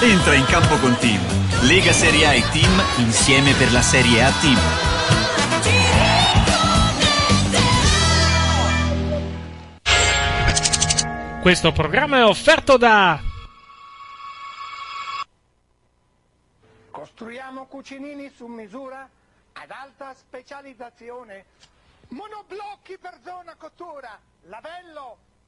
Entra in campo con Team. Lega Serie A e Team insieme per la Serie A Team. Questo programma è offerto da Costruiamo cucinini su misura ad alta specializzazione. Monoblocchi per zona cottura, lavello,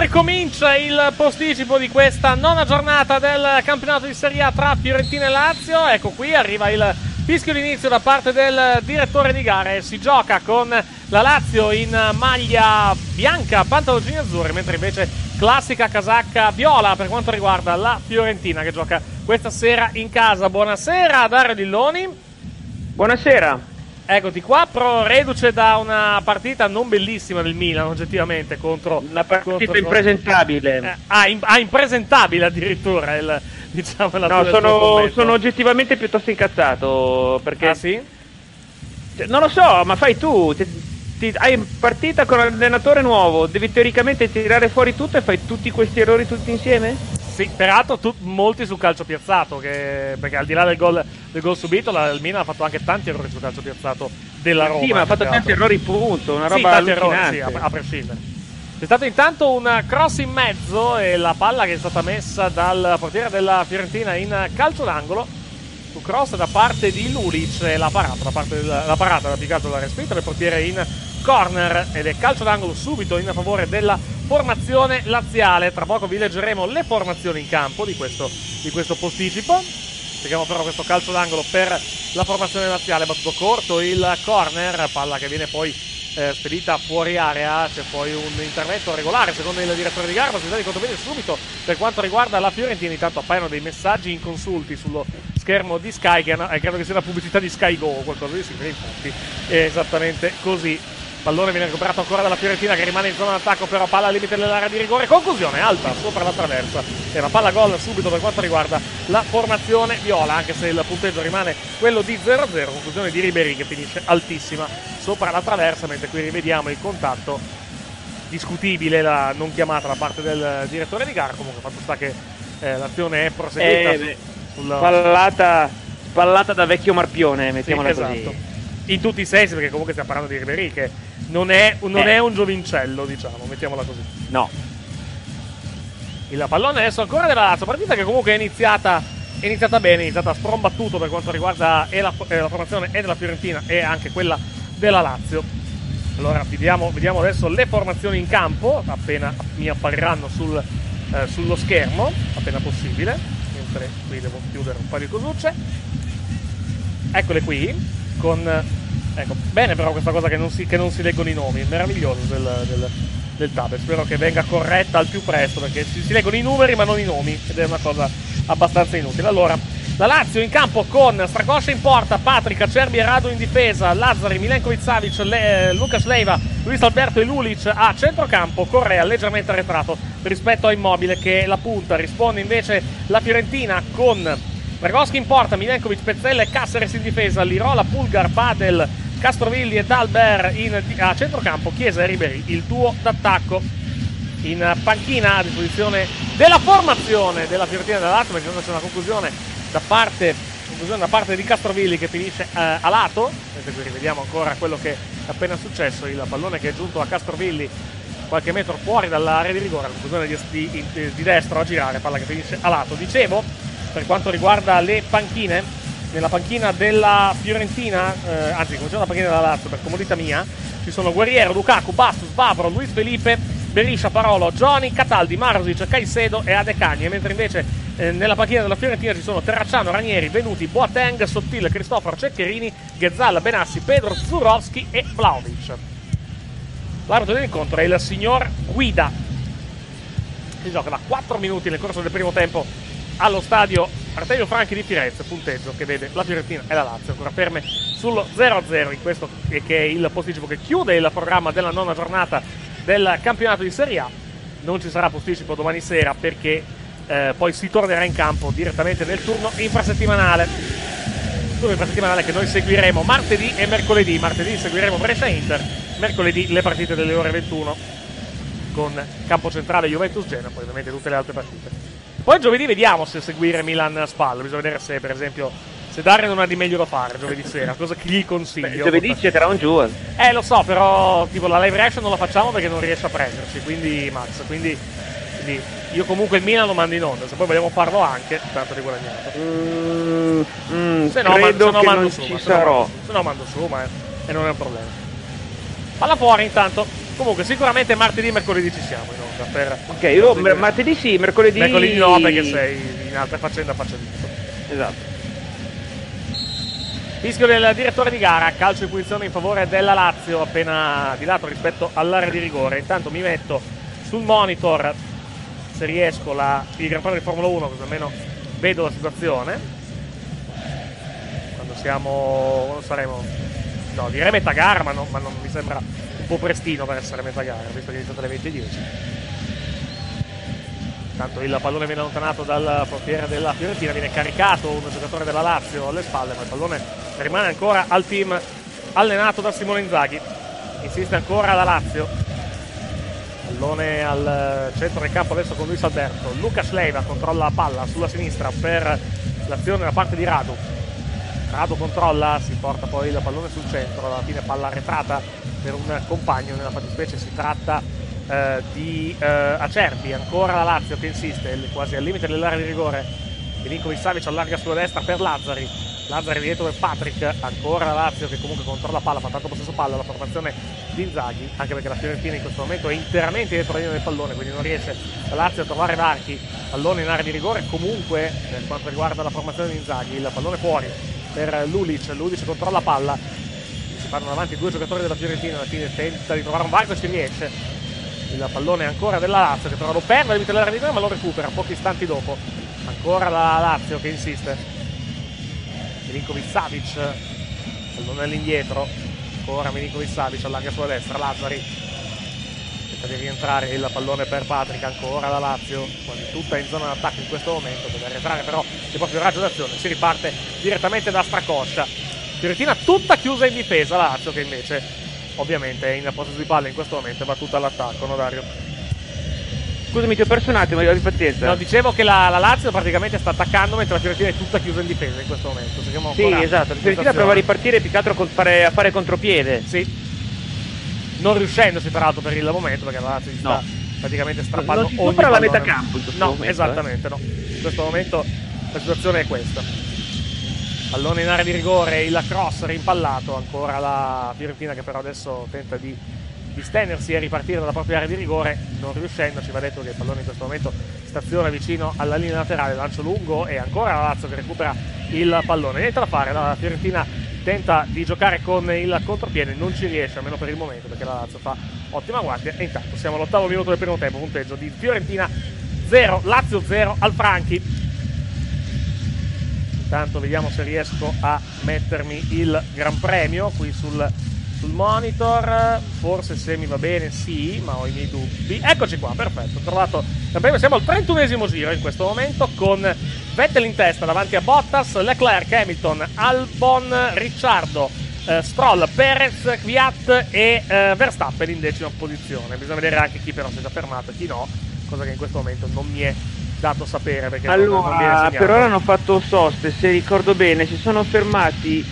Mentre comincia il posticipo di questa nona giornata del campionato di Serie A tra Fiorentina e Lazio. Ecco qui arriva il fischio d'inizio da parte del direttore di gare. Si gioca con la Lazio in maglia bianca, pantaloncini azzurri, mentre invece classica casacca viola per quanto riguarda la Fiorentina che gioca questa sera in casa. Buonasera Dario Dilloni. Buonasera. Eccoti qua, pro reduce da una partita non bellissima del Milan, oggettivamente, contro... Una partita contro- impresentabile. Eh, ah, im- ah, impresentabile addirittura, il, diciamo la No, sono, sono oggettivamente piuttosto incazzato perché... Ah sì? Cioè, Non lo so, ma fai tu. Ti, ti- hai partita con un allenatore nuovo, devi teoricamente tirare fuori tutto e fai tutti questi errori tutti insieme? Sì, peraltro tu- molti sul calcio piazzato, che- perché al di là del gol, del gol subito, la, il Milan ha fatto anche tanti errori sul calcio piazzato della Roma. sì, ma ha fatto più che tanti altro. errori punto, una Sì, roba tanti errori, sì, a, a prescindere. C'è stato intanto un cross in mezzo e la palla che è stata messa dal portiere della Fiorentina in calcio d'angolo. Su cross da parte di Lulic e la parata da parte del, la parata da più che altro da respinta del portiere in corner ed è calcio d'angolo subito in favore della formazione laziale. Tra poco vi leggeremo le formazioni in campo di questo, di questo posticipo. Spieghiamo però questo calcio d'angolo per la formazione laziale. Battuto corto il corner, palla che viene poi eh, spedita fuori area. C'è poi un intervento regolare secondo il direttore di gara. Possibilità di contropiede subito per quanto riguarda la Fiorentina. Intanto appaiono dei messaggi inconsulti sullo schermo di Sky. Che credo che sia la pubblicità di Sky Go o qualcosa di simile. Infatti, è esattamente così. Pallone viene recuperato ancora dalla Fiorentina che rimane in zona d'attacco, però palla al limite dell'area di rigore. Conclusione alta sopra la traversa. E la palla gol subito per quanto riguarda la formazione viola, anche se il punteggio rimane quello di 0-0. Conclusione di Ribery che finisce altissima sopra la traversa, mentre qui rivediamo il contatto discutibile, la non chiamata da parte del direttore di gara. Comunque, fatto sta che eh, l'azione è proseguita. Eh, beh, sul- Pallata, pallata da vecchio marpione, Sì, mettiamola esatto. così. In tutti i sensi, perché comunque stiamo parlando di Ribery che non è, non Eh. è un giovincello, diciamo, mettiamola così. No. Il pallone adesso ancora della Lazio, partita che comunque è iniziata, è iniziata bene, è iniziata a sprombattuto per quanto riguarda e la, e la formazione e della Fiorentina e anche quella della Lazio. Allora vediamo, vediamo adesso le formazioni in campo, appena mi appariranno sul, eh, sullo schermo, appena possibile, mentre qui devo chiudere un paio di cosucce. Eccole qui, con... Ecco, bene però questa cosa che non si, che non si leggono i nomi, meraviglioso del, del, del tablet. Spero che venga corretta al più presto perché si, si leggono i numeri ma non i nomi ed è una cosa abbastanza inutile. Allora, la Lazio in campo con Stracoscia in porta, Patrick, Acerbi e Rado in difesa, Lazzari, Milenkovic Savic, Le- Lucas Leiva, Luis Alberto e Lulic a centrocampo, Correa leggermente arretrato rispetto a Immobile che la punta, risponde invece la Fiorentina con Dragoschi in porta, Milenkovic, Pezzella e Caceres in difesa, Lirola, Pulgar, Padel, Castrovilli e Dalber in, a centrocampo, Chiesa e Ribery, il duo d'attacco. In panchina a disposizione della formazione della Fiorentina della Lazio perché c'è una conclusione da parte, da parte di Castrovilli che finisce eh, a lato. Mentre qui rivediamo ancora quello che è appena successo il pallone che è giunto a Castrovilli qualche metro fuori dall'area di rigore conclusione di, di- di destro a girare palla che finisce a lato. Dicevo per quanto riguarda le panchine nella panchina della Fiorentina eh, anzi cominciamo dalla panchina della Lazio per comodità mia ci sono Guerriero, Lukaku, Bastos, Vavro, Luis Felipe Beriscia, Parolo, Gioni, Cataldi, Marusic, Caicedo e Adecagne, mentre invece eh, nella panchina della Fiorentina ci sono Terracciano, Ranieri, Venuti, Boateng, Sottile, Cristoforo, Ceccherini, Ghezzalla, Benassi, Pedro, Zurowski e Vlaovic. L'arbitro dell'incontro è il signor Guida. Si gioca da 4 minuti nel corso del primo tempo allo stadio Artemio Franchi di Firenze, punteggio che vede la Fiorentina e la Lazio ancora ferme sullo 0-0 in questo che è il posticipo che chiude il programma della nona giornata del campionato di Serie A. Non ci sarà posticipo domani sera perché eh, poi si tornerà in campo direttamente nel turno infrasettimanale. Turno infrasettimanale che noi seguiremo martedì e mercoledì. Martedì seguiremo Brescia Inter, mercoledì le partite delle ore 21 con campo centrale Juventus Genoa, poi ovviamente tutte le altre partite. Poi giovedì vediamo se seguire Milan Spal, bisogna vedere se per esempio se Dario non ha di meglio da fare giovedì sera, cosa che gli consiglio. Giovedì c'è un giù. Eh lo so, però tipo la live reaction non la facciamo perché non riesce a prenderci, quindi Max, quindi, quindi io comunque il Milan lo mando in onda, se poi vogliamo farlo anche, tanto di guadagnato. Mm, mm, Se no, ma- se no mando non su, ci ma se no sarò. mando su, se no mando su, ma e non è un problema. Palla fuori intanto. Comunque sicuramente martedì e mercoledì ci siamo in onda per Ok, io mer- martedì sì, mercoledì... Mercoledì no, perché sei in altre faccende a faccendito. Esatto. Fischio del direttore di gara, calcio di punizione in favore della Lazio, appena di lato rispetto all'area di rigore. Intanto mi metto sul monitor, se riesco, la, il Gran Premio di Formula 1, così almeno vedo la situazione. Quando siamo. quando saremo. No, direi metà gara, ma non, ma non mi sembra un po' prestino per essere metà gara, visto che è iniziato alle 20.10. Intanto il pallone viene allontanato dal portiere della Fiorentina, viene caricato un giocatore della Lazio alle spalle, ma il pallone rimane ancora al team allenato da Simone Inzaghi. Insiste ancora la Lazio. Pallone al centro del campo adesso con Luis Alberto. Lucas Leiva controlla la palla sulla sinistra per l'azione da parte di Radu. Radu controlla, si porta poi il pallone sul centro, alla fine palla arretrata per un compagno, nella fattispecie si tratta eh, di eh, Acerbi, ancora la Lazio che insiste, quasi al limite dell'area di rigore. Milinkovic Savic allarga sulla destra per Lazzari. Lazzari dietro per Patrick, ancora la Lazio che comunque controlla la palla, fa tanto possesso palla la formazione di Inzaghi, anche perché la Fiorentina in questo momento è interamente dietro la linea del pallone, quindi non riesce la Lazio a trovare varchi. Pallone in area di rigore, comunque per quanto riguarda la formazione di Inzaghi, il pallone fuori per Lulic, Lulic controlla la palla, si fanno avanti due giocatori della Fiorentina, alla fine tenta di trovare un varco e ci riesce. Il pallone ancora della Lazio che però lo perde limite dell'area di rigore ma lo recupera pochi istanti dopo. Ancora la Lazio che insiste. Milinkovic Savic, pallone all'indietro ancora Milinkovic Savic allarga sulla destra, Lazzari tenta di rientrare il pallone per Patrick, ancora la Lazio, quasi tutta in zona d'attacco in questo momento, deve rientrare però c'è proprio raggio d'azione, si riparte direttamente da Stracoscia. Fiorentina tutta chiusa in difesa, la Lazio che invece ovviamente è in possesso di palla in questo momento è battuta all'attacco, no Dario? Scusami, ti ho perso un attimo, abbi pazienza. No, dicevo che la, la Lazio praticamente sta attaccando mentre la Fiorentina è tutta chiusa in difesa in questo momento. Seguiamo Sì, esatto. La Fiorentina prova a ripartire più che altro fare- a fare contropiede. Sì. Non riuscendoci tra l'altro per il momento perché la Lazio gli sta No. praticamente strappando Non si ogni la metà campo in questo No, momento, eh. esattamente no. In questo momento la situazione è questa. Pallone in area di rigore, il cross rimpallato, ancora la Fiorentina che però adesso tenta di distendersi e ripartire dalla propria area di rigore, non riuscendo, ci va detto che il pallone in questo momento staziona vicino alla linea laterale, lancio lungo e ancora la Lazio che recupera il pallone. Niente da fare, la Fiorentina tenta di giocare con il contropiede, non ci riesce almeno per il momento perché la Lazio fa ottima guardia e intanto siamo all'ottavo minuto del primo tempo, punteggio di Fiorentina 0, Lazio 0 al Franchi. Intanto vediamo se riesco a mettermi il Gran Premio qui sul, sul monitor. Forse se mi va bene, sì, ma ho i miei dubbi. Eccoci qua, perfetto. Ho trovato il Gran Premio. Siamo al 31esimo giro in questo momento con Vettel in testa davanti a Bottas, Leclerc, Hamilton, Albon, Ricciardo. eh, Stroll, Perez, Kvyat e eh, Verstappen in decima posizione. Bisogna vedere anche chi però si è già fermato e chi no, cosa che in questo momento non mi è dato sapere perché non- non, Allora, segnato. per ora hanno fatto soste, se ricordo bene, si sono fermati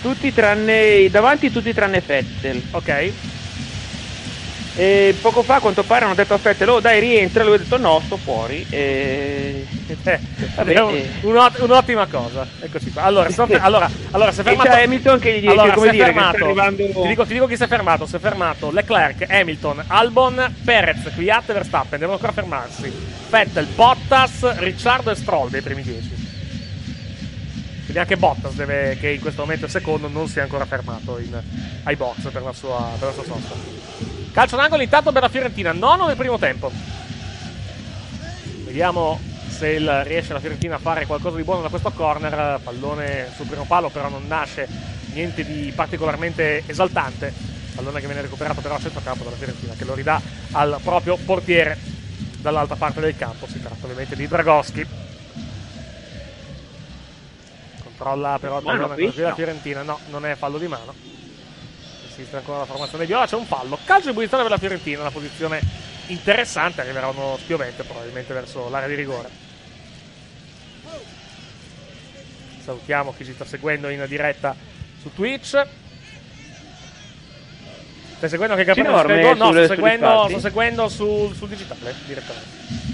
tutti tranne davanti tutti tranne Fettel. Ok. E poco fa a quanto pare hanno detto a Fettel, oh dai rientra, lui ha detto no, sto fuori. E... Eh, Vabbè, eh. un'ot- un'ottima cosa. Eccoci qua. Allora, si sono- allora, allora si è E fermato. Hamilton che gli dice, allora, come dire, fermato. arrivando- Ti, dico, ti dico chi si è fermato. Si è fermato Leclerc, Hamilton, Albon, Perez, Kvyat e Verstappen. Devono ancora fermarsi. Vettel, Bottas, Ricciardo e Stroll dei primi dieci. Quindi anche Bottas, deve, che in questo momento è secondo, non si è ancora fermato in- ai box per la sua, per la sua sosta. Calcio d'angolo intanto per la Fiorentina, nono nel primo tempo. Vediamo se riesce la Fiorentina a fare qualcosa di buono da questo corner. Pallone sul primo palo, però non nasce niente di particolarmente esaltante. Pallone che viene recuperato però a centrocampo dalla Fiorentina, che lo ridà al proprio portiere dall'altra parte del campo. Si tratta ovviamente di Dragoschi. Controlla però il pallone così la. Fiorentina. No, non è fallo di mano. Esiste ancora la formazione viola, c'è un fallo. Calcio di punizione per la Fiorentina, una posizione interessante, arriverà uno spiovente probabilmente verso l'area di rigore. Salutiamo chi ci sta seguendo in diretta su Twitch. Stai seguendo anche Sky Go? No, sto seguendo, sto seguendo sul, sul digitale direttamente.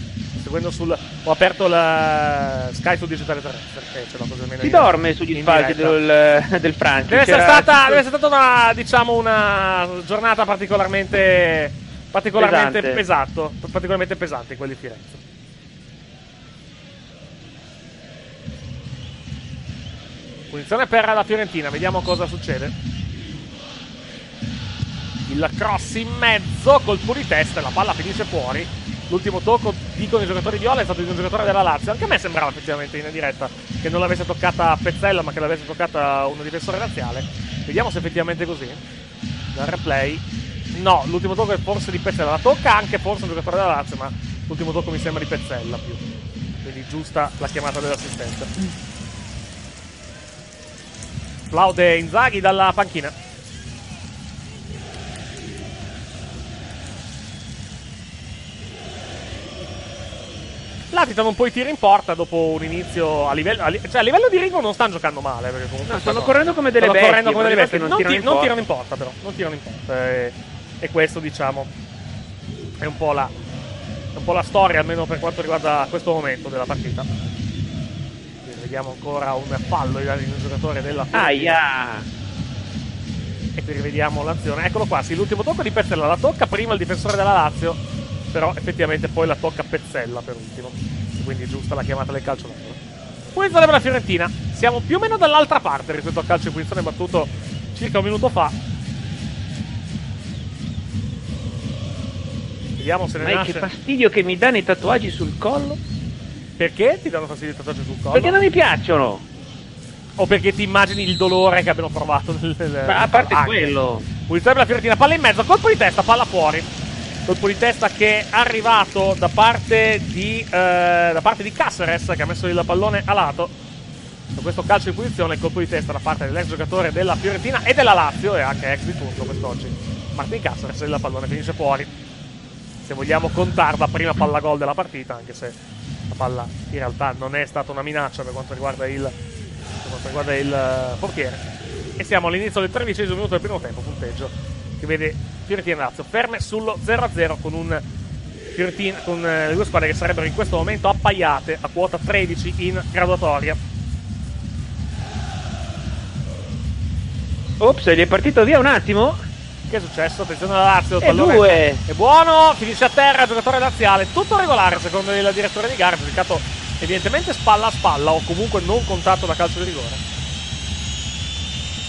Seguendo sul. Ho aperto la Sky sul digitale terrestre. che ce l'ho così almeno Si dorme sugli spalti del, del Franchi. Deve essere, stata, deve essere stata una, diciamo, una giornata particolarmente, particolarmente Pesante. esatto, particolarmente pesante in quel di Firenze. Punizione per la Fiorentina, vediamo cosa succede. Il cross in mezzo, colpo di testa, la palla finisce fuori. L'ultimo tocco, dicono i giocatori viola, è stato di un giocatore della Lazio. Anche a me sembrava effettivamente in diretta che non l'avesse toccata Pezzella, ma che l'avesse toccata un difensore razziale. Vediamo se effettivamente è così. Dal replay. No, l'ultimo tocco è forse di Pezzella. La tocca anche forse un giocatore della Lazio, ma l'ultimo tocco mi sembra di Pezzella più. Quindi giusta la chiamata dell'assistente. Plaude Inzaghi dalla panchina. Latitano un po' i tiri in porta dopo un inizio a livello, a li- cioè a livello di ritmo non stanno giocando male perché comunque No, stanno correndo come delle bestie, correndo come delle bestie. non Non, tirano ti- in non porta. tirano in porta però non tirano in porta e, e questo diciamo è un po' la un po' la storia almeno per quanto riguarda questo momento della partita vediamo ancora un fallo di un giocatore della. Aia! e qui rivediamo l'azione eccolo qua sì l'ultimo tocco di Pezzella la tocca prima il difensore della Lazio però effettivamente poi la tocca Pezzella per ultimo quindi è giusta la chiamata del calcio d'angolo punizione per la Fiorentina siamo più o meno dall'altra parte rispetto al calcio di punizione battuto circa un minuto fa vediamo se ne Ma che nasce fastidio che mi danno i tatuaggi sul collo? perché ti danno fastidio i tatuaggi sul collo? Perché non mi piacciono? o perché ti immagini il dolore che abbiano provato nel, nel- Ma a parte anche. quello. Punizione per la Fiorentina, palla in mezzo, colpo di testa, palla fuori. Colpo di testa che è arrivato da parte di, eh, da parte di Caceres che ha messo il pallone a lato. Da questo calcio di punizione, colpo di testa da parte dell'ex giocatore della Fiorentina e della Lazio e anche ex di turno quest'oggi. Martin Caceres il pallone finisce fuori. Se vogliamo contare la prima palla gol della partita, anche se la palla in realtà non è stata una minaccia per quanto riguarda il, per quanto riguarda il eh, portiere. E siamo all'inizio del tredicesimo minuto del primo tempo, punteggio che vede Fiorentina e Lazio ferme sullo 0-0 con un Fiorentina con eh, le due squadre che sarebbero in questo momento appaiate a quota 13 in graduatoria. Ops, gli è partito via un attimo. Che è successo? Attenzione alla Lazio, il E pallone due. è buono, finisce a terra, giocatore laziale, tutto regolare secondo il direttore di gara, giudicato evidentemente spalla a spalla o comunque non contatto da calcio di rigore.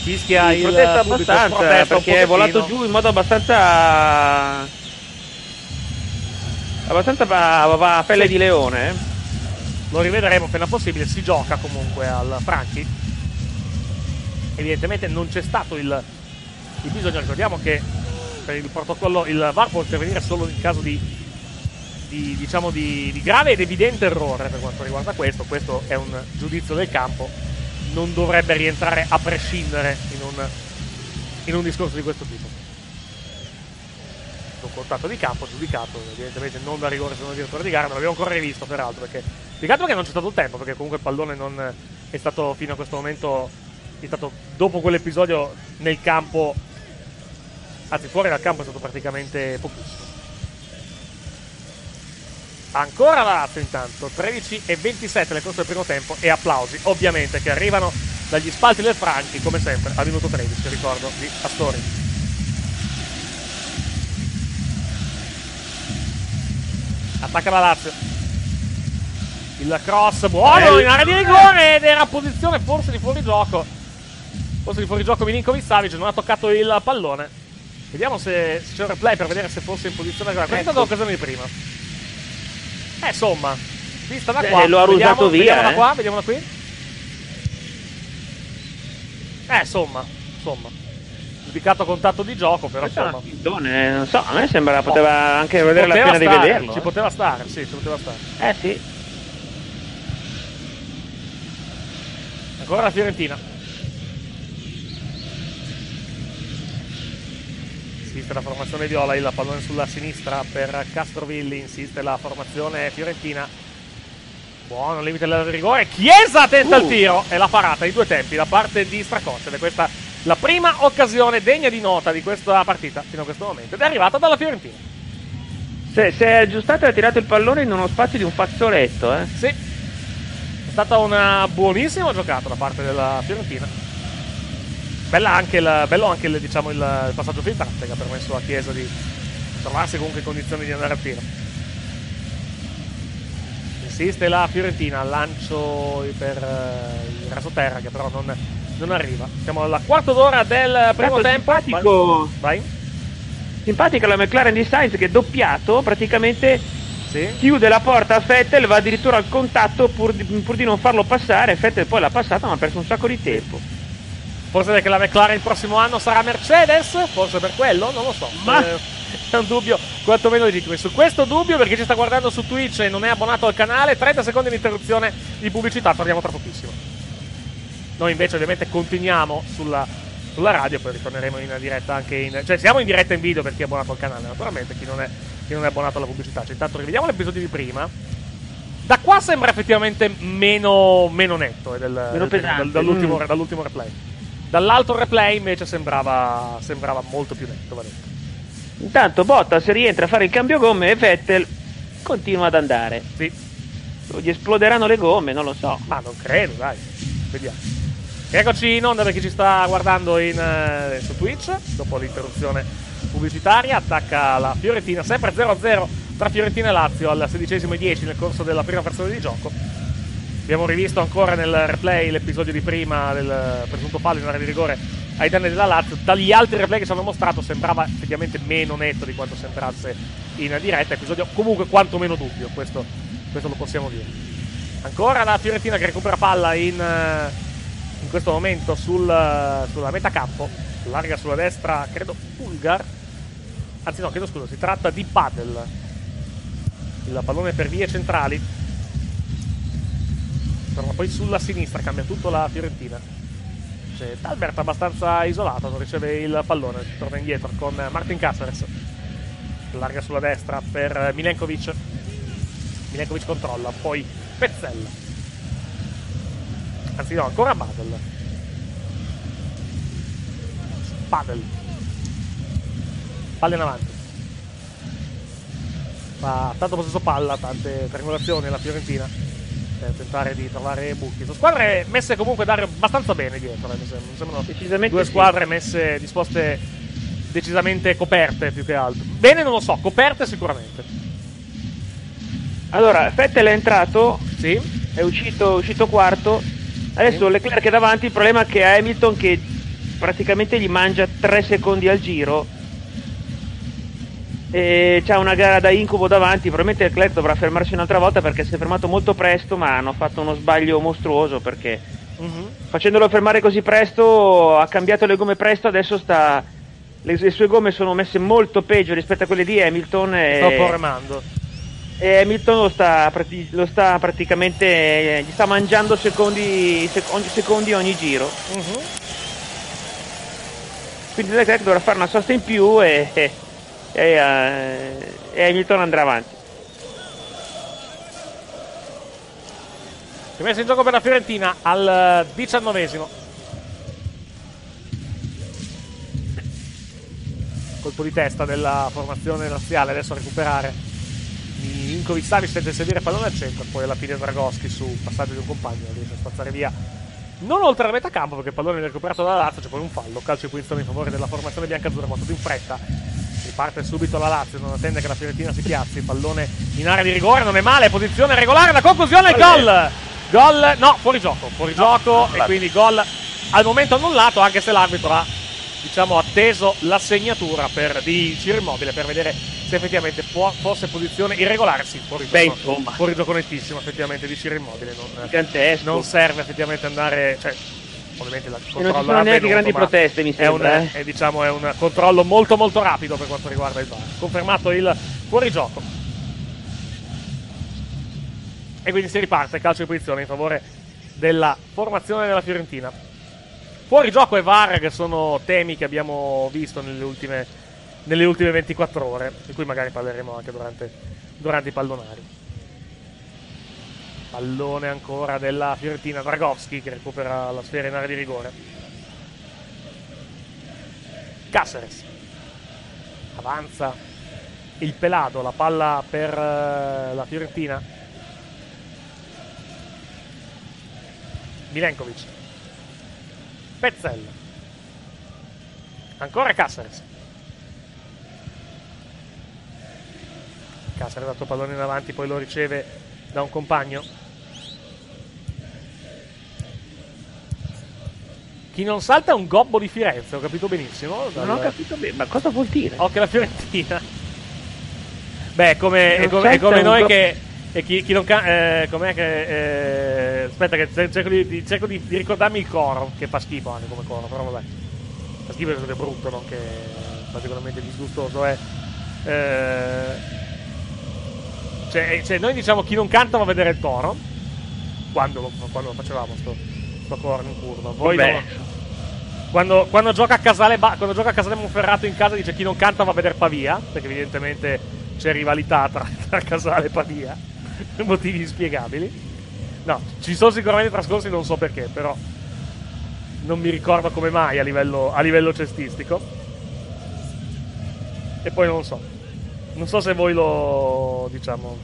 Fischia Sì, il protesta pubblico, abbastanza perché è volato giù in modo abbastanza abbastanza a, a pelle di leone eh. lo rivedremo appena possibile, si gioca comunque al Franchi. Evidentemente non c'è stato il, il bisogno, ricordiamo che per il protocollo il VAR può intervenire solo in caso di, di, diciamo di, di grave ed evidente errore per quanto riguarda questo, questo è un giudizio del campo, non dovrebbe rientrare a prescindere in un, in un discorso di questo tipo. Un contatto di campo giudicato, evidentemente non da rigore secondo il direttore di gara, non l'abbiamo ancora rivisto peraltro perché più che non c'è stato il tempo, perché comunque il pallone non è stato fino a questo momento, è stato dopo quell'episodio nel campo, anzi fuori dal campo è stato praticamente pochissimo. Ancora la Lazio intanto, 13 e 27 nel corso del primo tempo e applausi ovviamente che arrivano dagli spalti del Franchi come sempre al minuto 13, ricordo, di Astori. Attacca la Lazio. Il cross buono in area di rigore ed era posizione forse di fuorigioco. Forse di fuorigioco Milinkovic Savic non ha toccato il pallone. Vediamo se, c'è un replay per vedere se fosse in posizione Questa è Ecco. l'occasione di prima. Eh, insomma, vista da Eh, qua. lo ha vediamo, rusato via, Vediamo da eh. qua, vediamo da qui. Eh, insomma, insomma. Giudicato contatto di gioco, però insomma. un tintone, non so, a me sembra poteva anche valere la pena di stare, vederlo. Ci eh. poteva stare, sì, ci poteva stare. Eh sì. Ancora la Fiorentina. Insiste la formazione viola, il pallone sulla sinistra per Castrovilli, insiste la formazione fiorentina. Buono, limite del rigore. Chiesa tenta il Uh. tiro e la parata di due tempi da parte di Stracoccia. Ed è questa la prima occasione degna di nota di questa partita fino a questo momento. Ed è arrivata dalla Fiorentina. Se, se è aggiustato e ha tirato il pallone in uno spazio di un fazzoletto, eh. Sì, è stata una buonissima giocata da parte della Fiorentina. Bella anche il, bello anche il, diciamo, il, passaggio filtrante che ha permesso a Chiesa di trovarsi comunque in condizioni di andare al tiro. Insiste la Fiorentina, lancio per eh, il rasoterra che però non, non arriva. Siamo alla quarta d'ora del primo Tanto tempo. simpatico. Vai. Simpatica la McLaren di Sainz che doppiato praticamente Sì. chiude la porta a Vettel, va addirittura al contatto pur di, pur di non farlo passare. Vettel poi l'ha passata ma ha perso un sacco di tempo. Forse perché la McLaren il prossimo anno sarà Mercedes? Forse per quello? Non lo so. Ma- Eh, è un dubbio quantomeno legittimo. E su questo dubbio, per chi ci sta guardando su Twitch e non è abbonato al canale, 30 secondi di interruzione di pubblicità, torniamo tra pochissimo. Noi invece ovviamente continuiamo sulla, sulla radio, poi ritorneremo in diretta anche in... Cioè siamo in diretta in video per chi è abbonato al canale, naturalmente, chi non è, chi non è abbonato alla pubblicità. Cioè, intanto rivediamo l'episodio di prima. Da qua sembra effettivamente meno, meno netto eh, del, Meno del- pesante. dal- dall'ultimo, Mm. dall'ultimo replay. Dall'altro replay invece sembrava, sembrava molto più netto. va detto. Intanto Bottas rientra a fare il cambio gomme e Vettel continua ad andare. Sì, Gli esploderanno le gomme, non lo so. ma non credo, dai. Vediamo. Eccoci in onda per chi ci sta guardando in, eh, su Twitch. Dopo l'interruzione pubblicitaria, attacca la Fiorentina, sempre 0-0 tra Fiorentina e Lazio al sedicesimo e 10 nel corso della prima frazione di gioco. Abbiamo rivisto ancora nel replay l'episodio di prima del presunto fallo in area di rigore ai danni della Lazio. Dagli altri replay che ci hanno mostrato sembrava effettivamente meno netto di quanto sembrasse in diretta. Episodio comunque quantomeno dubbio, questo, questo lo possiamo dire. Ancora la Fiorentina che recupera palla in, eh, in questo momento sul, sulla metà campo, larga sulla destra, credo Pulgar. Anzi no, chiedo scusa, si tratta di Padel. Il pallone per vie centrali. Torna poi sulla sinistra, cambia tutto la Fiorentina. C'è Talbert abbastanza isolato, non riceve il pallone, torna indietro con Martin Caceres. Larga sulla destra per Milenkovic. Milenkovic controlla, poi Pezzella. Anzi no, ancora Badel. Padel. Palla in avanti. Fa tanto possesso palla, tante triangolazioni la Fiorentina per tentare di trovare buchi. Sono squadre messe comunque Dario abbastanza bene dietro, eh, mi sem- mi sembrano Decisamente due sì. squadre messe disposte decisamente coperte più che altro. Bene non lo so, coperte sicuramente. Allora, Vettel è entrato, Sì. è uscito, uscito quarto. Adesso Leclerc è davanti, il problema è che ha Hamilton che praticamente gli mangia 3 secondi al giro. E c'ha una gara da incubo davanti, probabilmente Leclerc dovrà fermarsi un'altra volta perché si è fermato molto presto, ma hanno fatto uno sbaglio mostruoso perché Mhm. facendolo fermare così presto ha cambiato le gomme presto, adesso sta le, le sue gomme sono messe molto peggio rispetto a quelle di Hamilton e, Sto remando. e Hamilton lo sta, lo sta praticamente eh, gli sta mangiando secondi, secondi ogni giro Mhm. quindi Leclerc dovrà fare una sosta in più e, e- eh, e Hamilton andrà avanti Rimessa in gioco per la Fiorentina al diciannovesimo. Colpo di testa della formazione razziale, adesso a recuperare Milinkovic Savic tenta di seguire il pallone al centro, poi alla fine Dragoschi su passaggio di un compagno riesce a spazzare via non oltre la metà campo perché il pallone viene recuperato dalla Lazio, c'è poi un fallo, calcio di punizione in favore della formazione biancazzurra, ma tutto in fretta. Riparte subito la Lazio, non attende che la Fiorentina si piazzi, il pallone in area di rigore, non è male, posizione regolare, la conclusione, gol! Gol, no, fuori gioco, fuori gioco e quindi gol al momento annullato, anche se l'arbitro ha diciamo atteso la segnatura per, di Ciro Immobile per vedere se effettivamente può- fosse posizione irregolare. Sì, fuori gioco, Beh, insomma. fuori gioco nettissimo effettivamente di Ciro Immobile. Non, non serve effettivamente andare. Cioè, ovviamente la e non ci controllo sono neanche grandi ma proteste mi È un, sembra eh. è, diciamo, è un controllo molto molto rapido per quanto riguarda il VAR. Confermato il fuorigioco. E quindi si riparte calcio di posizione in favore della formazione della Fiorentina. Fuori gioco e VAR che sono temi che abbiamo visto nelle ultime, nelle ultime 24 ore, di cui magari parleremo anche durante, durante i pallonari. Pallone ancora della Fiorentina, Dragowski che recupera la sfera in area di rigore. Caceres avanza il pelado, la palla per eh, la Fiorentina. Milenkovic. Pezzella. Ancora Caceres. Caceres ha dato pallone in avanti, poi lo riceve da un compagno. Chi non salta è un gobbo di Firenze, ho capito benissimo. non ho capito bene ma cosa vuol dire Occhio alla Fiorentina. Beh, come, è come, è come noi gro- che. E chi, chi non ca- eh, com'è che. eh, aspetta, che cer- cerco, di, di- cerco di, di ricordarmi il coro, che fa schifo anche come coro, però vabbè. Fa schifo perché è brutto, non che particolarmente disgustoso è. Eh, cioè, cioè, noi diciamo chi non canta va a vedere il toro. Quando lo, quando lo facevamo sto, sto coro in curva. Voi no. Quando, quando gioca a Casale, quando gioca a Casale Monferrato in casa dice chi non canta va a vedere Pavia, perché evidentemente c'è rivalità tra, tra Casale e Pavia, per motivi inspiegabili. No, ci sono sicuramente trascorsi, non so perché, però non mi ricordo come mai a livello, a livello cestistico. E poi non so. Non so se voi lo diciamo.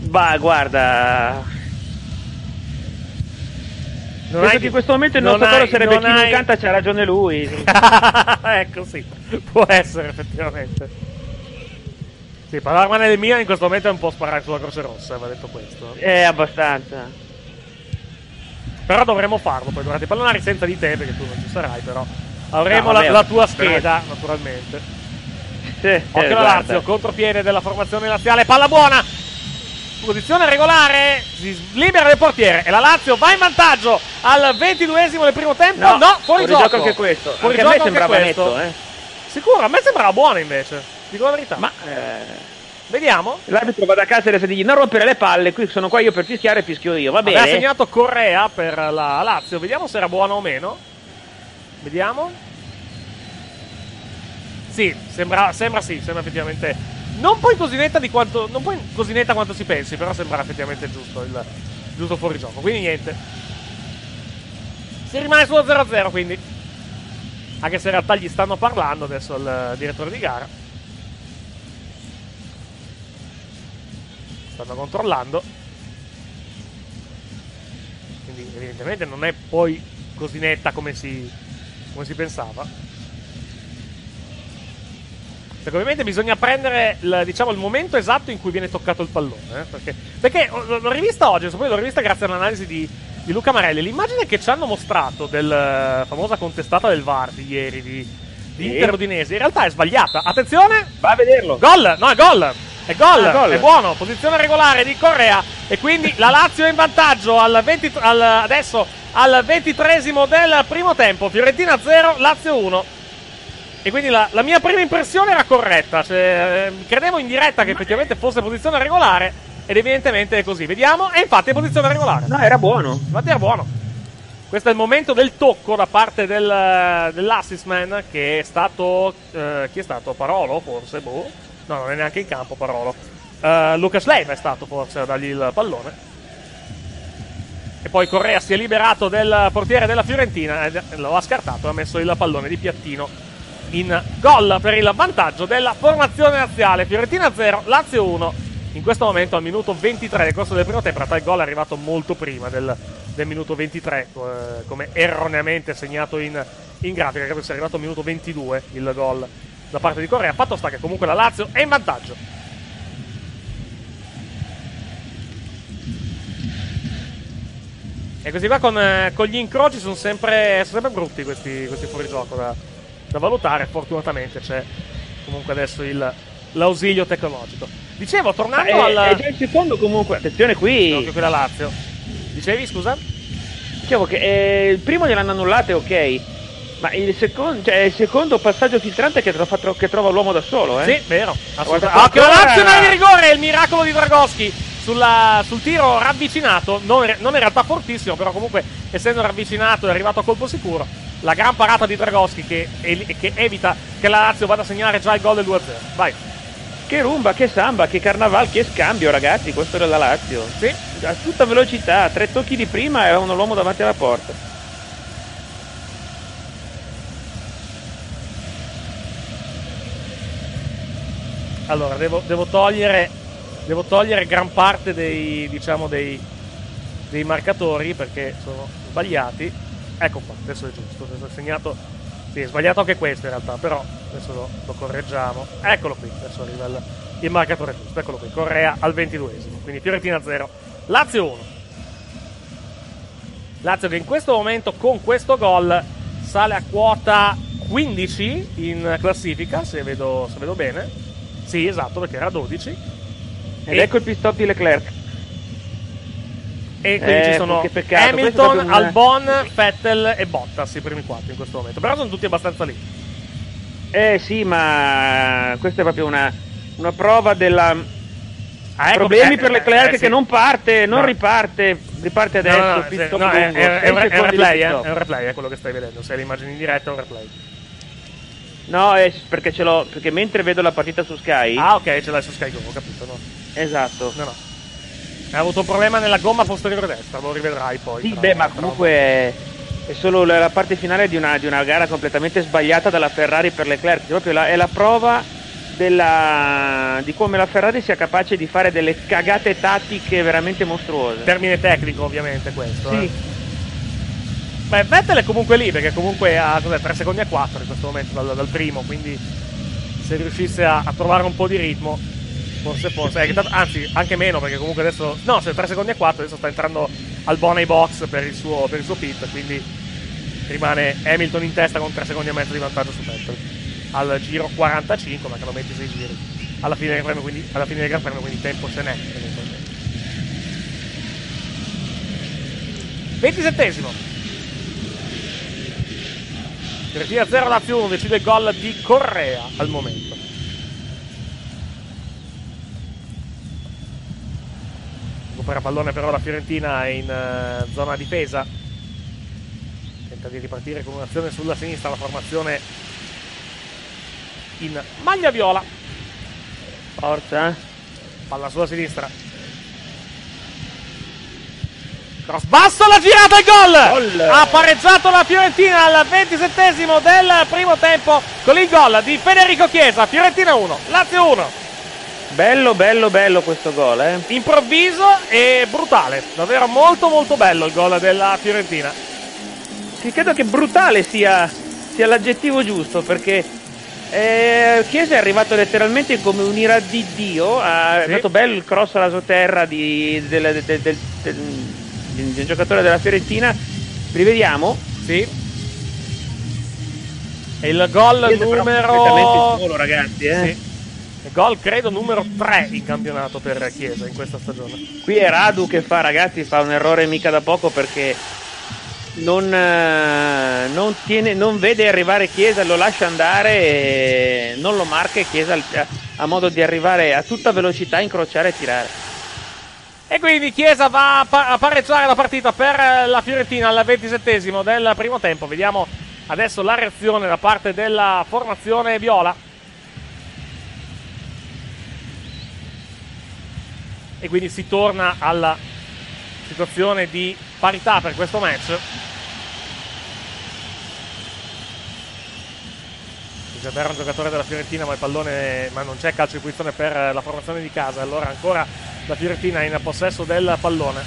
bah guarda Non penso hai- che in questo momento il non nostro coro sarebbe non chi non hai- canta c'ha ragione lui ecco sì, può essere effettivamente. Sì, parlarmene del Milan in questo momento è un po' sparare sulla Croce Rossa, va detto questo. è abbastanza Però dovremmo farlo poi durante i pallonari senza di te, perché tu non ci sarai, però avremo No, la, vabbè, la tua però- scheda, naturalmente. Sì, Occhio eh, la guarda. Lazio, contropiede della formazione laziale, palla buona! Posizione regolare, si libera del portiere e la Lazio va in vantaggio al 22esimo del primo tempo. No, fuori, fuori gioco. gioco anche questo. Fuori anche a me gioco anche sembrava questo. netto, eh. Sicuro, a me sembrava buono invece. Dico la verità. Ma eh, Vediamo. l'arbitro va da casa e deve dirgli non rompere le palle, qui sono qua io per fischiare e fischio io, va bene. segnato Correa per la Lazio. Vediamo se era buono o meno. Vediamo. Sì, sembra, sembra sì, sembra effettivamente. Non poi così netta di quanto. Non poi così netta quanto si pensi, però sembra effettivamente giusto il giusto fuorigioco. Quindi niente. Si rimane sullo 0-0 quindi. Anche se in realtà gli stanno parlando adesso il direttore di gara. Stanno controllando. Quindi evidentemente non è poi così netta come si, come si pensava. Perché ovviamente bisogna prendere il, diciamo, il momento esatto in cui viene toccato il pallone. eh, Perché, perché l'ho rivista oggi, poi l'ho rivista grazie all'analisi di, di Luca Marelli. L'immagine che ci hanno mostrato della famosa contestata del VAR di ieri di, di Sì. Inter Udinese in realtà è sbagliata. Attenzione! Va a vederlo. Gol! No, è gol! È gol! Ah, gol. È buono! Posizione regolare di Correa. E quindi la Lazio è in vantaggio al 20 al- adesso al ventitresimo del primo tempo. Fiorentina 0, Lazio 1. E quindi la, la mia prima impressione era corretta. Cioè, eh, credevo in diretta che effettivamente fosse posizione regolare. Ed evidentemente è così. Vediamo. E infatti è posizione regolare. No, era buono. Infatti era buono. Questo è il momento del tocco da parte del, dell'assist man che è stato. eh, chi è stato? Parolo forse? Boh. No, non è neanche in campo Parolo. Eh, Lucas Leiva è stato forse a dargli il pallone. E poi Correa si è liberato del portiere della Fiorentina. Lo ha scartato e ha messo il pallone di piattino in gol per il vantaggio della formazione razziale. Fiorentina 0, Lazio 1. In questo momento al minuto 23 del corso del primo tempo, realtà il gol è arrivato molto prima del, del minuto 23, eh, come erroneamente segnato in, in grafica, credo sia arrivato al minuto 22 il gol da parte di Correa. Fatto sta che comunque la Lazio è in vantaggio. E così qua con, eh, con gli incroci sono sempre, sono sempre brutti questi, questi fuorigioco da, da valutare. Fortunatamente c'è comunque adesso il, l'ausilio tecnologico. Dicevo, tornando è, al. è già il secondo comunque, attenzione qui. Che qui la Lazio. Dicevi, scusa? Dicevo che eh, il primo gliel'hanno annullato, è ok. Ma il secondo, cioè, il secondo passaggio filtrante che, trova, che trova l'uomo da solo, eh? Sì, vero. Assolutamente. Occhio, la Lazio in di rigore. Il miracolo di Dragoschi sulla- sul tiro ravvicinato. Non, non in realtà fortissimo, però comunque essendo ravvicinato è arrivato a colpo sicuro. La gran parata di Dragoschi che, che evita che la Lazio vada a segnare già il gol del 2-0. Vai. Che rumba, che samba, che carnaval, che scambio, ragazzi. Questo era la Lazio. Sì. A tutta velocità, tre tocchi di prima e avevano l'uomo davanti alla porta. Allora, devo, devo togliere. Devo togliere gran parte dei. diciamo dei. dei marcatori perché sono sbagliati. Ecco qua, adesso è giusto. Adesso è segnato. Sì, è sbagliato anche questo in realtà, però adesso lo, lo correggiamo. Eccolo qui, adesso arriva il, il marcatore giusto. Eccolo qui, Correa al 22esimo. Quindi Fiorentina 0, Lazio 1. Lazio che in questo momento con questo gol sale a quota 15 in classifica, se vedo, se vedo bene. Sì, esatto, perché era 12. Ed E- ecco il pistop di Leclerc. E quindi Eh, ci sono peccato, Hamilton, proprio un- Albon, Vettel e Bottas i primi quattro in questo momento. Però sono tutti abbastanza lì. Eh sì, ma questa è proprio una, una prova della... Ah, ecco, Problemi eh, per eh, Leclerc eh, sì. che non parte, non No. riparte, riparte adesso, no, no, stop no, è, è- è un, è un replay, eh, è un replay, è quello che stai vedendo. Se hai le immagini in diretta è un replay. No, è perché ce l'ho, perché mentre vedo la partita su Sky, Ah, ok, ce l'hai su Sky Go, ho capito. No, esatto. no. no. Hai avuto un problema nella gomma posteriore destra, lo rivedrai poi. Sì, beh, ma comunque è, solo la, parte finale di una, di una gara completamente sbagliata dalla Ferrari per Leclerc. Proprio la- è la prova della- di come la Ferrari sia capace di fare delle cagate tattiche veramente mostruose. Termine tecnico, ovviamente, questo. Sì. eh. Beh, Vettel è comunque lì, perché comunque ha cos'è, 3 secondi a 4 in questo momento dal, dal primo, quindi se riuscisse a, a trovare un po' di ritmo, Forse, forse. Eh, anzi, anche meno, perché comunque adesso. No, se 3 secondi e 4, adesso sta entrando al Bonai box per il, suo, per il suo pit. Quindi rimane Hamilton in testa con 3 secondi e mezzo di vantaggio su Vettel. Al giro 45, mancano 26 giri. Alla fine del Gran Premio, quindi, alla fine del Gran Premio, quindi tempo ce n'è. 27esimo. Regia 0 Lazio 1, decide il gol di Correa al momento. Recupera pallone però la Fiorentina in eh, zona difesa. Tenta di ripartire con un'azione sulla sinistra la formazione in maglia viola. Forza. eh. Palla sulla sinistra. Cross basso, la girata e gol! Gol! Ha pareggiato la Fiorentina al 27 del primo tempo con il gol di Federico Chiesa. Fiorentina 1, Lazio 1. Bello, bello, bello questo gol, eh. Improvviso e brutale. Davvero molto molto bello il gol della Fiorentina. Sì, credo che brutale sia, sia l'aggettivo giusto perché eh, Chiesa è arrivato letteralmente come un'ira di Dio. Ha Sì. dato bello il cross rasoterra di, del, del, del, del- del- di un giocatore della Fiorentina. Rivediamo. Sì. E il gol numero solo, ragazzi. Eh. Sì. Gol credo numero 3 in campionato per Chiesa in questa stagione. Qui è Radu che fa, ragazzi, fa un errore mica da poco perché non, eh, non tiene- non vede arrivare Chiesa, lo lascia andare e non lo marca e Chiesa ha- ha modo di arrivare a tutta velocità, incrociare e tirare. E quindi Chiesa va a, pa- a pareggiare la partita per eh, la Fiorentina al 27 del primo tempo. Vediamo adesso la reazione da parte della formazione viola. E quindi si torna alla situazione di parità per questo match. Isabella è un giocatore della Fiorentina, ma il pallone, ma non c'è calcio di punizione per la formazione di casa. Allora ancora la Fiorentina in possesso del pallone.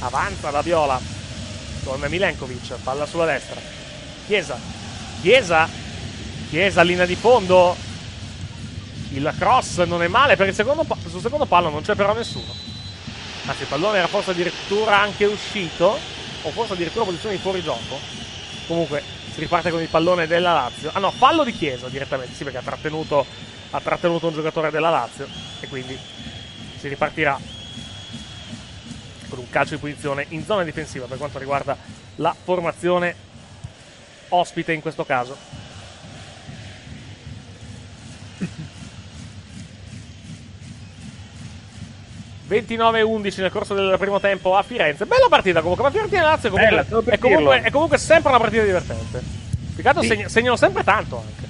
Avanza la Viola con Milenkovic, palla sulla destra. Chiesa, Chiesa, Chiesa linea di fondo. Il cross non è male per il secondo sul secondo palo non c'è però nessuno. Anzi, il pallone era forse addirittura anche uscito, o forse addirittura posizione di fuorigioco. Comunque si riparte con il pallone della Lazio. Ah no, fallo di Chiesa direttamente, sì perché ha trattenuto, ha trattenuto un giocatore della Lazio e quindi si ripartirà con un calcio di punizione in zona difensiva per quanto riguarda la formazione ospite in questo caso. ...29-11 nel corso del primo tempo a Firenze. Bella partita comunque, ma Fiorentina e Lazio comunque, Bella, è, comunque, è comunque sempre una partita divertente. Peccato Sì. segna- segnano sempre tanto anche.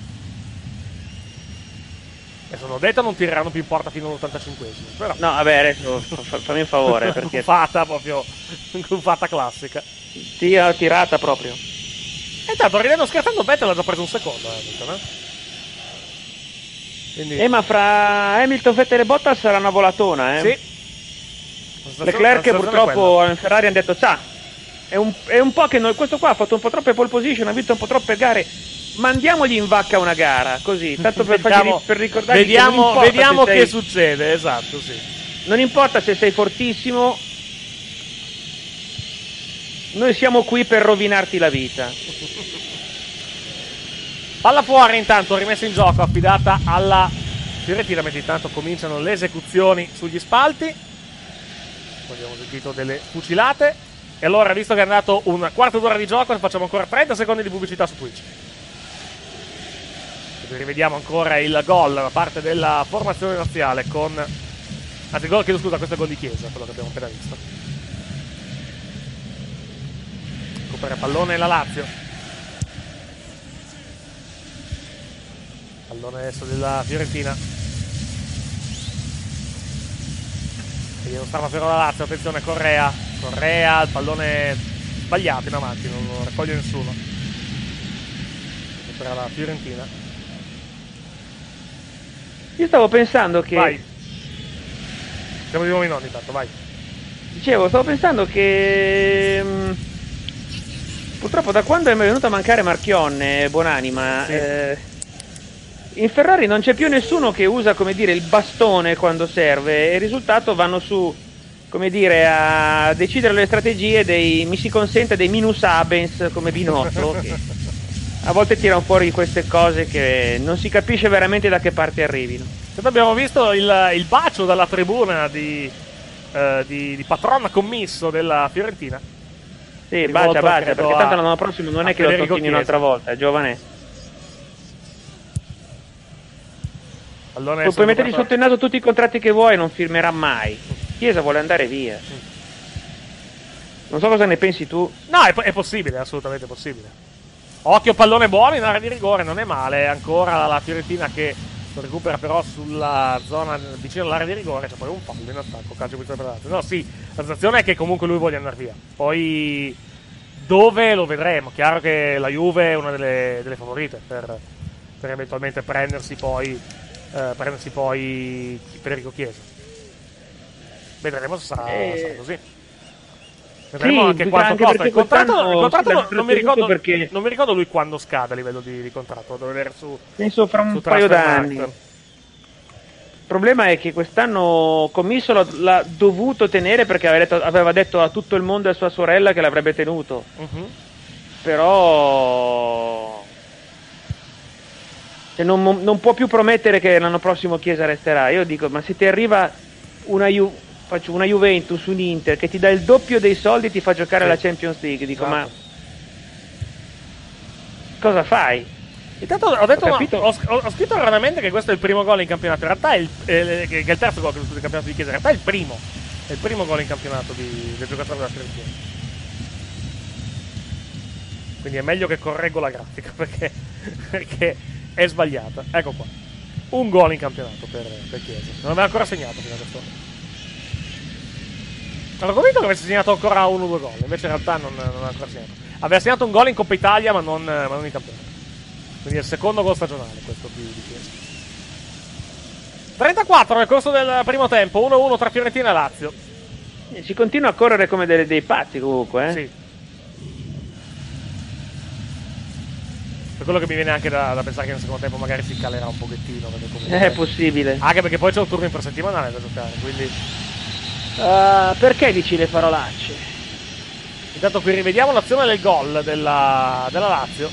E sono detto non tireranno più in porta fino all'85esimo. Però No, vabbè, adesso fa- fa- fammi un favore perché Gufata proprio, gufata classica. ti ha tirata proprio. E intanto ridendo scherzando Vettel ha già preso un secondo, eh, Hamilton, eh. Quindi, Eh, ma fra Hamilton, Vettel e Bottas sarà una volatona, eh. sì. Leclerc purtroppo in Ferrari hanno detto sa è un, è un po' che noi, questo qua ha fatto un po' troppe pole position ha vinto un po' troppe gare mandiamogli in vacca una gara così tanto per, Vediamo- per ricordargli che Vediamo, importa vediamo che sei- succede, esatto, sì. non importa se sei fortissimo noi siamo qui per rovinarti la vita Palla fuori intanto, rimessa in gioco, affidata alla Fiorentina, mentre intanto cominciano le esecuzioni sugli spalti. Abbiamo sentito delle fucilate. E allora, visto che è andato un quarto d'ora di gioco, facciamo ancora 30 secondi di pubblicità su Twitch. E rivediamo ancora il gol da parte della formazione razziale con... Anzi, gol, chiedo scusa, questo è gol di Chiesa, quello che abbiamo appena visto. Recupera pallone la Lazio. Pallone adesso della Fiorentina. Non stava però la Lazio, attenzione Correa. Correa, il pallone sbagliato in avanti, non lo raccoglie nessuno. E per la Fiorentina. io stavo pensando che Vai. Siamo di nuovo in onda intanto, vai. Dicevo, stavo pensando che mh, purtroppo da quando è venuto a mancare Marchionne, buonanima, Sì. eh, in Ferrari non c'è più nessuno che usa, come dire, il bastone quando serve e il risultato vanno su, come dire, a decidere le strategie dei, mi si consente, dei minus abens come Binotto, che a volte tirano fuori queste cose che non si capisce veramente da che parte arrivino. Abbiamo visto il, il bacio dalla tribuna di eh, di, di patron commisso della Fiorentina. Sì, bacia, bacia, perché a- tanto l'anno prossimo non è che lo tocchini un'altra volta, è giovane. Poi puoi mettergli sotto il naso tutti i contratti che vuoi, non firmerà mai. Chiesa vuole andare via. Non so cosa ne pensi tu. No, è, è possibile, è assolutamente possibile. Occhio pallone buono in area di rigore, non è male. Ancora la Fiorentina che lo recupera però sulla zona vicino all'area di rigore. C'è poi un fallo in attacco, calcio per l'altro. No, sì, la sensazione è che comunque lui voglia andare via. Poi dove lo vedremo. Chiaro che la Juve è una delle, delle favorite per, per eventualmente prendersi poi, eh, prendersi poi Federico Chiesa. Vedremo se sarà, Eh, sarà così. Vedremo Sì, anche quanto anche costa. Il contratto, il contratto non, non mi ricordo, perché- non mi ricordo lui quando scade a livello di, di contratto. Devo vedere su, Penso fra un paio d'anni. Il problema è che quest'anno Commisso l'ha, l'ha dovuto tenere perché aveva detto, aveva detto a tutto il mondo e a sua sorella che l'avrebbe tenuto. Mhm. Però cioè, non, non può più promettere che l'anno prossimo Chiesa resterà. Io dico, ma se ti arriva una, Ju- una Juventus, un Inter che ti dà il doppio dei soldi e ti fa giocare Sì. alla Champions League, dico, Esatto. ma cosa fai? Intanto ho, detto, Ho ho, ho- scritto erroneamente che questo è il primo gol in campionato. In realtà è il, eh, che è il terzo gol in campionato di Chiesa. In realtà è il primo. È il primo gol in campionato di- del giocatore della Fiorentina. Quindi è meglio che correggo la grafica perché, perché è sbagliata. Ecco qua. Un gol in campionato per, per Chiesa. Non aveva ancora segnato fino a questo. Ero convinto che avesse segnato ancora uno o due gol, invece in realtà non, non aveva ancora segnato. Aveva segnato un gol in Coppa Italia, ma non, ma non in campionato. Quindi è il secondo gol stagionale questo di, di Chiesa. 34 nel corso del primo tempo, 1-1 tra Fiorentina e Lazio. Eh, Si continua a correre come delle- dei pazzi comunque, eh? Sì. Per quello che mi viene anche da, da pensare che nel secondo tempo magari si calerà un pochettino. Comunque... È possibile. Anche perché poi c'è un turno infrasettimanale da giocare, quindi... Ah, perché dici le parolacce? Intanto qui rivediamo l'azione del gol della, della Lazio.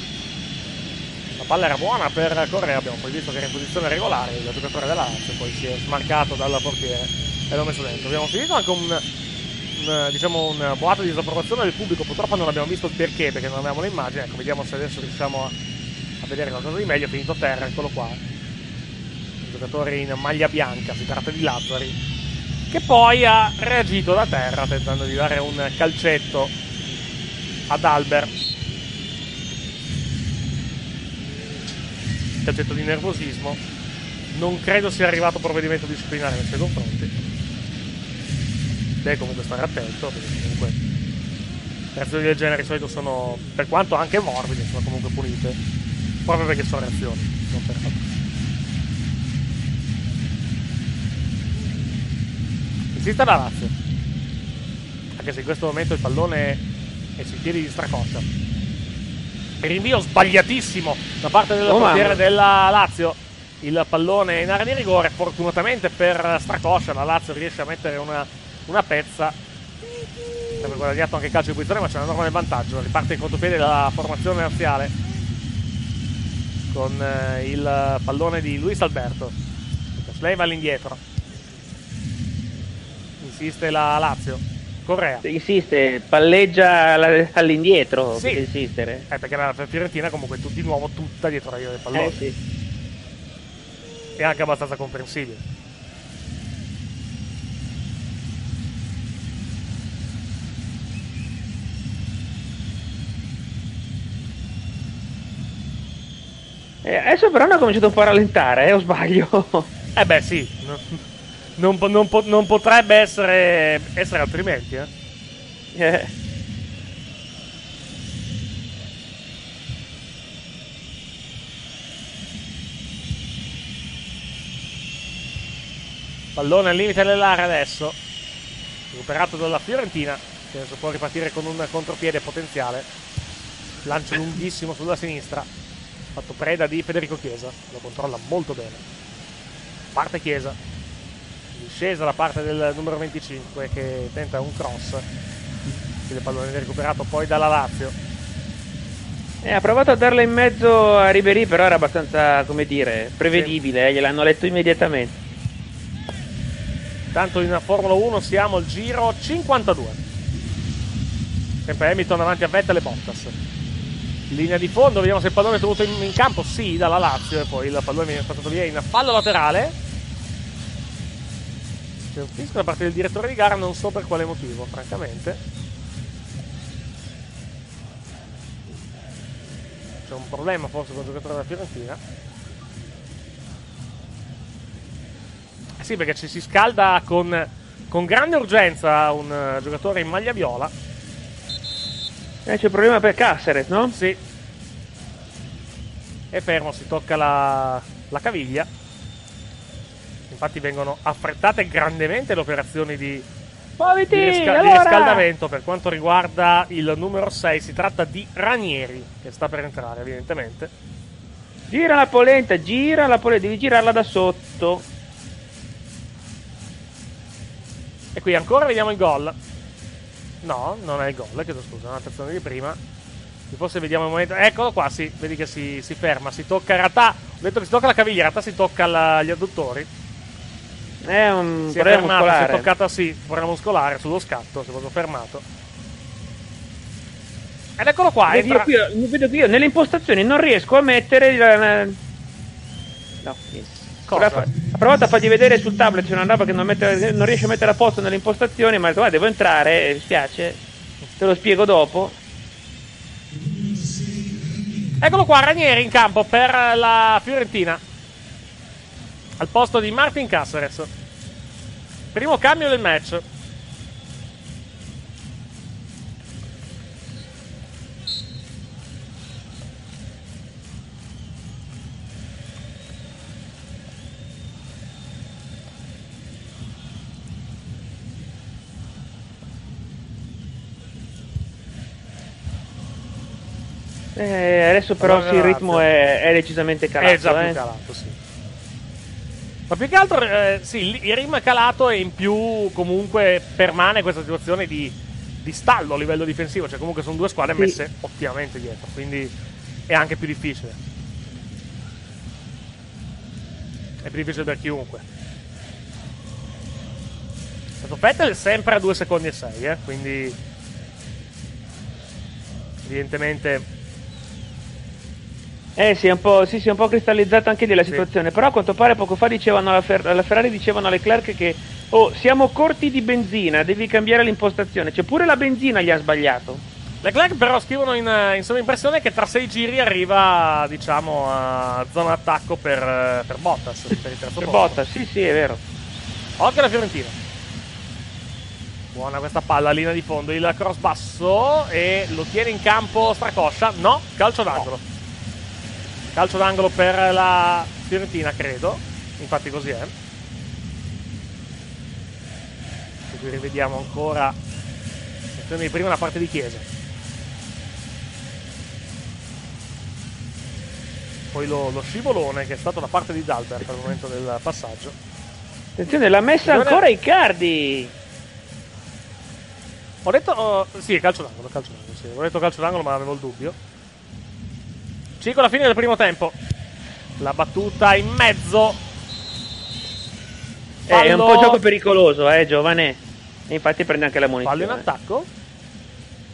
La palla era buona per Correa, abbiamo poi visto che era in posizione regolare il giocatore della Lazio, poi si è smarcato dal portiere e l'ha messo dentro. Abbiamo finito anche un, un, diciamo, un boato di disapprovazione del pubblico, purtroppo non abbiamo visto il perché perché non avevamo le immagini, ecco vediamo se adesso riusciamo a, a vedere qualcosa di meglio, finito a terra, eccolo qua. Un giocatore in maglia bianca, si tratta di Lazzari, che poi ha reagito da terra tentando di dare un calcetto ad Albert. Calcetto di nervosismo. Non credo sia arrivato provvedimento disciplinare nei suoi confronti. Deve comunque stare attento, perché comunque reazioni del genere di solito sono, per quanto anche morbide, sono comunque punite. Proprio perché sono reazioni, non per altro. Insiste la Lazio. Anche se in questo momento il pallone è sui piedi di Stracoscia. Rinvio sbagliatissimo da parte del Oh, portiere mamma. della Lazio. Il pallone in area di rigore. Fortunatamente per Stracoscia la Lazio riesce a mettere una, una pezza. Avrebbe guadagnato anche il calcio di posizione, ma c'è una norma nel vantaggio. Riparte in contropiede la formazione razziale con eh, il pallone di Luis Alberto. Slay va all'indietro. Insiste la Lazio. Correa. Insiste, palleggia all'indietro Sì. per insistere. Eh, perché la Fiorentina comunque tu- di nuovo tutta dietro la linea del pallone. Eh sì. È anche abbastanza comprensibile. Eh, adesso però hanno cominciato un po' a rallentare, eh, o sbaglio? Eh beh sì, no- non, non non potrebbe essere, essere altrimenti. Eh. Eh. Pallone al limite dell'area adesso. Recuperato dalla Fiorentina. Che adesso può ripartire con un contropiede potenziale. Lancio lunghissimo sulla sinistra. Fatto preda di Federico Chiesa. Lo controlla molto bene. Parte Chiesa. Discesa da parte del numero 25 che tenta un cross. Il pallone viene recuperato poi dalla Lazio. Eh, ha provato a darla in mezzo a Ribery, però era abbastanza, come dire, prevedibile, eh, gliel'hanno letto immediatamente. Intanto in Formula 1 siamo al giro 52. Sempre Hamilton davanti a Vettel e Bottas. Linea di fondo, vediamo se il pallone è tenuto in, in campo. Sì, dalla Lazio. E poi il pallone viene passato via in fallo laterale. C'è un fischio da parte del direttore di gara, non so per quale motivo, francamente. C'è un problema forse con il giocatore della Fiorentina. Eh sì, perché ci si scalda con, con grande urgenza un eh, giocatore in maglia viola. Eh, c'è un problema per Caceres, no? Sì. È fermo, si tocca la, la caviglia. Infatti vengono affrettate grandemente le operazioni di, Muoviti! di, risca- di allora! riscaldamento per quanto riguarda il numero 6. Si tratta di Ranieri, che sta per entrare evidentemente. Gira la polenta, gira la polenta, devi girarla da sotto. E qui ancora vediamo il gol. No, non è il gol, chiedo scusa, è una tazzone di prima. Forse vediamo il momento. Eccolo qua, sì, vedi che si, si ferma, si tocca in realtà. Ho detto che si tocca la caviglia, in realtà si tocca la- gli adduttori. È un Si è fermato, si è muscolare. toccata sì, problema muscolare sullo scatto, si è proprio fermato. Ed eccolo qua, Vedi, entra- io qui, vedo che io nelle impostazioni non riesco a mettere il... No, niente. Ha provato a fargli vedere sul tablet c'è una roba che non, mette- non riesce a mettere a posto nelle impostazioni, ma ha detto, "Guarda, devo entrare, eh, mi spiace, te lo spiego dopo. Eccolo qua, Ranieri in campo per la Fiorentina. Al posto di Martin Caceres. Primo cambio del match. Eh, adesso però Allora, sì, il ritmo è, è decisamente calato. è già eh. più calato, sì. Ma più che altro, eh, sì, il- rim è calato e in più comunque permane questa situazione di, di stallo a livello difensivo. Cioè comunque sono due squadre Sì. messe ottimamente dietro, quindi è anche più difficile. È più difficile per chiunque. Stato Vettel è sempre a 2 secondi e 6, eh, quindi evidentemente Eh sì, è un po', sì, sì, è un po' cristallizzata anche lì la situazione. Però a quanto pare poco fa dicevano alla, Fer- alla Ferrari dicevano a Leclerc che oh, siamo corti di benzina, devi cambiare l'impostazione. Cioè pure la benzina gli ha sbagliato. Leclerc però scrivono in, eh, in sovraimpressione che tra sei giri arriva diciamo a zona attacco per, eh, per Bottas per il terzo Per posto. Botta, sì, sì, è vero. Occhio alla Fiorentina buona questa palla linea di fondo il cross basso e lo tiene in campo Stracoscia no calcio d'angolo calcio d'angolo per la Fiorentina credo infatti così è e qui rivediamo ancora l'azione di prima da parte di Chiesa poi lo, lo scivolone che è stato da parte di Dalbert al momento del passaggio Attenzione, l'ha messa Attenzione. ancora Icardi. Ho detto. oh, sì, calcio d'angolo, calcio d'angolo. Sì. Ho detto calcio d'angolo, ma avevo il dubbio. Cico alla fine del primo tempo. La battuta in mezzo. Eh, è un Fallo- po' gioco pericoloso, eh, giovane. E infatti prende anche la Fallo in munizione. attacco.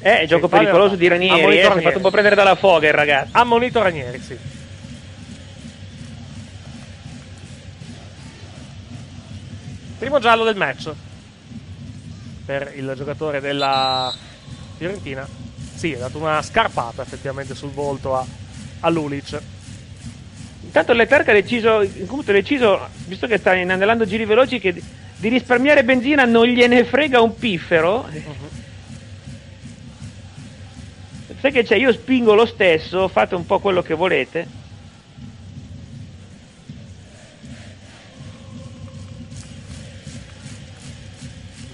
Eh, è gioco Sì, fallo in pericoloso di. Ranieri, eh, si è Ranieri. fatto un po' prendere dalla foga il ragazzo. Ammonito Ranieri, sì. Primo giallo del match. Per il giocatore della Fiorentina. Sì, ha dato una scarpata effettivamente sul volto a, a Lulic. Intanto Leclerc ha deciso, ha deciso, visto che sta inanellando giri veloci, che di, risparmiare benzina non gliene frega un piffero. Sai che c'è, io spingo lo stesso, fate un po' quello che volete.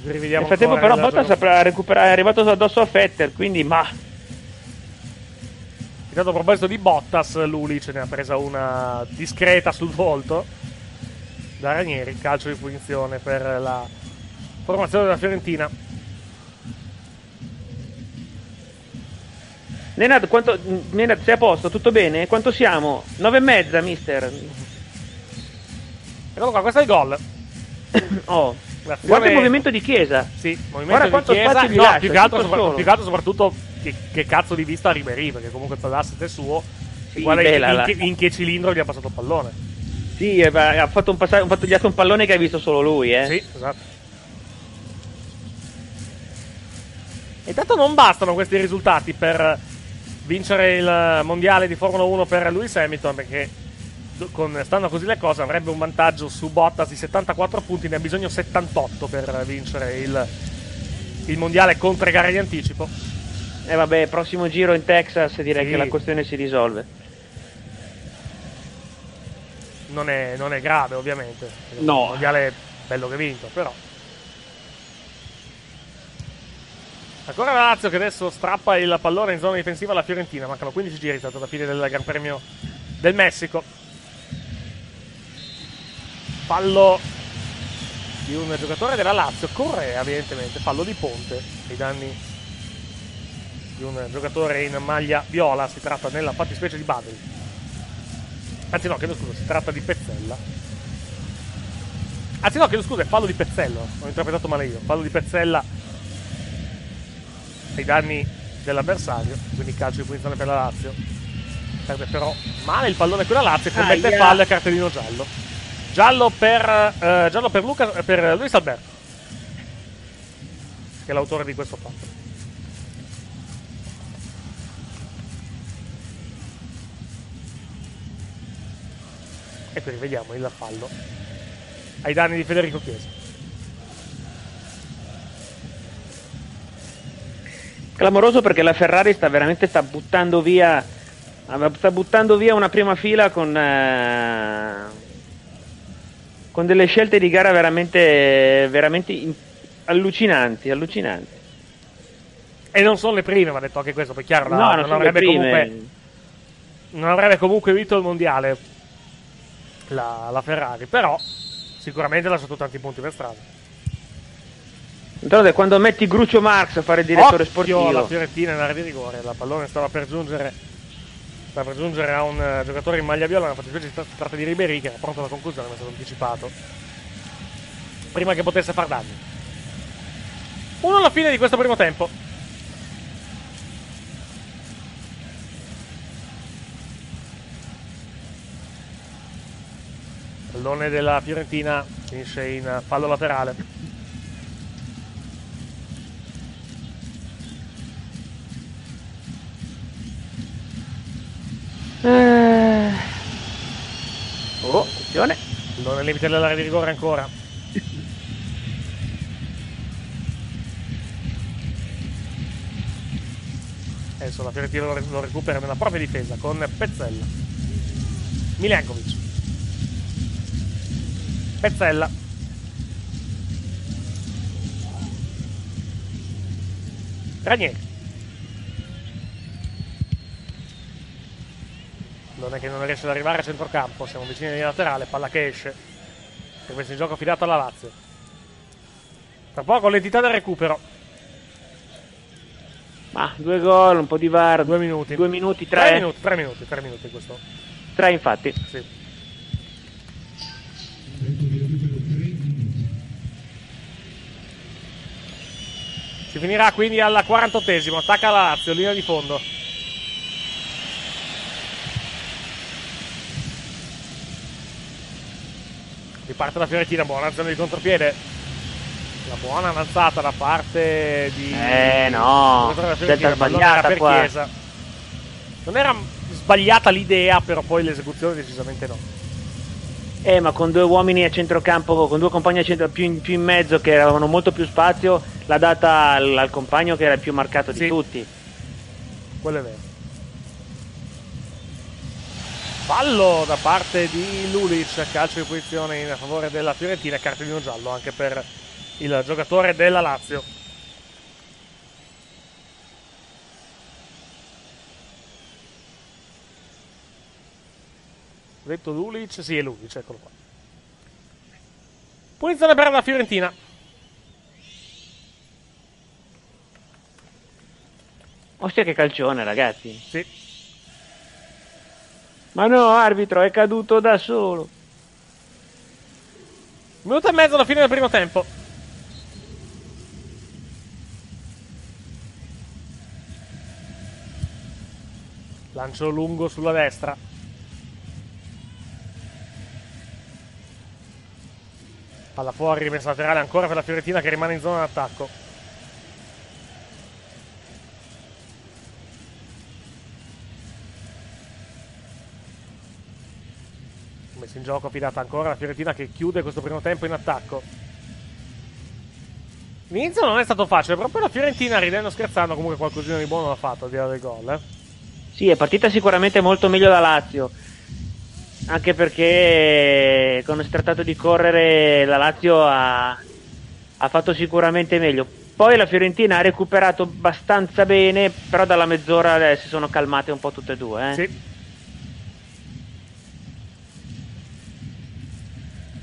Nel frattempo però Bottas è arrivato addosso a Fetter, quindi ma... Intanto a proposito di Bottas, Lulic ne ha presa una discreta sul volto da Ranieri, calcio di punizione per la formazione della Fiorentina. Nenad, quanto, Nenad, sei a posto? Tutto bene? Quanto siamo? Nove e mezza, mister. Eccolo qua, questo è il gol. Oh, Guarda il movimento di Chiesa. Sì, movimento Guarda di quanto Chiesa. No, più che altro, più che altro soprattutto che, che cazzo di vista a Ribery, perché comunque l'asset è suo. Sì, guarda beh, in, in che, in che cilindro gli ha passato il pallone. Sì, eh, ha fatto, un passaggio, ha fatto gli un pallone che ha visto solo lui, eh. Sì, esatto. E tanto non bastano questi risultati per vincere il mondiale di Formula 1 per Lewis Hamilton, perché con, stando così le cose avrebbe un vantaggio su Bottas di 74 punti, ne ha bisogno 78 per vincere il, il mondiale con tre gare di anticipo. E vabbè, prossimo giro in Texas direi Sì. che la questione si risolve. Non è, non è grave, ovviamente. No. Il mondiale è bello che vinto, però. Ancora la Lazio che adesso strappa il pallone in zona difensiva alla Fiorentina. Mancano 15 giri, tanto alla fine del Gran Premio del Messico. Fallo di un giocatore della Lazio. Correa, evidentemente. Fallo di Ponte ai danni di un giocatore in maglia viola. Si tratta nella fattispecie di Badri. Anzi, no, chiedo scusa, si tratta di Pezzella. Anzi, no, chiedo scusa, è fallo di Pezzella. Ho interpretato male io. Fallo di Pezzella ai danni dell'avversario. Quindi calcio di punizione per la Lazio. Perde però male il pallone quella Lazio e commette Aia. fallo e cartellino giallo. Giallo per, eh, giallo per, Luca, per Luis Alberto, che è l'autore di questo fatto. E qui rivediamo il fallo ai danni di Federico Chiesa. Clamoroso perché la Ferrari sta veramente sta buttando via sta buttando via una prima fila con eh, con delle scelte di gara veramente veramente in- allucinanti, allucinanti. E non sono le prime, va detto anche questo, perché chiaro, la- no, non, non, avrebbe comunque, non avrebbe comunque vinto il mondiale la, la Ferrari, però sicuramente ha lasciato tanti punti per strada. D'altronde quando metti Grucio Marx a fare il direttore Occhio sportivo. alla Fiorentina in area di rigore, la pallone stava per giungere, stava per giungere a un eh, giocatore in maglia viola, nella fattispecie si tra- si tratta di Ribery che era pronto alla conclusione ma è stato anticipato prima che potesse far danni. Uno alla fine di questo primo tempo. Pallone della Fiorentina finisce in fallo laterale. Eh. Oh, attenzione. È limite dell'area di rigore ancora. Adesso la Fiorentina lo, lo recupera nella propria difesa con Pezzella. Milenkovic. Pezzella. Ranieri. Non è che non riesce ad arrivare a centrocampo, siamo vicini di laterale, palla che esce. Per questo in gioco affidato alla Lazio. Tra poco l'entità del recupero. Ma due gol, un po' di VAR. Due minuti. Due minuti, Tre tre. minuti, tre minuti, tre minuti questo. Tre infatti. Sì. Si finirà quindi alla 48esimo. Attacca la Lazio, linea di fondo. Riparte la Fiorentina, buona azione di contropiede. La buona avanzata da parte di. Eh, no, scelta sbagliata per qua. Chiesa. Non era sbagliata l'idea, però poi l'esecuzione decisamente no. Eh, ma con due uomini a centrocampo, con due compagni a centro, più, in, più in mezzo che avevano molto più spazio, l'ha data al, al compagno che era il più marcato di Sì. tutti. Quello è vero. Fallo da parte di Lulic, calcio di posizione in favore della Fiorentina, cartellino giallo anche per il giocatore della Lazio. Ho detto Lulic? Sì, è Lulic, cioè, eccolo qua. Punizione per la Fiorentina. Ostia che calcione, ragazzi. Sì. Ma no, arbitro, è caduto da solo. Minuto e mezzo alla fine del primo tempo. Lancio lungo sulla destra. Palla fuori, rimessa laterale ancora per la Fiorentina che rimane in zona d'attacco. Messa in gioco, affidata ancora la Fiorentina che chiude questo primo tempo in attacco. L'inizio non è stato facile, poi la Fiorentina, ridendo scherzando, comunque qualcosina di buono l'ha fatto al di là del gol. Eh. Sì, è partita sicuramente molto meglio da Lazio. Anche perché quando si è trattato di correre la Lazio ha, ha fatto sicuramente meglio. Poi la Fiorentina ha recuperato abbastanza bene, però dalla mezz'ora eh, si sono calmate un po' tutte e due. Eh. Sì.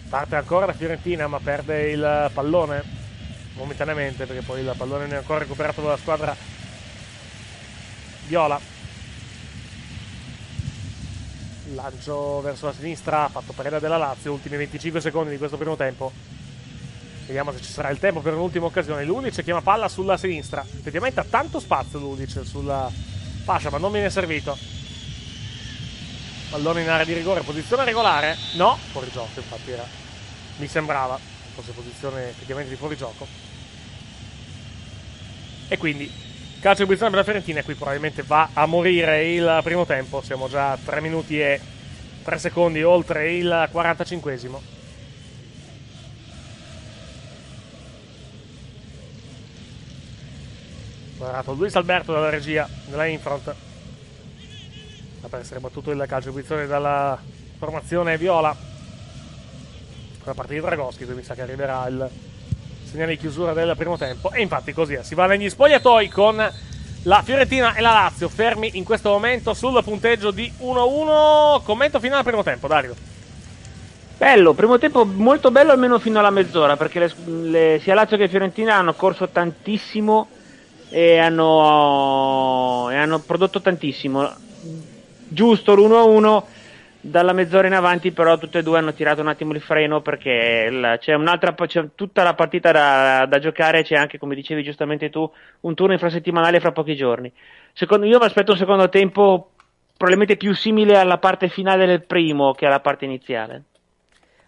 Parte ancora la Fiorentina, ma perde il pallone momentaneamente perché poi il pallone non è ancora recuperato dalla squadra viola. Lancio verso la sinistra, fatto preda della Lazio, ultimi 25 secondi di questo primo tempo. Vediamo se ci sarà il tempo per un'ultima occasione. Ludic chiama palla sulla sinistra. Effettivamente ha tanto spazio Ludic sulla fascia, ma non viene servito. Pallone in area di rigore, posizione regolare? No, fuori gioco, infatti era. Mi sembrava fosse posizione effettivamente di fuori gioco. E quindi calcio di posizione per la Fiorentina qui probabilmente va a morire il primo tempo. Siamo già a 3 minuti e 3 secondi oltre il 45esimo. Guardato Luis Alberto dalla regia della Infront. Sta per essere battuto il calcio di posizione dalla formazione viola da parte di Dragoschi, quindi mi sa che arriverà il segnale di chiusura del primo tempo. E infatti così è, si va negli spogliatoi con la Fiorentina e la Lazio fermi in questo momento sul punteggio di 1-1. Commento finale del primo tempo, Dario. Bello, primo tempo molto bello almeno fino alla mezz'ora perché le, le, sia Lazio che Fiorentina hanno corso tantissimo e hanno, e hanno prodotto tantissimo. Giusto l'1-1 dalla mezz'ora in avanti però tutte e due hanno tirato un attimo il freno perché il, c'è un'altra c'è tutta la partita da, da, giocare c'è anche come dicevi giustamente tu un turno infrasettimanale fra pochi giorni secondo io mi aspetto un secondo tempo probabilmente più simile alla parte finale del primo che alla parte iniziale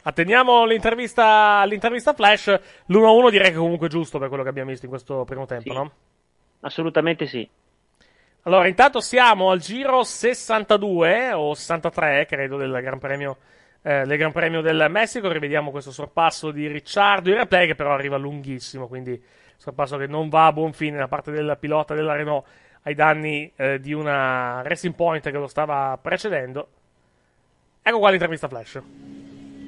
Attendiamo l'intervista, l'intervista flash. L'1-1 direi che comunque è giusto per quello che abbiamo visto in questo primo tempo, sì. no? Assolutamente sì. Allora, intanto siamo al giro 62 o 63, credo, del Gran Premio, eh, del Gran Premio del Messico. Rivediamo questo sorpasso di Ricciardo in replay, che però arriva lunghissimo, quindi sorpasso che non va a buon fine da parte del pilota della Renault ai danni eh, di una Racing Point che lo stava precedendo. Ecco qua l'intervista flash.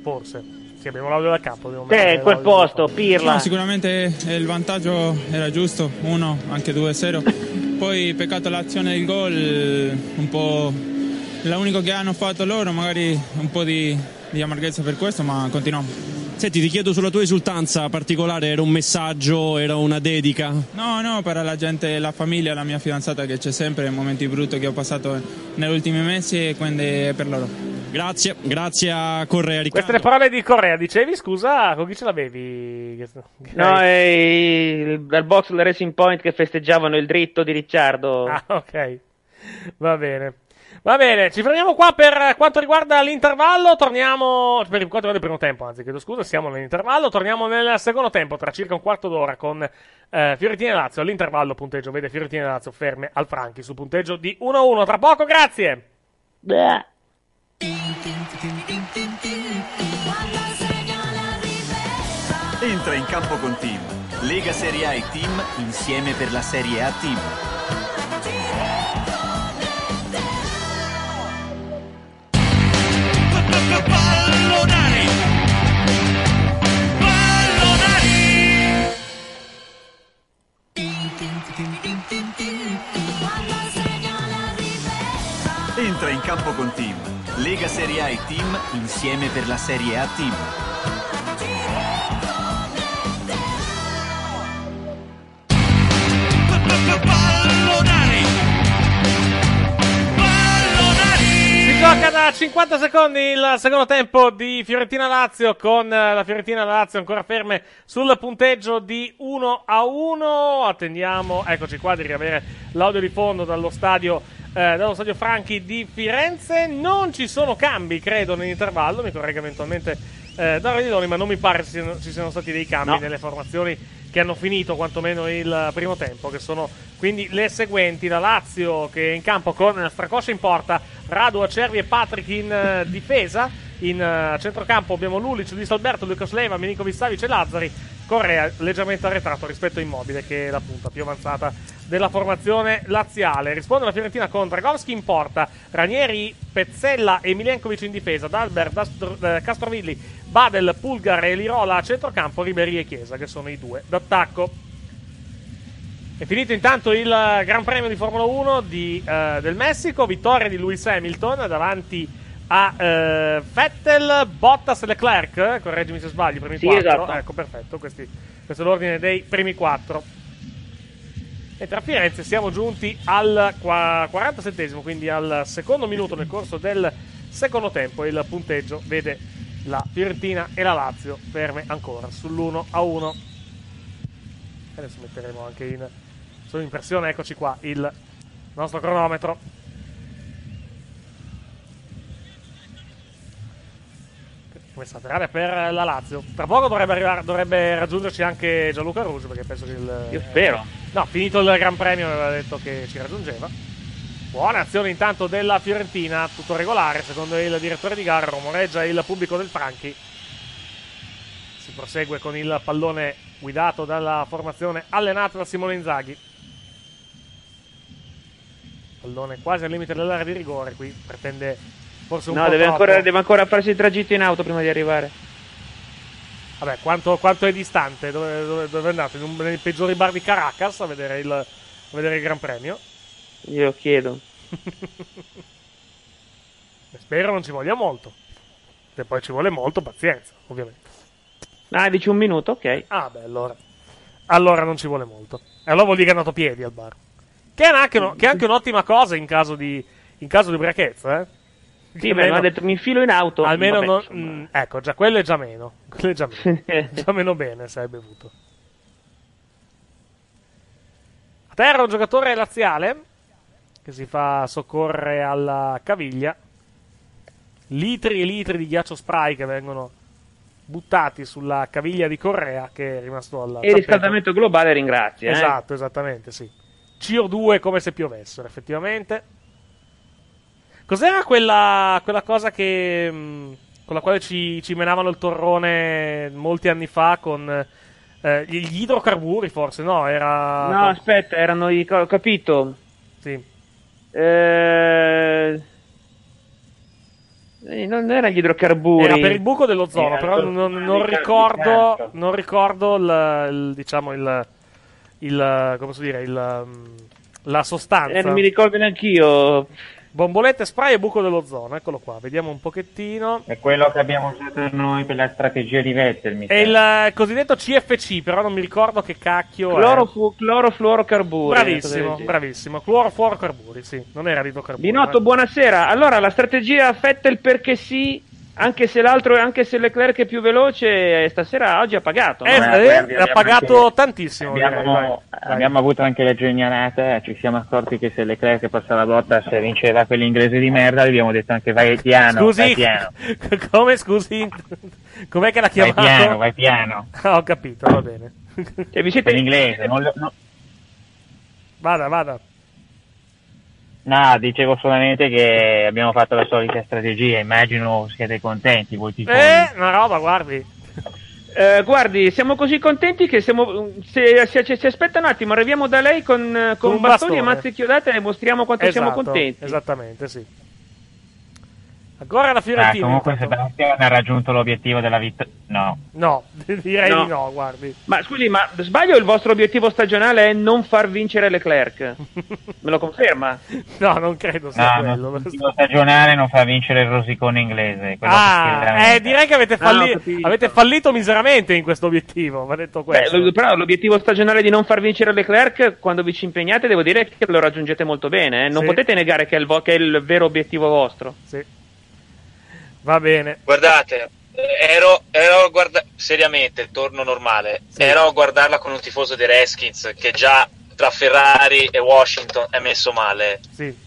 Forse. Sì, abbiamo l'audio dal campo. Eh, in quel posto, Pirla. No, sicuramente il vantaggio era giusto, uno, anche 2-0. Poi peccato l'azione del gol, un po' l'unico che hanno fatto loro, magari un po' di, di amarghezza per questo, ma continuiamo. Senti, ti chiedo sulla tua esultanza particolare, era un messaggio, era una dedica? No, no, per la gente, la famiglia, la mia fidanzata che c'è sempre, i momenti brutti che ho passato negli ultimi mesi, quindi è per loro. Grazie, grazie a Correa. Riccardo. Queste le parole di Correa, dicevi scusa, con chi ce l'avevi? No, è dal box del Racing Point che festeggiavano il dritto di Ricciardo. Ah, ok, va bene. Va bene, ci fermiamo qua per quanto riguarda l'intervallo. Torniamo. Per quanto riguarda il primo tempo, anzi, chiedo scusa, siamo nell'intervallo. Torniamo nel secondo tempo, tra circa un quarto d'ora, con eh, Fiorentina e Lazio. All'intervallo, punteggio, vede Fiorentina e Lazio ferme al Franchi sul punteggio di 1-1. Tra poco, grazie. Beh. Entra in campo con Team. Lega Serie A e Team insieme per la Serie A Team. Pallonari! Pallonari! Entra in campo con Team. Lega Serie A e Team insieme per la Serie A Team. Pallonari! Si gioca da 50 secondi il secondo tempo di Fiorentina-Lazio con eh, la Fiorentina-Lazio ancora ferme sul punteggio di 1 a 1. Attendiamo, eccoci qua, di riavere l'audio di fondo dallo stadio eh, dallo stadio Franchi di Firenze. Non ci sono cambi, credo, nell'intervallo. Mi corregga eventualmente eh, da Reniloni, ma non mi pare ci siano, ci siano stati dei cambi No. nelle formazioni che hanno finito quantomeno il primo tempo, che sono quindi le seguenti. La Lazio che è in campo con Stracoscia in porta, Radu, Acervi e Patrick in eh, difesa. In eh, centrocampo abbiamo Lulic, Luis Alberto, Lucas Leva, Milinkovic Savic e Lazzari. Correa leggermente arretrato rispetto a Immobile, che è la punta più avanzata della formazione laziale. Risponde la Fiorentina con Dragowski in porta, Ranieri, Pezzella e Milenkovic in difesa, D'Albert, Dastro- eh, Castrovilli, Badel, Pulgar e Lirola a centrocampo, Ribéry e Chiesa, che sono i due d'attacco. È finito intanto il Gran Premio di Formula 1 di, eh, del Messico, vittoria di Lewis Hamilton davanti a eh, Vettel, Bottas e Leclerc, eh, correggimi se sbaglio, i primi Sì, quattro. esatto. Ecco, perfetto, questi- questo è l'ordine dei primi quattro. Mentre a Firenze siamo giunti al qua- 47esimo, quindi al secondo minuto nel corso del secondo tempo. Il punteggio vede la Fiorentina e la Lazio ferme ancora sull'1 a 1. Adesso metteremo anche in solo eccoci qua, il nostro cronometro. Come laterale per la Lazio. Tra poco dovrebbe, arrivare- dovrebbe raggiungerci anche Gianluca Rouge perché penso che il... Io spero. No, finito il Gran Premio aveva detto che ci raggiungeva. Buona azione intanto della Fiorentina, tutto regolare, secondo il direttore di gara, rumoreggia il pubblico del Franchi. Si prosegue con il pallone guidato dalla formazione allenata da Simone Inzaghi. Pallone quasi al limite dell'area di rigore, qui pretende forse un No, po' deve troppo. ancora, deve ancora farsi il tragitto in auto prima di arrivare. Vabbè, quanto, quanto è distante? Dove, dove, dove è andato? In un, nei peggiori bar di Caracas a vedere il, a vedere il Gran Premio? Glielo chiedo. Spero non ci voglia molto. Se poi ci vuole molto, pazienza, ovviamente. Ah, dici un minuto, ok. Ah, beh, allora. Allora non ci vuole molto. E allora vuol dire che è andato a piedi al bar. Che è anche, no- che è anche un'ottima cosa in caso di, in caso di ubriachezza, eh? Sì, ma mi ha detto mi infilo in auto. Almeno Vabbè, non- insomma. mm, ecco, già quello è già meno. Quello è già meno. già meno bene se hai bevuto. A terra un giocatore laziale che si fa soccorrere alla caviglia. Litri e litri di ghiaccio spray che vengono buttati sulla caviglia di Correa che è rimasto al E il riscaldamento globale ringrazia. eh. Esatto, esattamente, sì. CO2 come se piovessero, effettivamente. Cos'era quella, quella cosa che. mh, con la quale ci, ci menavano il torrone molti anni fa con eh, gli idrocarburi, forse? No, era. No, aspetta, erano i. Ho capito. Sì. Eh... eh, Non erano gli idrocarburi. Era per il buco dell'ozono, Era però per- non, non ricordo, carburante. non ricordo il, il- diciamo il, il come posso dire, il, um, la sostanza. Eh, non mi ricordo neanch'io. Bombolette, spray e buco dell'ozono, eccolo qua, vediamo un pochettino. È quello che abbiamo usato noi per la strategia di Vettel, mi È il cosiddetto CFC, però non mi ricordo che cacchio è. Clorofu- clorofluorocarburi. Bravissimo, bravissimo. Clorofluorocarburi, sì, non era idrocarburi. Binotto, eh. buonasera. Allora, la strategia Fettel perché sì, anche se l'altro, anche se Leclerc è più veloce, eh, stasera oggi ha pagato. no? Eh, Beh, eh, guardi, ha pagato anche- tantissimo. direi, Abbiamo, vai, vai. abbiamo avuto anche la genialata, ci siamo accorti che se Leclerc passava Bottas e vinceva quell'inglese di merda, gli abbiamo detto anche vai piano, Scusi, vai piano, come scusi? Com'è che l'ha vai chiamato? piano, vai piano. Ah, ho capito, va bene. Cioè, vi siete... L'inglese, non lo- no, Vada, vada. No, dicevo solamente che abbiamo fatto la solita strategia, immagino siete contenti voi tifosi. Eh, una roba, guardi. Eh, guardi, siamo così contenti che siamo, se, se- se- se aspetta un attimo, arriviamo da lei con, eh, con, bastoni e bastone. mazze chiodate e mostriamo quanto siamo Esatto, contenti. Esattamente, sì. Ancora la Fiorentina. comunque intanto. Sebastian ha raggiunto l'obiettivo della vittoria. No, No, direi No. di no, guardi. Ma scusi, ma sbaglio il vostro obiettivo stagionale è non far vincere Leclerc? Me lo conferma? No, non credo sia no, quello. l'obiettivo stagionale non fa vincere il rosicone inglese. Ah, eh, direi che avete, Ah, falli- capito. avete fallito miseramente in questo obiettivo. Va detto Beh, questo. lo- però l'obiettivo stagionale di non far vincere Leclerc, quando vi ci impegnate, devo dire che lo raggiungete molto bene. eh. Non Sì. potete negare che è, il vo- che è il vero obiettivo vostro. Sì. Va bene. Guardate, ero, ero guarda- seriamente, torno normale, ero a guardarla con un tifoso dei Redskins che già tra Ferrari e Washington è messo male. Sì.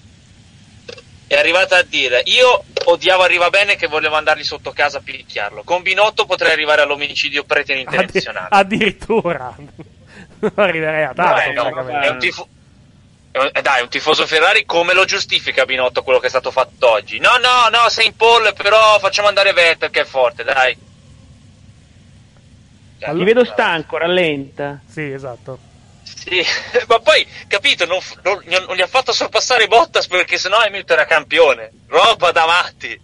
è arrivata a dire io odiavo Arriva Bene che volevo andargli sotto casa a picchiarlo. Con Binotto potrei arrivare all'omicidio preterintenzionale. Addirittura. Non arriverei a tanto. No, eh, no, è un tifo- dai, un tifoso Ferrari come lo giustifica Binotto quello che è stato fatto oggi? No, no, no, sei in pole, però facciamo andare Vettel che è forte, dai. Ti vedo stanco, rallenta. Sì, esatto. Sì, ma poi, capito, non, non- non gli ha fatto sorpassare Bottas perché sennò Hamilton era campione. Roba davanti.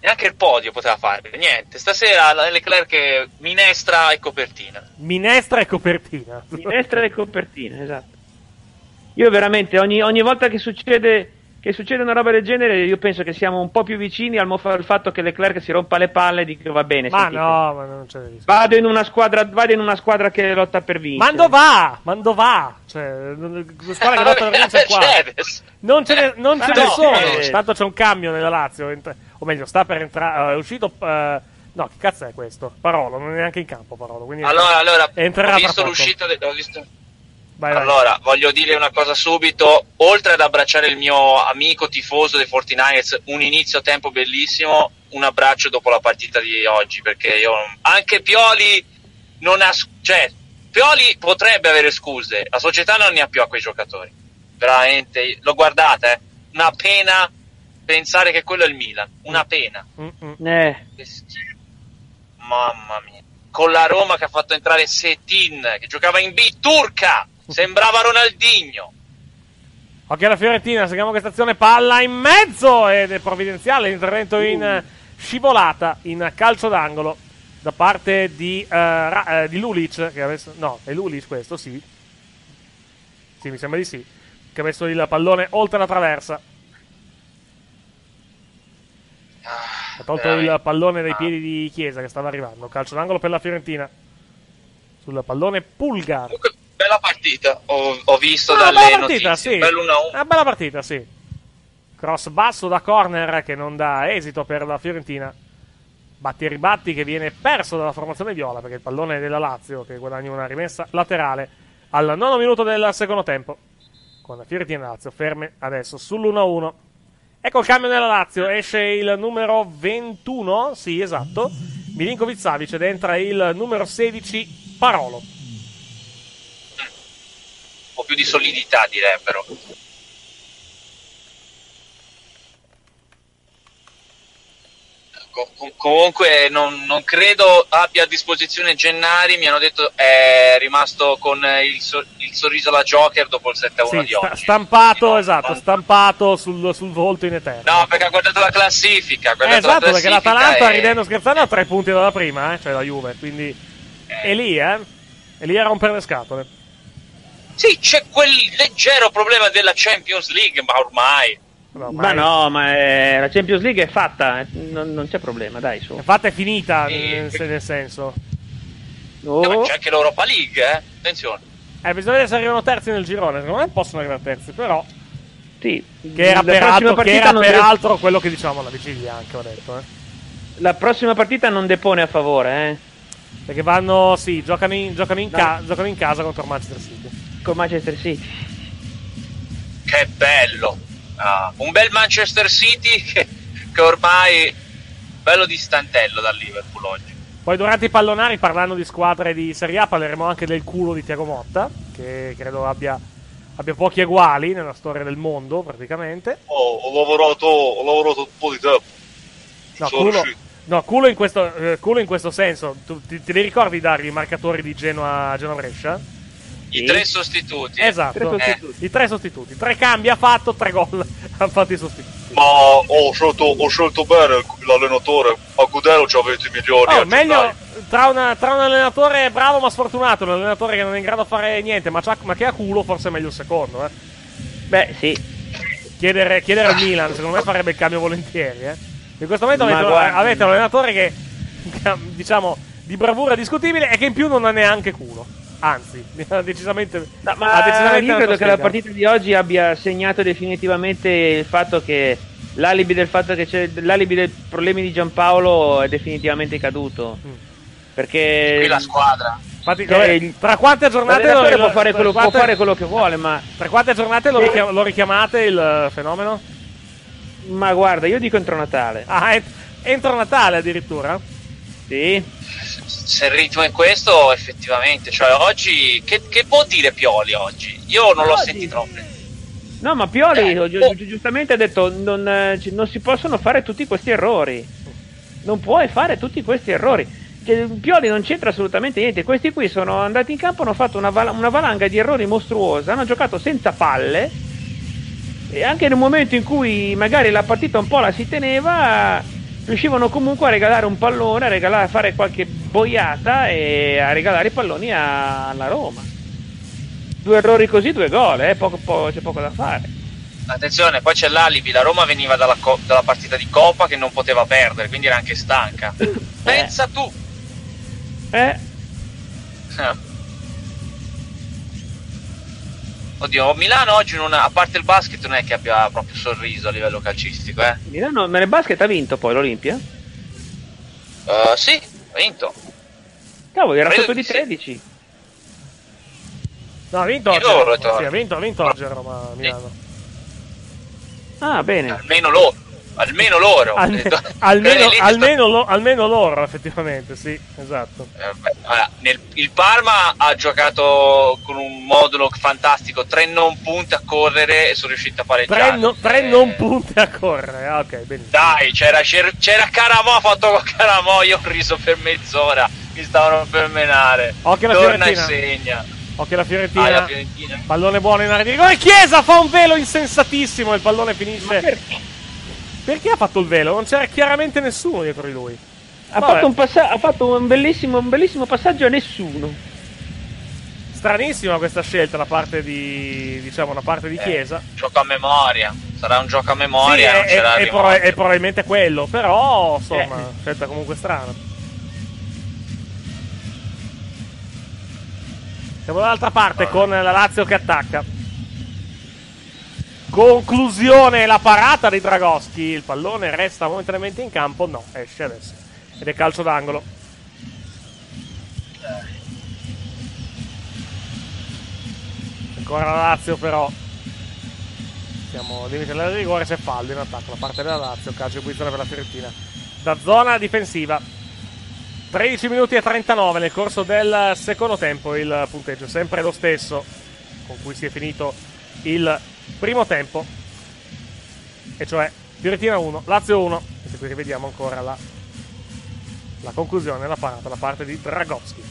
Neanche il podio poteva fare. Niente, stasera Leclerc minestra e copertina. Minestra e copertina. Minestra e copertina, esatto. Io veramente ogni, ogni volta che succede, che succede una roba del genere, io penso che siamo un po' più vicini al, mo- al fatto che Leclerc si rompa le palle e dica va bene. Ma sentite, no, ma non c'è rischio. Vado in una squadra, vado in una squadra che lotta per vincere. Mando va, mando va. Cioè, la squadra che lotta per vincere è qua. Mercedes. Non ce ne, non ce ne no, sono. eh. Tanto c'è un cambio nella Lazio. entra- o meglio, sta per entrare. è uscito. eh, no, che cazzo è questo? Parolo, non è neanche in campo. Parolo. Quindi Allora, allora, entrerà ho visto l'uscita de- ho visto- Vai, vai. Allora, voglio dire una cosa subito. Oltre ad abbracciare il mio amico tifoso dei 49ers, un inizio tempo bellissimo, un abbraccio dopo la partita di oggi, perché io anche Pioli non ha cioè Pioli potrebbe avere scuse, la società non ne ha più a quei giocatori. Veramente, lo guardate, eh? una pena pensare che quello è il Milan, una pena. Eh, Che schifo. Mamma mia. Con la Roma che ha fatto entrare Setin, che giocava in B turca, sembrava Ronaldinho. Ok, la Fiorentina, seguiamo questa azione, palla in mezzo ed è provvidenziale l'intervento in eh, scivolata, in calcio d'angolo da parte di, eh, Ra- eh, di Lulic, che avesse, no, è Lulic questo, sì. Sì, mi sembra di sì, che ha messo il pallone oltre la traversa. Ha tolto il pallone dai piedi di Chiesa che stava arrivando, calcio d'angolo per la Fiorentina. Sul pallone Pulgar. Bella partita, ho, ho visto Una dalle bella partita, notizie. sì. Bello 1-1. Una bella partita, sì. Cross basso da corner che non dà esito per la Fiorentina. Batti e ribatti che viene perso dalla formazione viola perché il pallone è della Lazio che guadagna una rimessa laterale al nono minuto del secondo tempo. Con la Fiorentina e Lazio ferme adesso sull'1-1. Ecco il cambio nella Lazio, esce il numero 21, sì esatto, Milinkovic Savic ed entra il numero 16 Parolo. Po' più di solidità direbbero. Co- com- comunque non, non credo abbia a disposizione Gennari, mi hanno detto è rimasto con eh, il, so- il sorriso alla Joker dopo il 7-1 Sì, di oggi. stampato, esatto, stampato sul, sul volto in eterno. No, perché ha guardato la classifica. Eh, guardato esatto, la perché classifica l'Atalanta, e- ridendo e scherzando, ha tre punti dalla prima, eh, cioè la Juve, quindi è lì, eh. È lì a rompere le scatole. Sì, c'è quel leggero problema della Champions League, ma ormai. ma no, ma eh, la Champions League è fatta, eh, non, non c'è problema, dai, su. È finita, nel, nel senso. Oh. Eh, ma c'è anche l'Europa League, eh. Attenzione. Eh, bisogna vedere se arrivano terzi nel girone. Secondo me possono arrivare terzi, però. Sì. Che era, La prossima peraltro, che partita era deve- peraltro quello che dicevamo alla vigilia, anche ho detto, eh. La prossima partita non depone a favore, eh. Perché vanno, sì, giocano in, giocano in, ca- giocano in casa contro Manchester City. Con Manchester City. Che bello. Ah, un bel Manchester City che, che ormai bello distantello dal Liverpool oggi. Poi durante i pallonari, parlando di squadre di Serie A, parleremo anche del culo di Tiago Motta, che credo abbia, abbia pochi eguali nella storia del mondo, praticamente. Oh, ho lavorato, ho lavorato un po' di tempo. No, sono culo, no, culo, in questo, eh, culo in questo senso. Tu, ti, te li ricordi Dario, i marcatori di Genoa, Genoa Brescia? I tre sostituti. Esatto, Eh, i tre sostituti. Tre cambi ha fatto, tre gol ha fatto i sostituti. Ma ho scelto, ho scelto bene l'allenatore. A Gudelo c'ha 20 milioni. Oh, a meglio tra, una- tra un allenatore bravo ma sfortunato e un allenatore che non è in grado di fare niente, ma, c'ha- ma che ha culo, forse è meglio il secondo. Eh. Beh, sì. Chiedere, chiedere al Milan, secondo me farebbe il cambio volentieri. Eh. In questo momento avete, avete un allenatore che, che, diciamo, di bravura discutibile e che in più non ha neanche culo. Anzi, ha decisamente. Ma ha decisamente io credo che la partita di oggi abbia segnato definitivamente il fatto che l'alibi del fatto che c'è l'alibi dei problemi di Giampaolo è definitivamente caduto. Mm. Perché qui la squadra. Infatti, Cioè, tra quante giornate lo, può fare, quello, tra può quante- fare quello che vuole, ma Tra quante giornate lo, richiam- lo richiamate il eh, fenomeno? Ma guarda, io dico entro Natale. Ah, entro Natale addirittura? Sì. Se il ritmo è questo, effettivamente, cioè oggi, che, che può dire Pioli oggi? Io non l'ho sentito. No, ma Pioli Eh, gi- oh. gi- giustamente ha detto non, eh, non si possono fare tutti questi errori. Non puoi fare tutti questi errori. Cioè, Pioli non c'entra assolutamente niente. Questi qui sono andati in campo, hanno fatto una, val- una valanga di errori mostruosa, hanno giocato senza palle. E anche nel momento in cui magari la partita un po' la si teneva, riuscivano comunque a regalare un pallone, a, regalare, a fare qualche boiata e a regalare i palloni a- alla Roma. Due errori così, due gol, eh, poco- po- c'è poco da fare. Attenzione, poi c'è l'alibi, la Roma veniva dalla, co- dalla partita di Coppa che non poteva perdere, quindi era anche stanca. Pensa tu! Eh, Oddio, Milano oggi, non ha- a parte il basket, non è che abbia proprio sorriso a livello calcistico, eh? Milano, ma nel basket ha vinto poi l'Olimpia? Eh, sì, ha vinto. Cavolo, era Credo sotto di di sì. 13. No, ha vinto oggi. lo Roma. ritorno. Sì, ha vinto, ha vinto oggi a Roma Milano. Ah, bene. Almeno loro. Almeno loro. Alme- almeno, lì- almeno, lo- almeno loro, effettivamente, sì, esatto. Eh, beh, allora, nel- il Parma ha giocato con un modulo fantastico, tre non punti a correre e sono riusciti a pareggiare. Tre, no- tre Eh, non punti a correre. Ah, ok, benissimo. Dai, c'era, c'era, c'era Caramò, ha fatto con Caramò, io ho riso per mezz'ora, mi stavano per menare. Occhio alla Torna e Fiorentina. segna. Occhio la Fiorentina. Ah, la Fiorentina. Pallone buono in area di rigore. Chiesa fa un velo insensatissimo. e Il pallone finisce. Perché? ha fatto il velo? Non c'era chiaramente nessuno dietro di lui. Ha Vabbè. fatto, un, passa- ha fatto un, bellissimo, un bellissimo passaggio a nessuno. Stranissima questa scelta da parte di. diciamo, da parte di Eh, Chiesa. Gioco a memoria. Sarà un gioco a Sì, memoria, non è, c'era è- proba- è probabilmente quello. Però, insomma, Eh. scelta comunque strana. Siamo dall'altra parte con la Lazio che attacca. Conclusione la parata di Dragoschi. Il pallone resta momentaneamente in campo. No, esce adesso. Ed è calcio d'angolo. Ancora la Lazio però. Siamo limite del rigore. C'è fallo in attacco da parte della Lazio. Calcio di punizione per la Fiorentina. Da zona difensiva. 13 minuti e 39 nel corso del secondo tempo. Il punteggio sempre lo stesso con cui si è finito il primo tempo. E cioè Fiorentina 1, Lazio 1. E qui rivediamo ancora la, la conclusione, la parata da parte di Dragowski.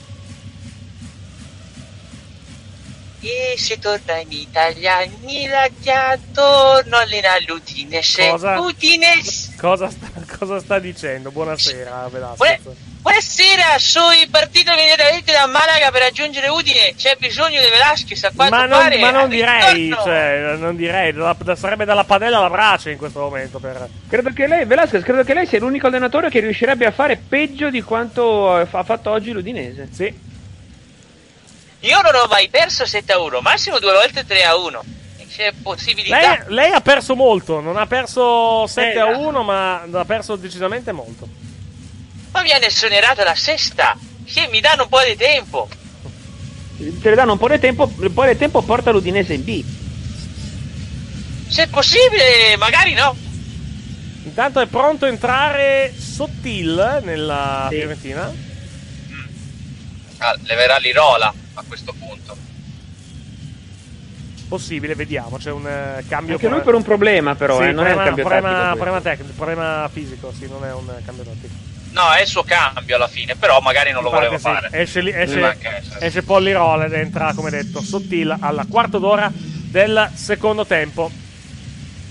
E se torna in Italia, Nilaglia torno all'Udinese. Cosa? Udinese. Cosa sta, cosa sta dicendo? Buonasera, Velasquez. Buonasera, sono partito immediatamente da Malaga per raggiungere Udine. C'è bisogno di Velasquez a quanto Ma non, pare. ma non direi, cioè, non direi, da- da- sarebbe dalla padella alla brace in questo momento per... Credo che lei, Velasquez, credo che lei sia l'unico allenatore che riuscirebbe a fare peggio di quanto eh, ha fatto oggi l'Udinese. Sì. Io non ho mai perso 7 a 1, massimo due volte 3 a 1. C'è possibilità. Lei, lei ha perso molto, non ha perso 7 Eh, a no. 1, ma ha perso decisamente molto. Ma viene esonerata la sesta. Che mi danno un po' di tempo. Te le danno un po' di tempo, un po' di tempo porta l'Udinese in B. Se è possibile, magari no. Intanto è pronto a entrare Sottil nella Sì. Fiorentina. Ah, leverà l'Irola a questo punto. Possibile, vediamo, c'è un eh, cambio Anche lui per un problema, però, Sì, eh, non è un problema, cambio problema, tattico. problema tecnico, problema fisico, sì, non è un eh, cambio tattico. No, è il suo cambio alla fine, però magari non lo voleva sì, fare. Esce, lì- esce, esce Pollirola ed entra, come detto, Sottil alla quarta d'ora del secondo tempo.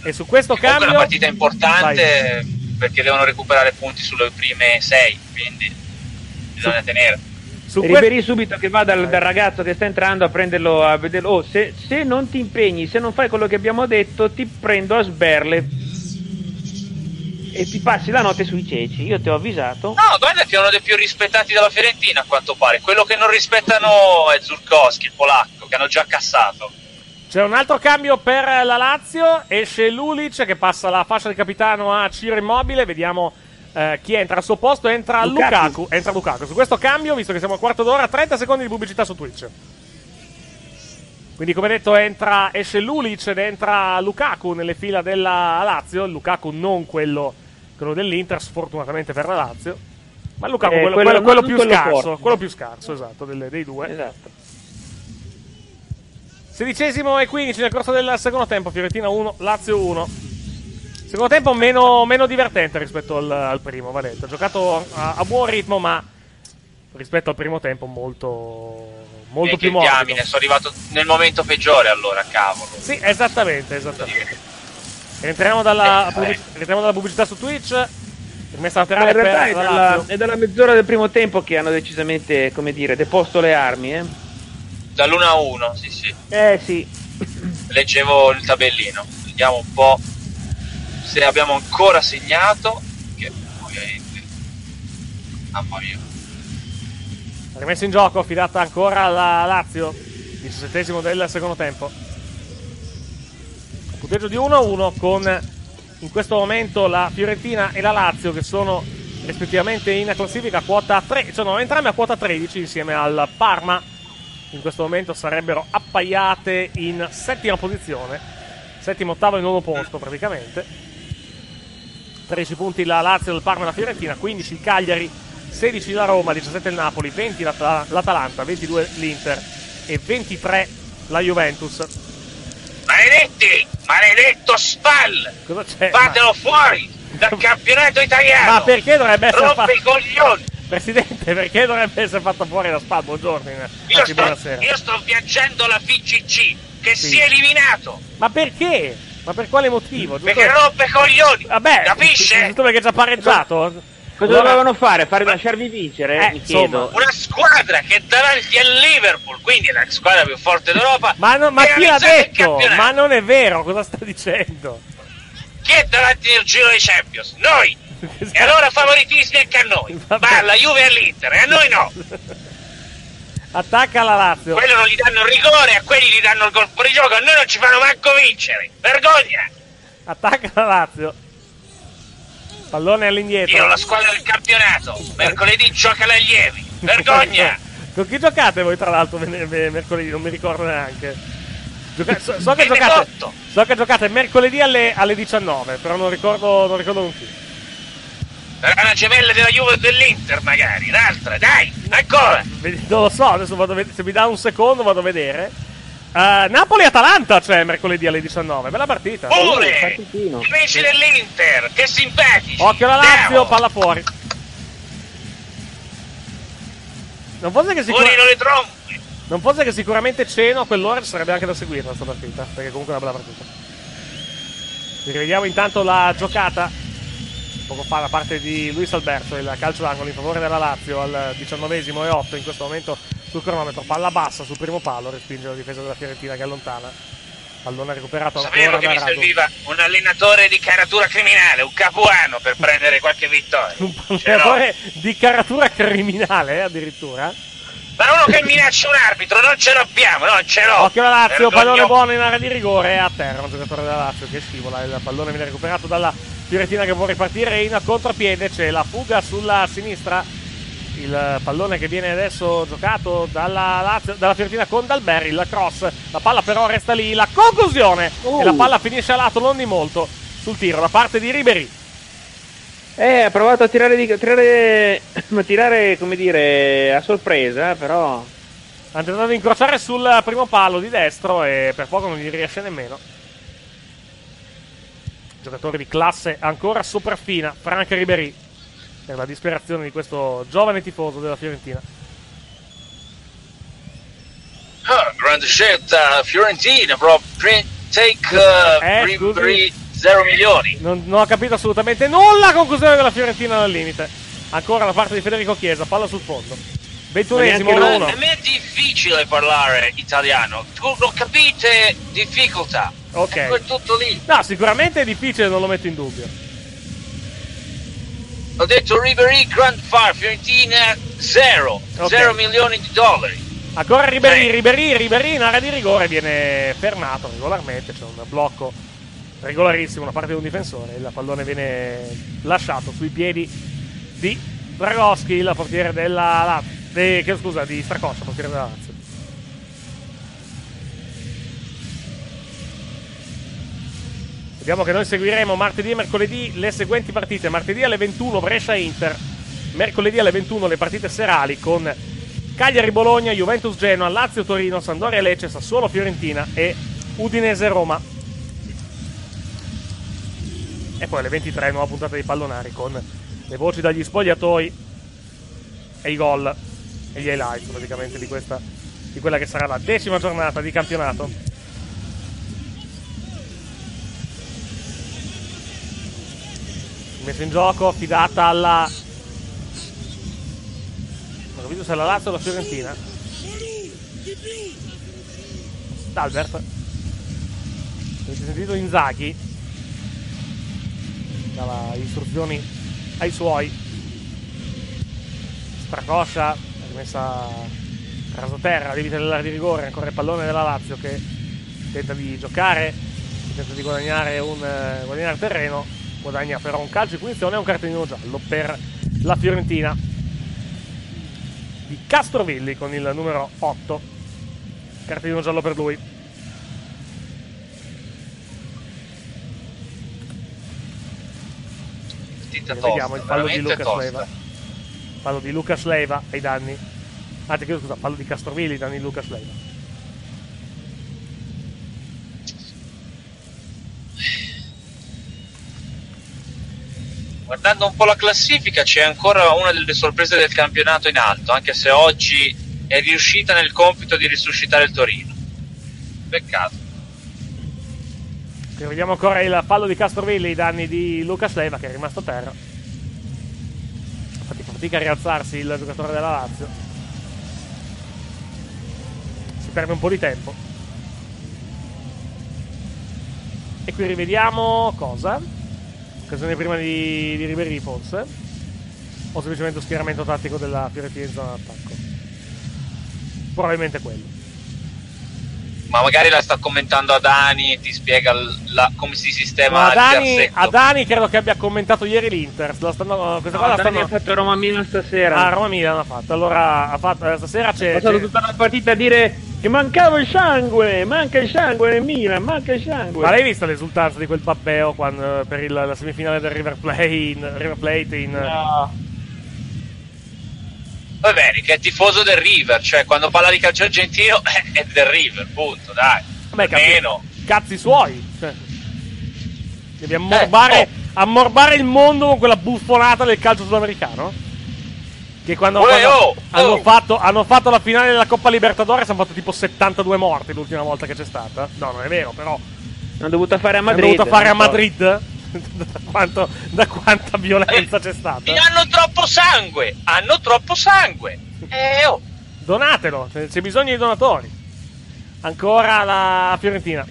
E su questo è cambio... una partita importante perché devono recuperare punti sulle prime sei, quindi bisogna tenere. Su Ribéry subito che va dal, dal ragazzo che sta entrando a prenderlo, a vederlo. Oh, se, se non ti impegni, se non fai quello che abbiamo detto, ti prendo a sberle e ti passi la notte sui ceci. Io ti ho avvisato. No, guarda che è uno dei più rispettati della Fiorentina a quanto pare. Quello che non rispettano è Zurkowski, il polacco, che hanno già cassato. C'è un altro cambio per la Lazio, esce Lulic che passa la fascia di capitano a Ciro Immobile, vediamo eh, chi entra al suo posto, entra Lukaku. Lukaku. entra Lukaku. Su questo cambio, visto che siamo a quarto d'ora, 30 secondi di pubblicità su Twitch. Quindi, come detto, entra, esce Lulic ed entra Lukaku nelle fila della Lazio. Lukaku non quello, quello dell'Inter, sfortunatamente per la Lazio. Ma Lukaku Eh, quello, quello- quello- più quello scarso. forte. Quello più scarso, esatto, delle- dei due. Esatto. Sedicesimo e 15 nel corso del secondo tempo. Fiorentina 1, Lazio 1. Secondo tempo meno, meno divertente rispetto al, al primo, va detto. Giocato a, a buon ritmo, ma rispetto al primo tempo molto, molto E più morbido. diamine, sono arrivato nel momento peggiore allora, cavolo. Sì, esattamente, esattamente. Rientriamo dalla, pubblic- rientriamo dalla pubblicità su Twitch. Rimessa Ma laterale in realtà è la dalla, è dalla mezz'ora del primo tempo che hanno decisamente, come dire, deposto le armi, eh. Dall'1 a 1, sì sì. Eh sì. Leggevo il tabellino. Vediamo un po' se abbiamo ancora segnato. Che ovviamente. Mamma mia. Rimessa in gioco, affidata ancora alla Lazio. 17 del secondo tempo. Punteggio di 1-1 con in questo momento la Fiorentina e la Lazio che sono rispettivamente in classifica a quota 3, sono entrambe a quota 13 insieme al Parma. In questo momento sarebbero appaiate in settima posizione, settimo, ottavo e nono posto praticamente. 13 punti la Lazio, il Parma e la Fiorentina, 15 il Cagliari, 16 la Roma, 17 il Napoli, 20 l'Ata- l'Atalanta, 22 l'Inter e 23 la Juventus. Maledetti! Maledetto Spal! Cosa c'è? Fatelo fuori dal campionato italiano! Ma perché dovrebbe essere Rompe fatto? i coglioni! Presidente, perché dovrebbe essere fatto fuori da Spal? Buongiorno, Io sto, buonasera. io sto viaggiando alla FCC che Sì. si è eliminato! Ma perché? Ma per quale motivo? Perché rompe i coglioni! Vabbè, Capisce? giusto perché è già pareggiato? Cosa Allora- dovevano fare? Fare lasciarvi vincere? Eh, insomma. chiedo. Una squadra che è davanti al Liverpool, quindi la squadra più forte d'Europa. Ma, no- ma chi l'ha detto? Ma non è vero, cosa sta dicendo? Chi è davanti nel giro dei Champions? Noi! E allora favoritismi anche a noi! Ma alla Juve e all'Inter, e a noi no! Attacca la Lazio. Quello non gli danno il rigore, a quelli gli danno il gol fuori gioco, a noi non ci fanno manco vincere! Vergogna! Attacca la Lazio. Pallone all'indietro. Io la squadra del campionato, mercoledì gioca l'allievi! Vergogna! Con chi giocate voi, tra l'altro, mercoledì? Non mi ricordo neanche. Gioca- so, so che giocate, so che giocate mercoledì alle, alle 19, però non ricordo, non ricordo con chi. Sarà una gemella della Juve e dell'Inter magari, un'altra, dai, ancora! Non lo so, adesso vado a vedere. Se mi dà un secondo, vado a vedere. Eh, Napoli-Atalanta c'è mercoledì alle 19. Bella partita. Pure! Amici dell'Inter, che simpatici! Occhio alla Lazio, palla fuori. Non fosse che sicuramente. Non fosse che sicuramente Ceno a quell'ora ci sarebbe anche da seguire questa partita, perché comunque è una bella partita. Rivediamo intanto la giocata. Poco fa da parte di Luis Alberto, il calcio d'angolo in favore della Lazio al diciannovesimo e 8 in questo momento sul cronometro. Palla bassa sul primo palo, respinge la difesa della Fiorentina che allontana. Pallone recuperato Sapevo ancora che da mi serviva un allenatore di caratura criminale, un capuano per prendere qualche vittoria. Un allenatore di caratura criminale, eh, addirittura. Ma uno che minaccia un arbitro, non ce l'abbiamo, non ce l'ho! Occhio alla Lazio, Vergogno- pallone buono in area di rigore a terra, un giocatore della Lazio che scivola, il pallone viene recuperato dalla Fiorentina che può ripartire in contropiede, c'è la fuga sulla sinistra, il pallone che viene adesso giocato dalla, Lazio, dalla Fiorentina con Dalberi, il cross, la palla però resta lì, la conclusione e la palla finisce a lato non di molto sul tiro da parte di Ribery. Eh, ha provato a tirare, di, tirare, a tirare, come dire, a sorpresa, però... Ha tentato di incrociare sul primo palo di destro e per poco non gli riesce nemmeno. Giocatore di classe ancora sopraffina, Frank Ribery. Per la disperazione di questo giovane tifoso della Fiorentina. Ah, grande scelta, Fiorentina, bro. Pre- take uh, Eh, Ribery 0 milioni. Non, non ho capito assolutamente nulla. Conclusione della Fiorentina dal limite. Ancora da parte di Federico Chiesa, palla sul fondo. Ventunesimo, Ma 1-1. a me è difficile parlare italiano. Tu non capite difficoltà. Ok. È tutto lì. No, sicuramente è difficile, non lo metto in dubbio. Ho detto Ribery Grand Far, Fiorentina 0. Ok. 0 milioni di dollari. Ancora Ribery, Ribery, Ribery in area di rigore viene fermato regolarmente, c'è un blocco regolarissimo da parte di un difensore, il pallone viene lasciato sui piedi di Dragoschi, il portiere della Lazio, eh, che, scusa, di Stracoscia, portiere della Lazio. Diciamo che noi seguiremo martedì e mercoledì le seguenti partite. Martedì alle 21 Brescia-Inter, mercoledì alle 21 le partite serali con Cagliari-Bologna, Juventus-Genoa, Lazio-Torino, Sandoria-Lecce, Sassuolo-Fiorentina e Udinese-Roma. E poi alle 23 nuova puntata di Pallonari con le voci dagli spogliatoi e i gol e gli highlights praticamente di, questa, di quella che sarà la decima giornata di campionato. Messa in gioco, affidata alla. Non ho capito se è la Lazio o la Fiorentina. D'Albert. Avete sentito Inzaghi? Dava istruzioni ai suoi. Stracoscia, rimessa raso terra, limite dell'area di rigore, ancora il pallone della Lazio che tenta di giocare, tenta di guadagnare, un, eh, guadagnare terreno, guadagna però un calcio di punizione e un cartellino giallo per la Fiorentina di Castrovilli con il numero 8, cartellino giallo per lui. Partita tosta, vediamo il fallo di Lucas tosta. Leiva. Fallo di Lucas Leiva ai danni. Anzi, chiedo scusa, fallo di Castrovilli ai danni di Lucas Leiva. Guardando un po' la classifica c'è ancora una delle sorprese del campionato in alto, anche se oggi è riuscita nel compito di risuscitare il Torino. Peccato. E vediamo ancora il fallo di Castrovilli ai danni di Lucas Leiva che è rimasto a terra. Infatti fa fatica a rialzarsi il giocatore della Lazio. Si perde un po' di tempo. E qui rivediamo cosa? Occasione prima di, di Ribery forse? O semplicemente schieramento tattico della Fiorentina in zona d'attacco? Probabilmente quello. Ma magari la sta commentando Adani e ti spiega la- come si sistema Ma il Adani. Adani credo che abbia commentato ieri l'Inter. La stanno- questa No, qua la Dani stanno... ha fatto Roma Milan stasera. Ah, Roma Milan ha fatto. Allora, ha fatto, eh, stasera c'è. passato c'è- tutta la partita a dire che mancava il sangue, manca il sangue nel Milan, manca il sangue. Ma l'hai vista l'esultanza di quel Pappeo quando, per il- la semifinale del River, Play in, River Plate in. No. Va bene, che è tifoso del River, cioè quando parla di calcio argentino è del River, punto, dai. Vabbè, cazzi, Almeno. cazzi suoi. Cioè, devi ammorbare, Eh, oh. ammorbare il mondo con quella buffonata del calcio sudamericano. Che quando, Uè, quando oh, hanno, oh. Fatto, hanno fatto la finale della Coppa Libertadores hanno fatto tipo 72 morti l'ultima volta che c'è stata. No, non è vero, però. L'hanno dovuta fare a Madrid. Hanno dovuto fare a non so. Da, quanto- da quanta violenza c'è stata? E hanno troppo sangue, hanno troppo sangue. Eh, oh. Donatelo, c'è c'è bisogno di donatori. Ancora la Fiorentina.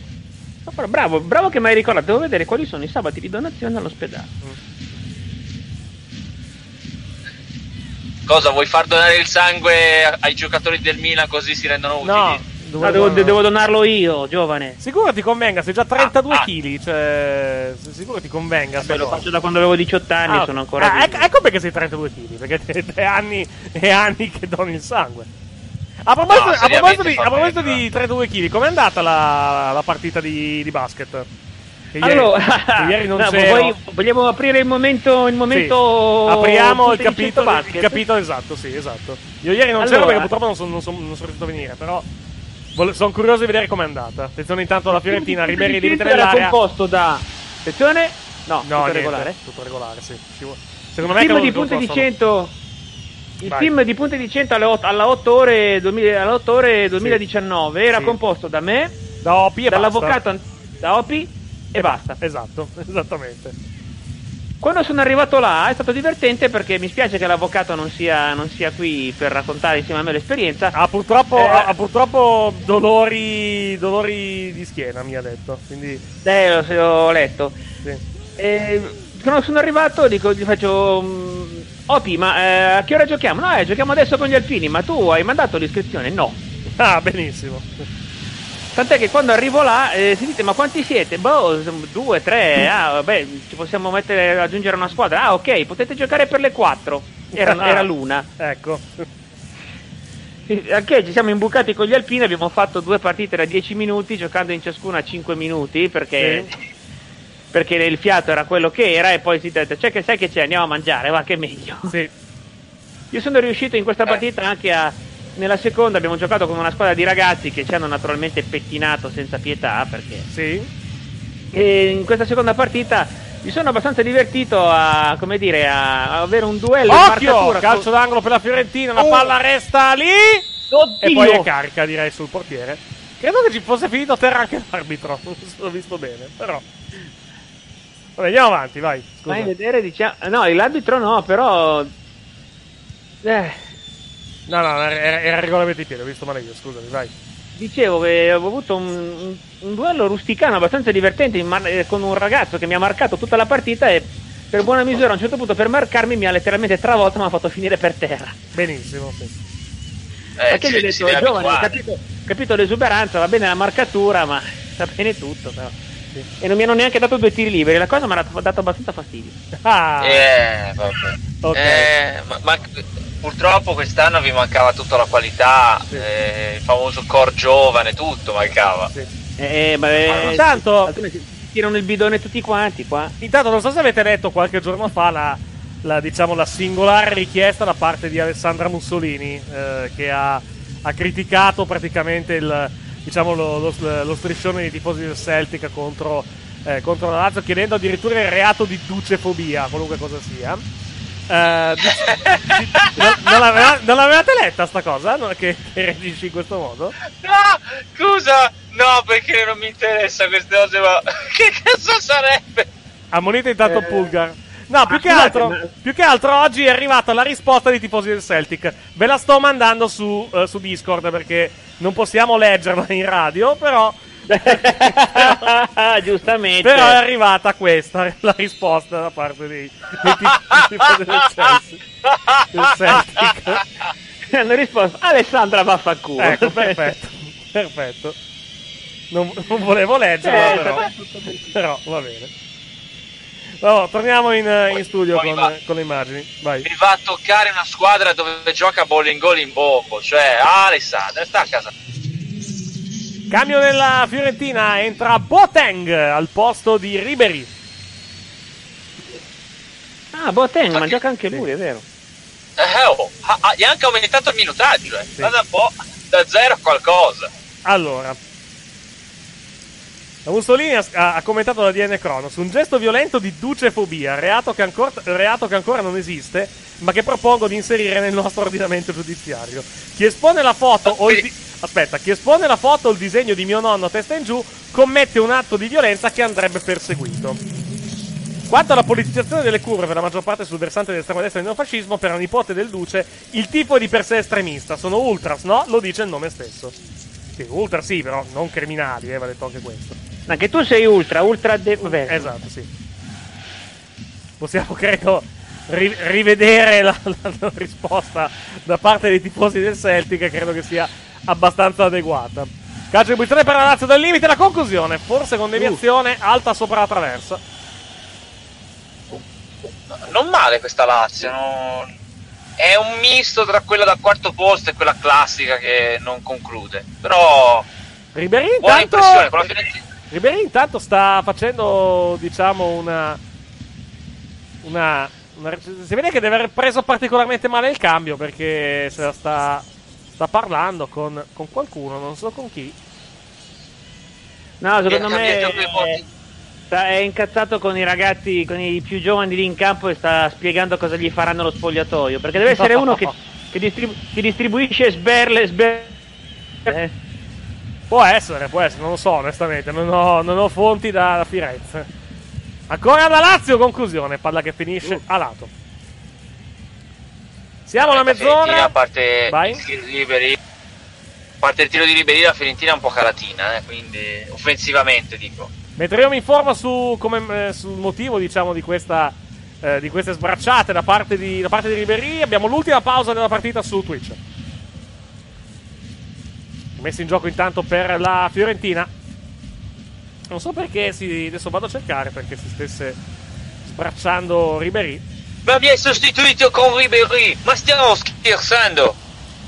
Bravo, bravo che mi hai ricordato. Devo vedere quali sono i sabati di donazione all'ospedale. Cosa, vuoi far donare il sangue ai giocatori del Milan così si rendono utili? No, Ah, devo, devo donarlo io, giovane. Sicuro ti convenga, sei già 32 Ah, ah. kg, cioè sicuro ti convenga. Sta lo cosa. faccio da quando avevo 18 anni, Ah, sono ancora. ah, ecco, ecco perché sei 32 kg, perché è, è anni e anni che doni il sangue. A proposito, No, a proposito di, a proposito di 32 kg, com'è andata la, la partita di, di basket? Ieri, Allora, ieri non no, c'ero. vuoi- vogliamo aprire il momento. Il momento Sì. Apriamo il capitolo, il basket? capitolo esatto, sì, esatto. Io ieri non c'ero Allora- perché purtroppo non sono, non sono- non sono riuscito a venire, però sono curioso di vedere com'è andata. Attenzione intanto alla Fiorentina, Ribery Il limite era dell'area. composto da. Attenzione, no, No, tutto regolare. Tutto regolare, sì. Secondo me Il team di punte di possono- 100 il Vai. team di punte di 100 alle 8, alla 8 ore, 2000 alla 8 ore 2019 era Sì. composto da me, Da Opi e dall'avvocato Ant- da Opi e basta. Esatto, esattamente. Quando sono arrivato là è stato divertente perché mi spiace che l'avvocato non sia, non sia qui per raccontare insieme a me l'esperienza. Ha purtroppo, Eh. ha, ha purtroppo dolori, dolori di schiena, mi ha detto. Quindi, Eh, lo, ho letto. sì. E quando sono arrivato dico, gli faccio mm, Opi ma eh, a che ora giochiamo? No eh, giochiamo adesso con gli alpini ma tu hai mandato l'iscrizione? No Ah, benissimo. Tant'è che quando arrivo là eh, si dite ma quanti siete? Boh, due, tre, ah vabbè ci possiamo mettere, aggiungere una squadra Ah ok, potete giocare per le quattro Era, Ah. era l'una Ecco. Sì, Anche ci siamo imbucati con gli alpini, abbiamo fatto due partite da 10 minuti giocando in ciascuna 5 minuti perché perché il fiato era quello che era e poi si detto, cioè che sai che c'è, andiamo a mangiare, va che è meglio. Sì. Io sono riuscito in questa partita anche a... Nella seconda abbiamo giocato con una squadra di ragazzi che ci hanno naturalmente pettinato senza pietà perché... Sì. E in questa seconda partita mi sono abbastanza divertito a, come dire, a, avere un duello Occhio! Calcio d'angolo per la Fiorentina, la Oh. palla resta lì. Oddio! E poi è carica, direi, sul portiere. Credo che ci fosse finito a terra anche l'arbitro. Non l'ho visto bene, però. Vabbè, andiamo avanti, vai. Scusa. Vai a vedere, diciamo... No, l'arbitro no, però... Eh, No, no, era, era- regolamento in piedi, ho visto male io, scusami, vai. dicevo che avevo avuto un, un- un duello rusticano abbastanza divertente mar- eh, con un ragazzo che mi ha marcato tutta la partita e per buona misura a un certo punto per marcarmi mi ha letteralmente travolto e mi ha fatto finire per terra. Benissimo, sì. Eh, Perché gli ho detto, giovane, ho capito, capito l'esuberanza, va bene la marcatura, ma va bene tutto però. E non mi hanno neanche dato due tiri liberi, la cosa mi ha dato- dato abbastanza fastidio. Ah, Eh, vabbè. Eh, ma, ma purtroppo quest'anno vi mancava tutta la qualità, eh, il famoso core giovane, tutto mancava. Eh, ma eh, Intanto- altrimenti tirano il bidone tutti quanti qua. Intanto non so se avete letto qualche giorno fa la, la, diciamo, la singolare richiesta da parte di Alessandra Mussolini eh, che ha, ha criticato praticamente il, diciamo, lo, lo- lo striscione dei tifosi del Celtic contro, eh, contro la Lazio chiedendo addirittura il reato di ducefobia, qualunque cosa sia. Eh, non, non l'aveva- non l'avevate letta sta cosa? No, che, che reagisci in questo modo? No, scusa, no, perché non mi interessa queste cose, ma che cazzo sarebbe? Ammonite intanto Eh. Pulgar. No, più che, scusate, altro, ma- più che altro oggi è arrivata la risposta dei tifosi del Celtic. Ve la sto mandando su, eh, su Discord perché non possiamo leggerla in radio, però... Giustamente. Però è arrivata questa, la risposta da parte dei, dei tif- tifosi del Chelsea. Del Celtic. Hanno risposto Alessandra vaffanculo. Ecco, perfetto. Perfetto. Non, non volevo leggerla, Eh, però, però va bene. No, torniamo in, eh, in studio con, va- con le immagini. Vai. Mi va a toccare una squadra dove gioca bowling goal in bombo, cioè Alessandra, sta a casa. Cambio nella Fiorentina, entra Boateng al posto di Ribery. Ah, Boateng, ma gioca anche lui, è vero. Eh, oh, ha, ha- gli ha anche aumentato il minutaggio, eh. Guarda un po', da zero a qualcosa. Allora, Mussolini ha, ha- commentato la DN Cronos un gesto violento di ducefobia, reato che, ancora, reato che ancora non esiste, ma che propongo di inserire nel nostro ordinamento giudiziario. Chi espone la foto o il di- aspetta, chi espone la foto o il disegno di mio nonno a testa in giù commette un atto di violenza che andrebbe perseguito. Quanto alla politicizzazione delle curve, per la maggior parte sul versante dell'estrema destra del neofascismo, per la nipote del Duce, il tipo è di per sé estremista. Sono ultras, no? Lo dice il nome stesso. Sì, ultra sì, però non criminali, eh, va detto anche questo. Anche tu sei ultra, ultra de- vabbè. Esatto, sì. Possiamo, credo, ri- rivedere la, la- la risposta da parte dei tifosi del Celtic, credo che sia abbastanza adeguata. Calcio di punizione per la Lazio dal limite, la conclusione, forse con deviazione, alta sopra la traversa. Non male questa Lazio, non- è un misto tra quella da quarto posto e quella classica che non conclude. Però buona intanto. Ribéry intanto sta facendo, diciamo, una, una, una- Si vede che deve aver preso particolarmente male il cambio perché se la sta, sta parlando con, con qualcuno, non so con chi. No, secondo me sta- è incazzato con i ragazzi, con i più giovani lì in campo e sta spiegando cosa gli faranno allo spogliatoio. Perché deve essere uno che, che distribu- che distribuisce sberle, sberle. Eh, Può essere, può essere, non lo so onestamente, non ho, non ho fonti da, da Firenze. Ancora da Lazio, conclusione, palla che finisce a lato. Siamo alla Fiorentina, mezz'ora. a parte Vai. il tiro di Ribéry, a parte il tiro di Ribéry, la Fiorentina è un po' calatina, eh, quindi offensivamente dico. Mentre io mi informo su, come, eh, sul motivo, diciamo, di, questa, eh, di queste sbracciate da parte di, da parte di Ribéry, abbiamo l'ultima pausa della partita su Twitch. Messo in gioco intanto per la Fiorentina. Non so perché si, adesso vado a cercare perché si stesse sbracciando Ribéry. Ma mi hai sostituito con Ribéry, ma stiamo scherzando?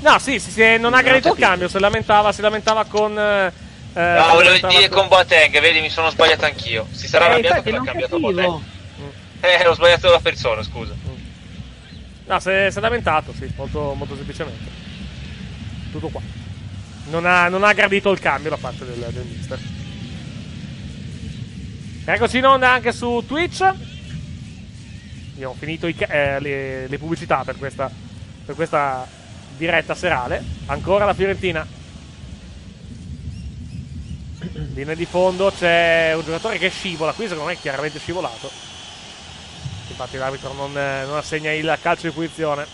No, sì, sì, sì, non ha gradito il cambio, si lamentava, si lamentava con, eh, Eh, No, volevo dire con Boateng, vedi, mi sono sbagliato anch'io. Si sarà Eh, arrabbiato perché ha cambiato. Boateng. Eh, ho sbagliato la persona, scusa. No, si è, lamentato, sì, molto, molto semplicemente. Tutto qua. Non ha, non ha gradito il cambio da parte del, del mister. Eccoci in onda anche su Twitch. Abbiamo finito i eh, le, le pubblicità per questa, per questa diretta serale. Ancora la Fiorentina. Linea di fondo c'è un giocatore che scivola. Qui secondo me è chiaramente scivolato. Infatti l'arbitro non, eh, non assegna il calcio di punizione.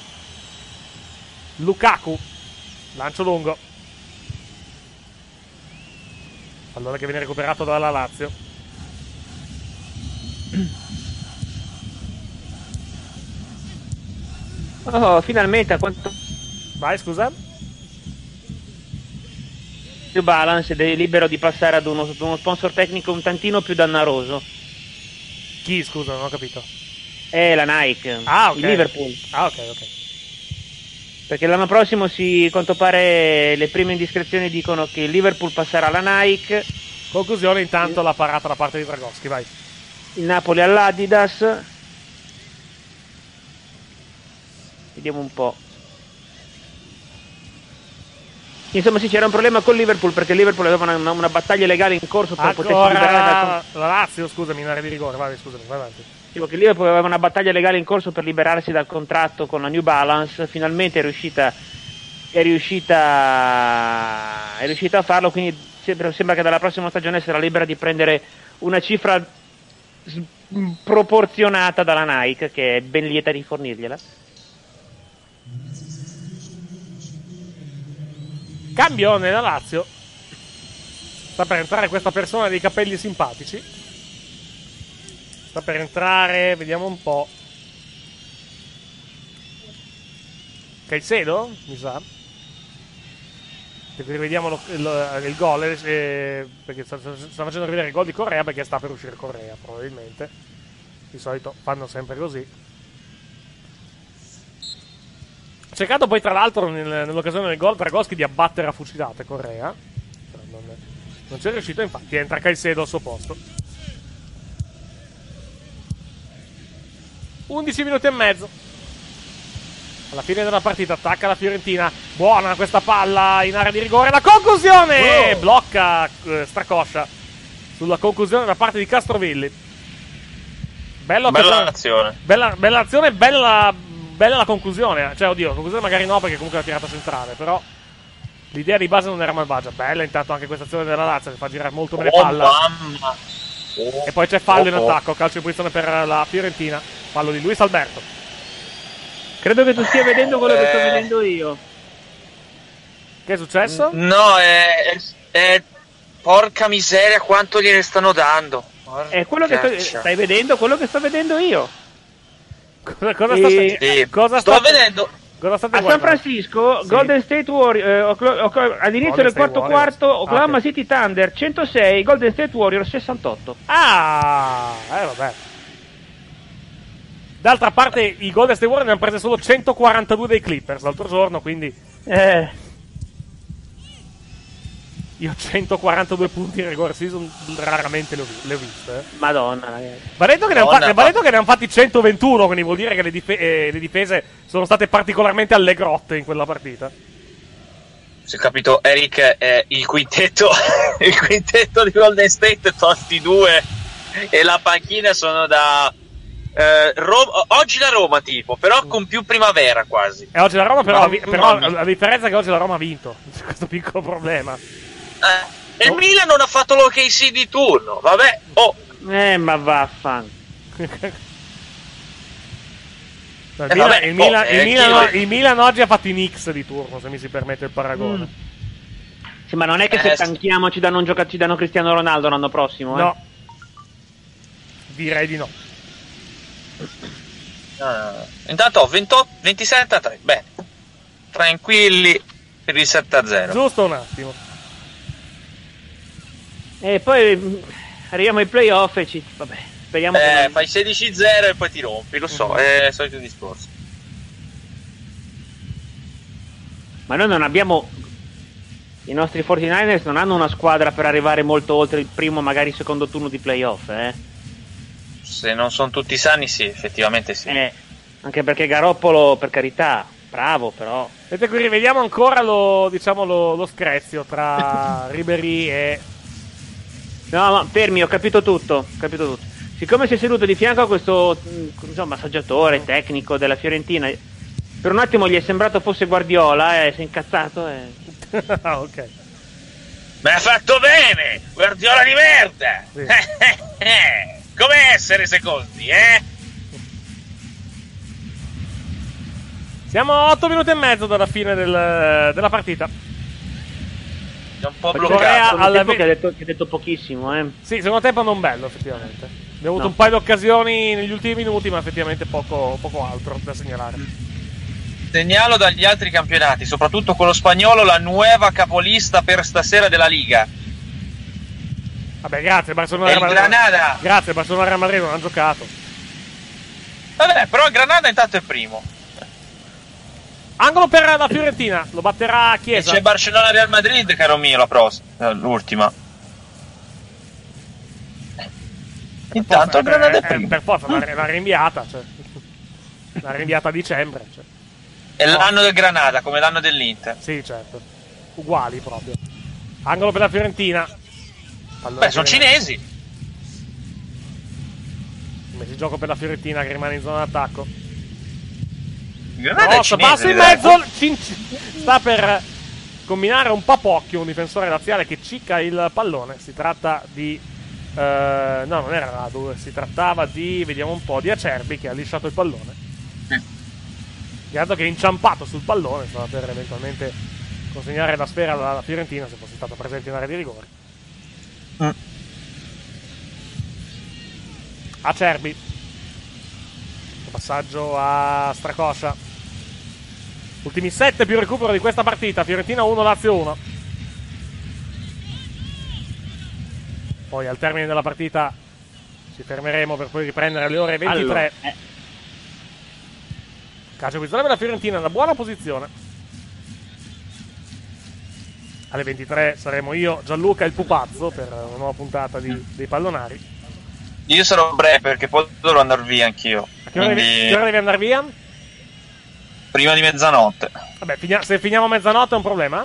Lukaku. Lancio lungo. Pallone che viene recuperato dalla Lazio. Oh, finalmente a quanto Vai, scusa. Più balance ed è libero di passare ad uno, ad uno sponsor tecnico un tantino più dannaroso. Chi, scusa, non ho capito. È la Nike, Ah, ok. il Liverpool. Ah, ok, ok. Perché l'anno prossimo, si, a quanto pare, le prime indiscrezioni dicono che il Liverpool passerà alla Nike, Conclusione, intanto la parata da parte di Dragoschi, vai. il Napoli all'Adidas. Vediamo un po'. Insomma, sì, c'era un problema con Liverpool perché Liverpool aveva una, una battaglia legale in corso per potersi liberare dal Ancora la Lazio, scusami, in area di rigore, vai, scusami, vai avanti. Dicevo che Liverpool aveva una battaglia legale in corso per liberarsi dal contratto con la New Balance, finalmente è riuscita, è riuscita, è riuscita a farlo, quindi sembra, sembra che dalla prossima stagione sarà libera di prendere una cifra s- proporzionata dalla Nike, che è ben lieta di fornirgliela. Cambio nella Lazio. Sta per entrare questa persona dei capelli simpatici. Sta per entrare, vediamo un po'. Caicedo, mi sa. Rivediamo lo- il, il gol, eh, perché sta, sta facendo rivedere il gol di Correa perché sta per uscire Correa, probabilmente. Di solito fanno sempre così. Cercato poi, tra l'altro, nel- nell'occasione del gol, Dragoschi di abbattere a fucilate Correa. Però Non, non c'è riuscito, infatti, entra Caicedo al suo posto. 11 minuti e mezzo. Alla fine della partita attacca la Fiorentina. Buona questa palla in area di rigore. La conclusione! Blocca eh, Stracoscia sulla conclusione da parte di Castrovilli. Bella occasione- azione. Bella, bella azione, bella, bella la conclusione. Cioè, oddio, la conclusione magari no, perché comunque la tirata centrale. Però l'idea di base non era malvagia. Bella intanto anche questa azione della Lazio che fa girare molto bene Oh, palla. mamma. Oh. E poi c'è fallo in Oh, oh. attacco. Calcio di posizione per la Fiorentina. Fallo di Luis Alberto. Credo che tu stia vedendo quello che sto Eh. vedendo io. Che è successo? No, è, è- è- Porca miseria, quanto gliene stanno dando. È quello che sto- stai vedendo quello che sto vedendo io. Cosa, cosa E- sta, Sì, cosa sto sta- vedendo. Cosa state A San? Francisco, Sì. Golden State Warriors, all'inizio Golden del State quarto Warriors. quarto, Ah, Oklahoma ok. City Thunder 106, Golden State Warriors 68. Ah, eh vabbè. D'altra parte, i Golden State Warriors ne hanno prese solo 142 dei Clippers l'altro giorno, quindi Eh, io 142 punti in regular season raramente le ho, vi- le ho viste. eh. Madonna, ragazzi. Va detto che ne hanno Madonna, fa- va ma- detto che ne hanno fatti 121, quindi vuol dire che le, dife- eh, le difese sono state particolarmente alle grotte in quella partita. Si è capito, Eric, è il quintetto, il quintetto di Golden State, tolti due, e la panchina sono da. eh, Ro- oggi la Roma, tipo, però con più primavera quasi. E oggi la Roma, però, vi- però la differenza è che oggi la Roma ha vinto. C'è questo piccolo problema. Eh, e il Milan non ha fatto l'OKC di turno, vabbè, oh, Eh, ma vaffan. No, il, Eh, Milan, vabbè, il oh, Milan- eh, il Milan- il Milan oggi ha fatto i Knicks di turno, se mi si permette il paragone. Sì, ma non è che se Eh, tanchiamo ci danno, un gioca- ci danno Cristiano Ronaldo l'anno prossimo, eh? No, direi di no. Ah, intanto ho 28, 27 a 3, bene, tranquilli per il 7 a 0. Giusto un attimo. E poi mm, arriviamo ai playoff e ci... Vabbè, speriamo che... Eh, fai 16-0 e poi ti rompi, lo so, è il solito discorso. Ma noi non abbiamo i nostri 49ers non hanno una squadra per arrivare molto oltre il primo, magari secondo turno di playoff, eh. Se non sono tutti sani, sì, effettivamente sì. Eh, anche perché Garoppolo, per carità, bravo, però. Vedete qui rivediamo ancora lo, diciamo, lo, lo screzio tra Ribery e... No, ma fermi, ho capito tutto, ho capito tutto. Siccome si è seduto di fianco a questo mh, insomma, massaggiatore tecnico della Fiorentina, per un attimo gli è sembrato fosse Guardiola e si è incazzato e... ah, ok. Ma ha fatto bene! Guardiola di merda! Come essere secondi, eh? Siamo a 8 minuti e mezzo dalla fine del- della partita. È un po' Corea alla ve- che ha detto, che ha detto pochissimo, eh. Sì, secondo tempo non bello, effettivamente. Abbiamo avuto No. un paio di occasioni negli ultimi minuti, ma effettivamente poco, poco altro da segnalare. Segnalo dagli altri campionati, soprattutto quello spagnolo, la nuova capolista per stasera della Liga. Vabbè, grazie, Barcellona Real Madrid. Granada. Grazie, Barcellona Real Madrid non hanno giocato. Vabbè, però il Granada intanto è primo. Angolo per la Fiorentina, lo batterà E Chiesa. c'è Barcellona-Real Madrid, caro mio, la prossima, l'ultima. Intanto il Granada è Eh, eh, primo. per forza, l'ha, rinviata. Cioè. L'ha rinviata a dicembre. Cioè. È l'anno del Granada, come l'anno dell'Inter. Sì, certo. Uguali proprio. Angolo per la Fiorentina. Pallone Beh, sono che- cinesi. Il gioco per la Fiorentina che rimane in zona d'attacco. Rossa, cinese. passa in mezzo. cin- sta per combinare un papocchio un difensore laziale che cicca il pallone. Si tratta di. eh, no, non era Radu. Si trattava di. Vediamo un po'. Di Acerbi che ha lisciato il pallone. Guarda che è inciampato sul pallone. Stava per eventualmente consegnare la sfera alla Fiorentina se fosse stato presente in area di rigore. Mm. Acerbi. Passaggio a Stracoscia. Ultimi 7 più recupero di questa partita. Fiorentina 1, Lazio 1. Poi al termine della partita ci fermeremo per poi riprendere alle ore 23. Allora, eh. Calcio pistola per la Fiorentina, una buona posizione. Alle 23 saremo io, Gianluca e il Pupazzo per una nuova puntata di- dei pallonari. Io sarò breve perché poi dovrò andare via anch'io. A che ora, devi, Quindi, che ora devi andare via? Prima di mezzanotte. Vabbè, se finiamo a mezzanotte è un problema?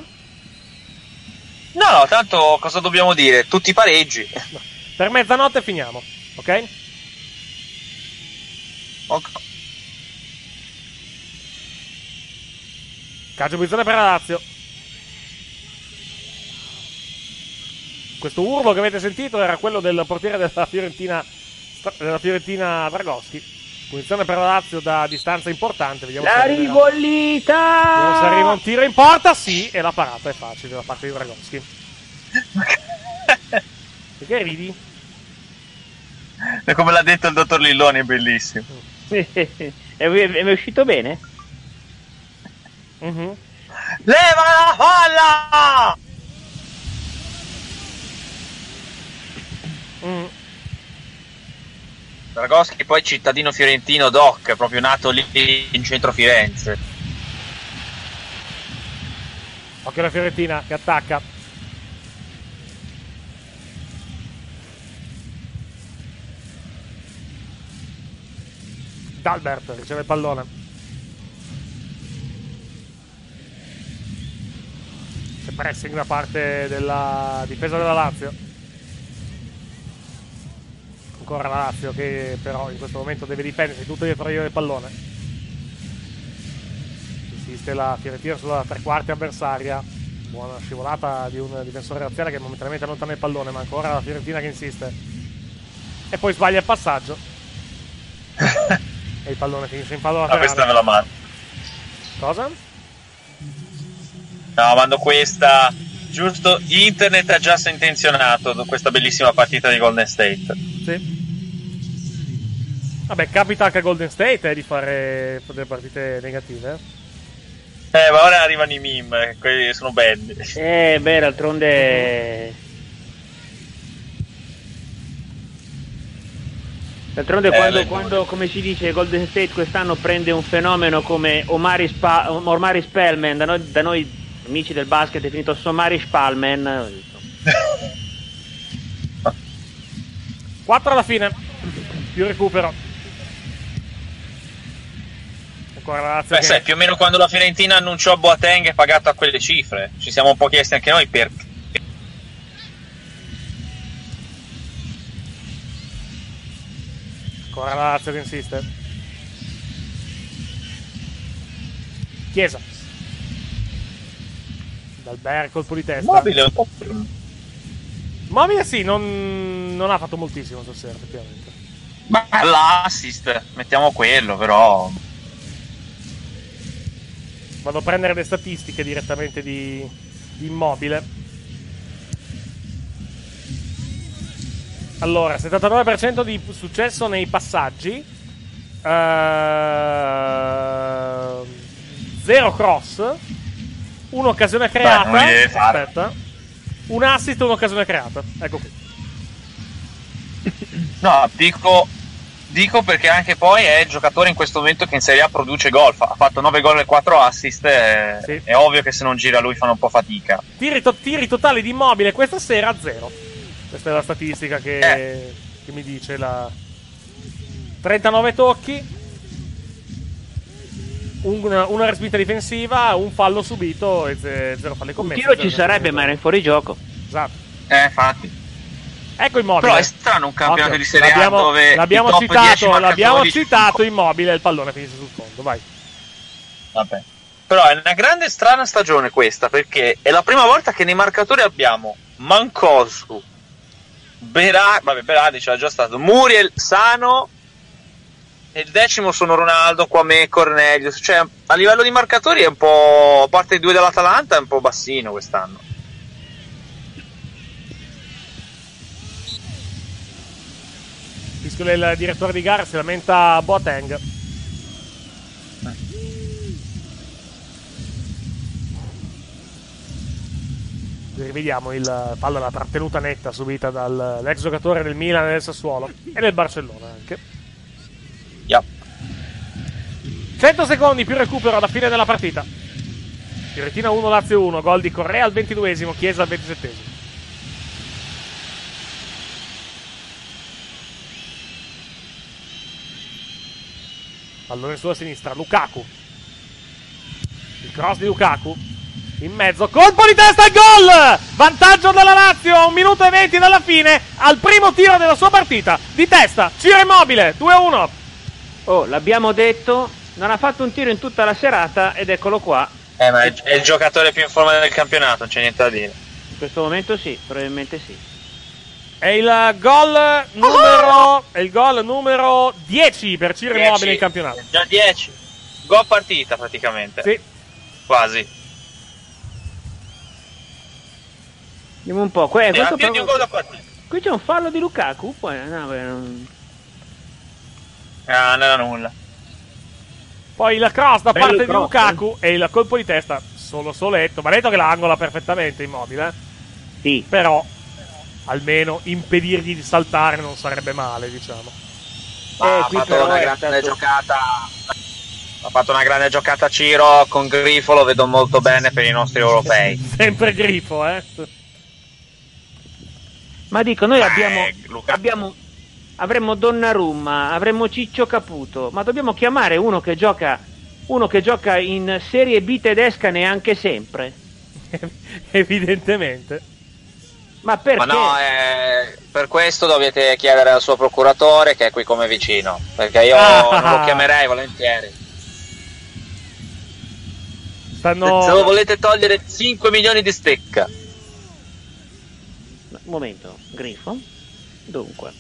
No, no, tanto cosa dobbiamo dire? Tutti pareggi. Per mezzanotte finiamo, ok? Ok. Calcio pistola per la Lazio. Questo urlo che avete sentito era quello del portiere della Fiorentina, della Fiorentina Dragoschi. Punizione per la Lazio da distanza importante. Vediamo La! Vediamo se arriva un tiro in porta. Sì, e la parata è facile da parte di Dragoschi. Perché ridi? E come l'ha detto il dottor Lilloni, è bellissimo. è, è uscito bene? Mhm. Leva la palla! Mm. Dragoschi poi cittadino fiorentino doc, proprio nato lì in centro Firenze. Occhio alla Fiorentina che attacca. Dalbert riceve il pallone. C'è pressing da parte della difesa della Lazio. Ancora la Lazio che però in questo momento deve difendersi tutto dietro io del pallone. Insiste la Fiorentina sulla tre quarti avversaria. Buona scivolata di un difensore razziale che momentaneamente allontana il pallone, ma ancora la Fiorentina che insiste. E poi sbaglia il passaggio. e il pallone finisce in fallo Ah, questa me la mando. Cosa? No, mando questa. Giusto, internet ha già sentenzionato questa bellissima partita di Golden State. Sì. Vabbè, capita anche a Golden State eh, di fare delle partite negative. Eh, ma ora arrivano i meme, quelli sono belli. Eh, beh, d'altronde. D'altronde, Eh, quando, quando, come si dice, Golden State quest'anno prende un fenomeno come Omari, Spa- Omari Spellman, da noi, da noi amici del basket definito Somari Spalmen. 4 alla fine. Più recupero. Ancora la Lazio Beh, che- sai, più o meno quando la Fiorentina annunciò Boateng è pagato a quelle cifre. Ci siamo un po' chiesti anche noi perché. Ancora la Lazio che insiste. Chiesa. Dal colpo di testa. Mobile un po'. Mobile sì, non, non ha fatto moltissimo stasera, effettivamente. Ma l'assist, mettiamo quello, però. Vado a prendere le statistiche direttamente di, di Immobile. Allora, 79% di successo nei passaggi. Ehm, zero cross. Un'occasione creata. fare. Aspetta. Un assist e un'occasione creata. Ecco qui. No, dico, dico perché anche poi è il giocatore in questo momento che in Serie A produce gol. Ha fatto 9 gol e 4 assist. È, Sì. è ovvio che se non gira lui fanno un po' fatica. Tiri, to- tiri totali di Immobile questa sera zero. Questa è la statistica che, Eh. che mi dice la 39 tocchi. Una, una respinta difensiva, un fallo subito e ze- zero falli Un commessi. tiro zero ci sarebbe, ma era in fuorigioco. Esatto. Eh, infatti. Ecco Immobile. Però è strano un campionato Occhio, di Serie A l'abbiamo, dove l'abbiamo i top 10 citato, l'abbiamo citato Immobile il pallone finisce sul fondo. Vai. Vabbè. Però è una grande strana stagione questa, perché è la prima volta che nei marcatori abbiamo Mancosu, Berardi, vabbè Berardi c'era già stato, Muriel, Sano e il decimo sono Ronaldo, Quame, Cornelius. Cioè, a livello di marcatori è un po', a parte i due dell'Atalanta, è un po' bassino quest'anno. Fischio il direttore di gara si lamenta Boateng. Rivediamo il fallo alla trattenuta netta subita dall'ex giocatore del Milan e del Sassuolo e del Barcellona anche. Yup. 100 secondi più recupero alla fine della partita. Fiorentina 1, Lazio 1, gol di Correa al 22esimo, Chiesa al 27esimo. Pallone sulla sinistra, Lukaku. Il cross di Lukaku. In mezzo, colpo di testa al gol! Vantaggio della Lazio, a un minuto e 20 dalla fine, al primo tiro della sua partita. Di testa, Ciro Immobile, 2-1. Oh, l'abbiamo detto, non ha fatto un tiro in tutta la serata ed eccolo qua. Eh, ma è, è il giocatore più in forma del campionato, non c'è niente da dire. In questo momento sì, probabilmente sì. È il gol numero, è il gol numero 10 per Ciro 10. Immobile in campionato. Già 10. Gol partita praticamente. Sì. Quasi. Vediamo un po'. Que- questo partita. Qui c'è un fallo di Lukaku. Poi, no, non- Ah, non era nulla. Poi il cross da Bello parte il di cross, Lukaku e il colpo di testa solo soletto. Ma detto che la angola perfettamente Immobile. eh. Sì. Però almeno impedirgli di saltare non sarebbe male, diciamo. Ma Eh, ha qui fatto però una è grande stato- giocata. Ha fatto una grande giocata Ciro con Grifo, lo vedo molto bene per i nostri europei. Sempre grifo, eh. Ma dico, noi abbiamo, Eh, Luca- abbiamo avremmo Donnarumma, avremmo Ciccio Caputo, ma dobbiamo chiamare uno che gioca uno che gioca in Serie B tedesca neanche sempre. Evidentemente. Ma perché? Ma no, eh, per questo dovete chiedere al suo procuratore che è qui come vicino. Perché io Ah. non lo chiamerei volentieri. Stanno... Se lo volete togliere 5 milioni di stecca. Un momento, Grifo. Dunque,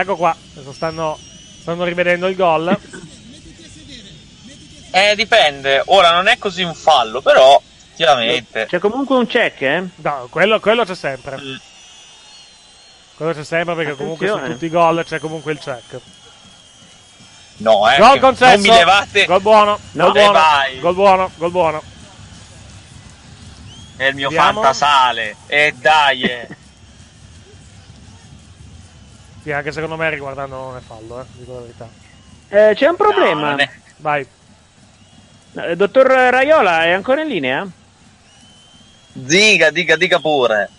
Ecco qua, adesso stanno, stanno rivedendo il gol. Eh, dipende. Ora non è così un fallo, però effettivamente. c'è comunque un check, eh? No, quello, quello c'è sempre. Quello c'è sempre perché comunque su Attenzione. tutti i gol c'è comunque il check. No, eh. Gol concesso. Non mi levate. Gol buono. No, gol e buono. vai. Gol buono. Gol buono. È il mio Vediamo. fantasale. E dai. eh. Sì, anche secondo me riguardando non è fallo, eh, dico la verità. Eh, c'è un problema. non è- Vai. Eh, Dottor Raiola è ancora in linea? Dica, dica, dica pure.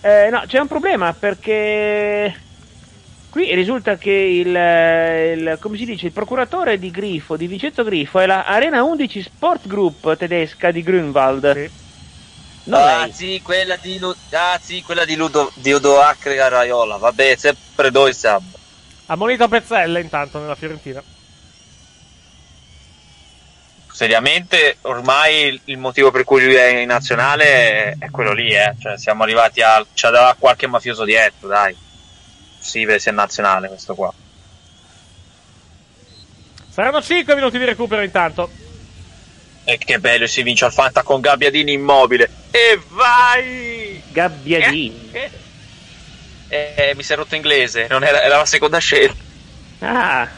Eh, no, c'è un problema perché qui risulta che il, eh, il- come si dice, il procuratore di Grifo, di Vincenzo Grifo, è la Arena 11 Sport Group tedesca di Grünwald. No, ah, sì, quella di, Lu- ah, sì, quella di, Ludo- di Odoacre a Raiola. Vabbè, sempre noi siamo. Ammonito Pezzelle intanto nella Fiorentina. Seriamente, ormai il- motivo per cui lui è in nazionale è, è quello lì, eh. Cioè, siamo arrivati a. C'ha da qualche mafioso dietro, dai. Sì, sia nazionale questo qua. Saranno 5 minuti di recupero intanto. E che bello, si vince al Fanta con Gabbiadini immobile. E vai! Gabbiadini. Eh, eh, mi si è rotto inglese, non era, era la seconda scelta. Ah,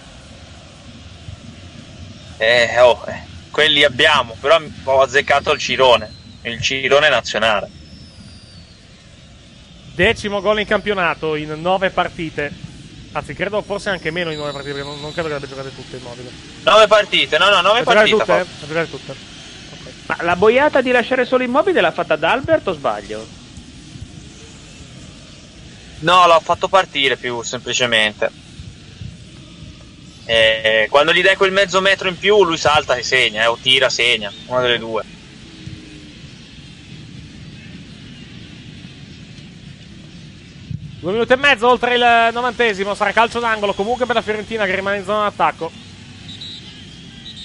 Eh, oh, eh, quelli abbiamo, però ho azzeccato il Cirone, il Cirone nazionale. Decimo gol in campionato in 9 partite. Anzi, credo forse anche meno in 9 partite, perché non, non credo che abbia giocate tutte immobile. Nove partite, no, no, nove Le giocate partite. tutte? eh? Giocate tutte. ma la boiata di lasciare solo immobile l'ha fatta D'Albert o sbaglio? No, l'ho fatto partire più semplicemente. Eh, quando gli dai quel mezzo metro in più, lui salta e segna, eh, o tira, segna, una delle due. Due minuti e mezzo oltre il novantesimo. Sarà calcio d'angolo comunque per la Fiorentina che rimane in zona d'attacco.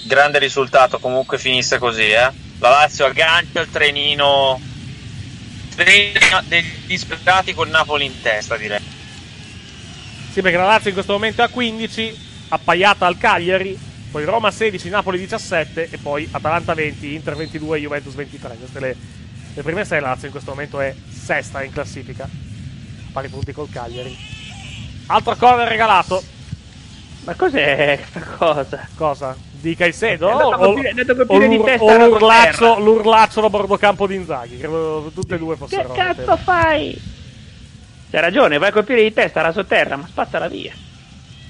Grande risultato, comunque finisse così, eh. La Lazio aggancia il trenino. Degli disperati col Napoli in testa, direi. Sì, perché la Lazio in questo momento è a 15, appaiata al Cagliari, poi Roma 16, Napoli 17 e poi Atalanta 20, Inter 22, Juventus 23. Queste le, le prime sei, la Lazio in questo momento è sesta in classifica, pari punti col Cagliari. Altro corner regalato. Ma cos'è questa cosa? Cosa? Di Caicedo? O- colpire- è andato a o colpire di l'ur- testa o la l'urlaccio, l'urlaccio da bordocampo di Inzaghi. Credo tutte e due Che fossero. cazzo fai? C'hai ragione, vai a colpire di testa raso terra, ma spazzala via.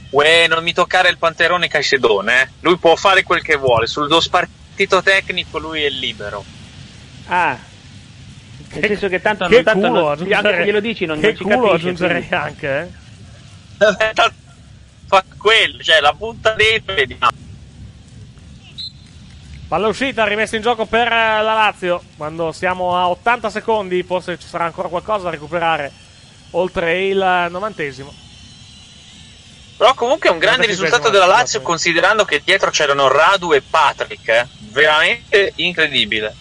Uè, non mi toccare il panterone Caisedone, eh. Lui può fare quel che vuole, sul do spartito tecnico lui è libero. Ah. Nel senso che tanto, che non, tanto culo non, aggiungere- anche glielo dici non, che non ci culo capisce. aggiungerei quindi- anche, eh? Fa quello, cioè la butta dentro e vediamo. Palla uscita, rimessa in gioco per eh, la Lazio. Quando siamo a 80 secondi, forse ci sarà ancora qualcosa da recuperare oltre il eh, novantesimo. Però comunque è un grande risultato bello, della eh, Lazio considerando che dietro c'erano Radu e Patrick, eh. Veramente incredibile.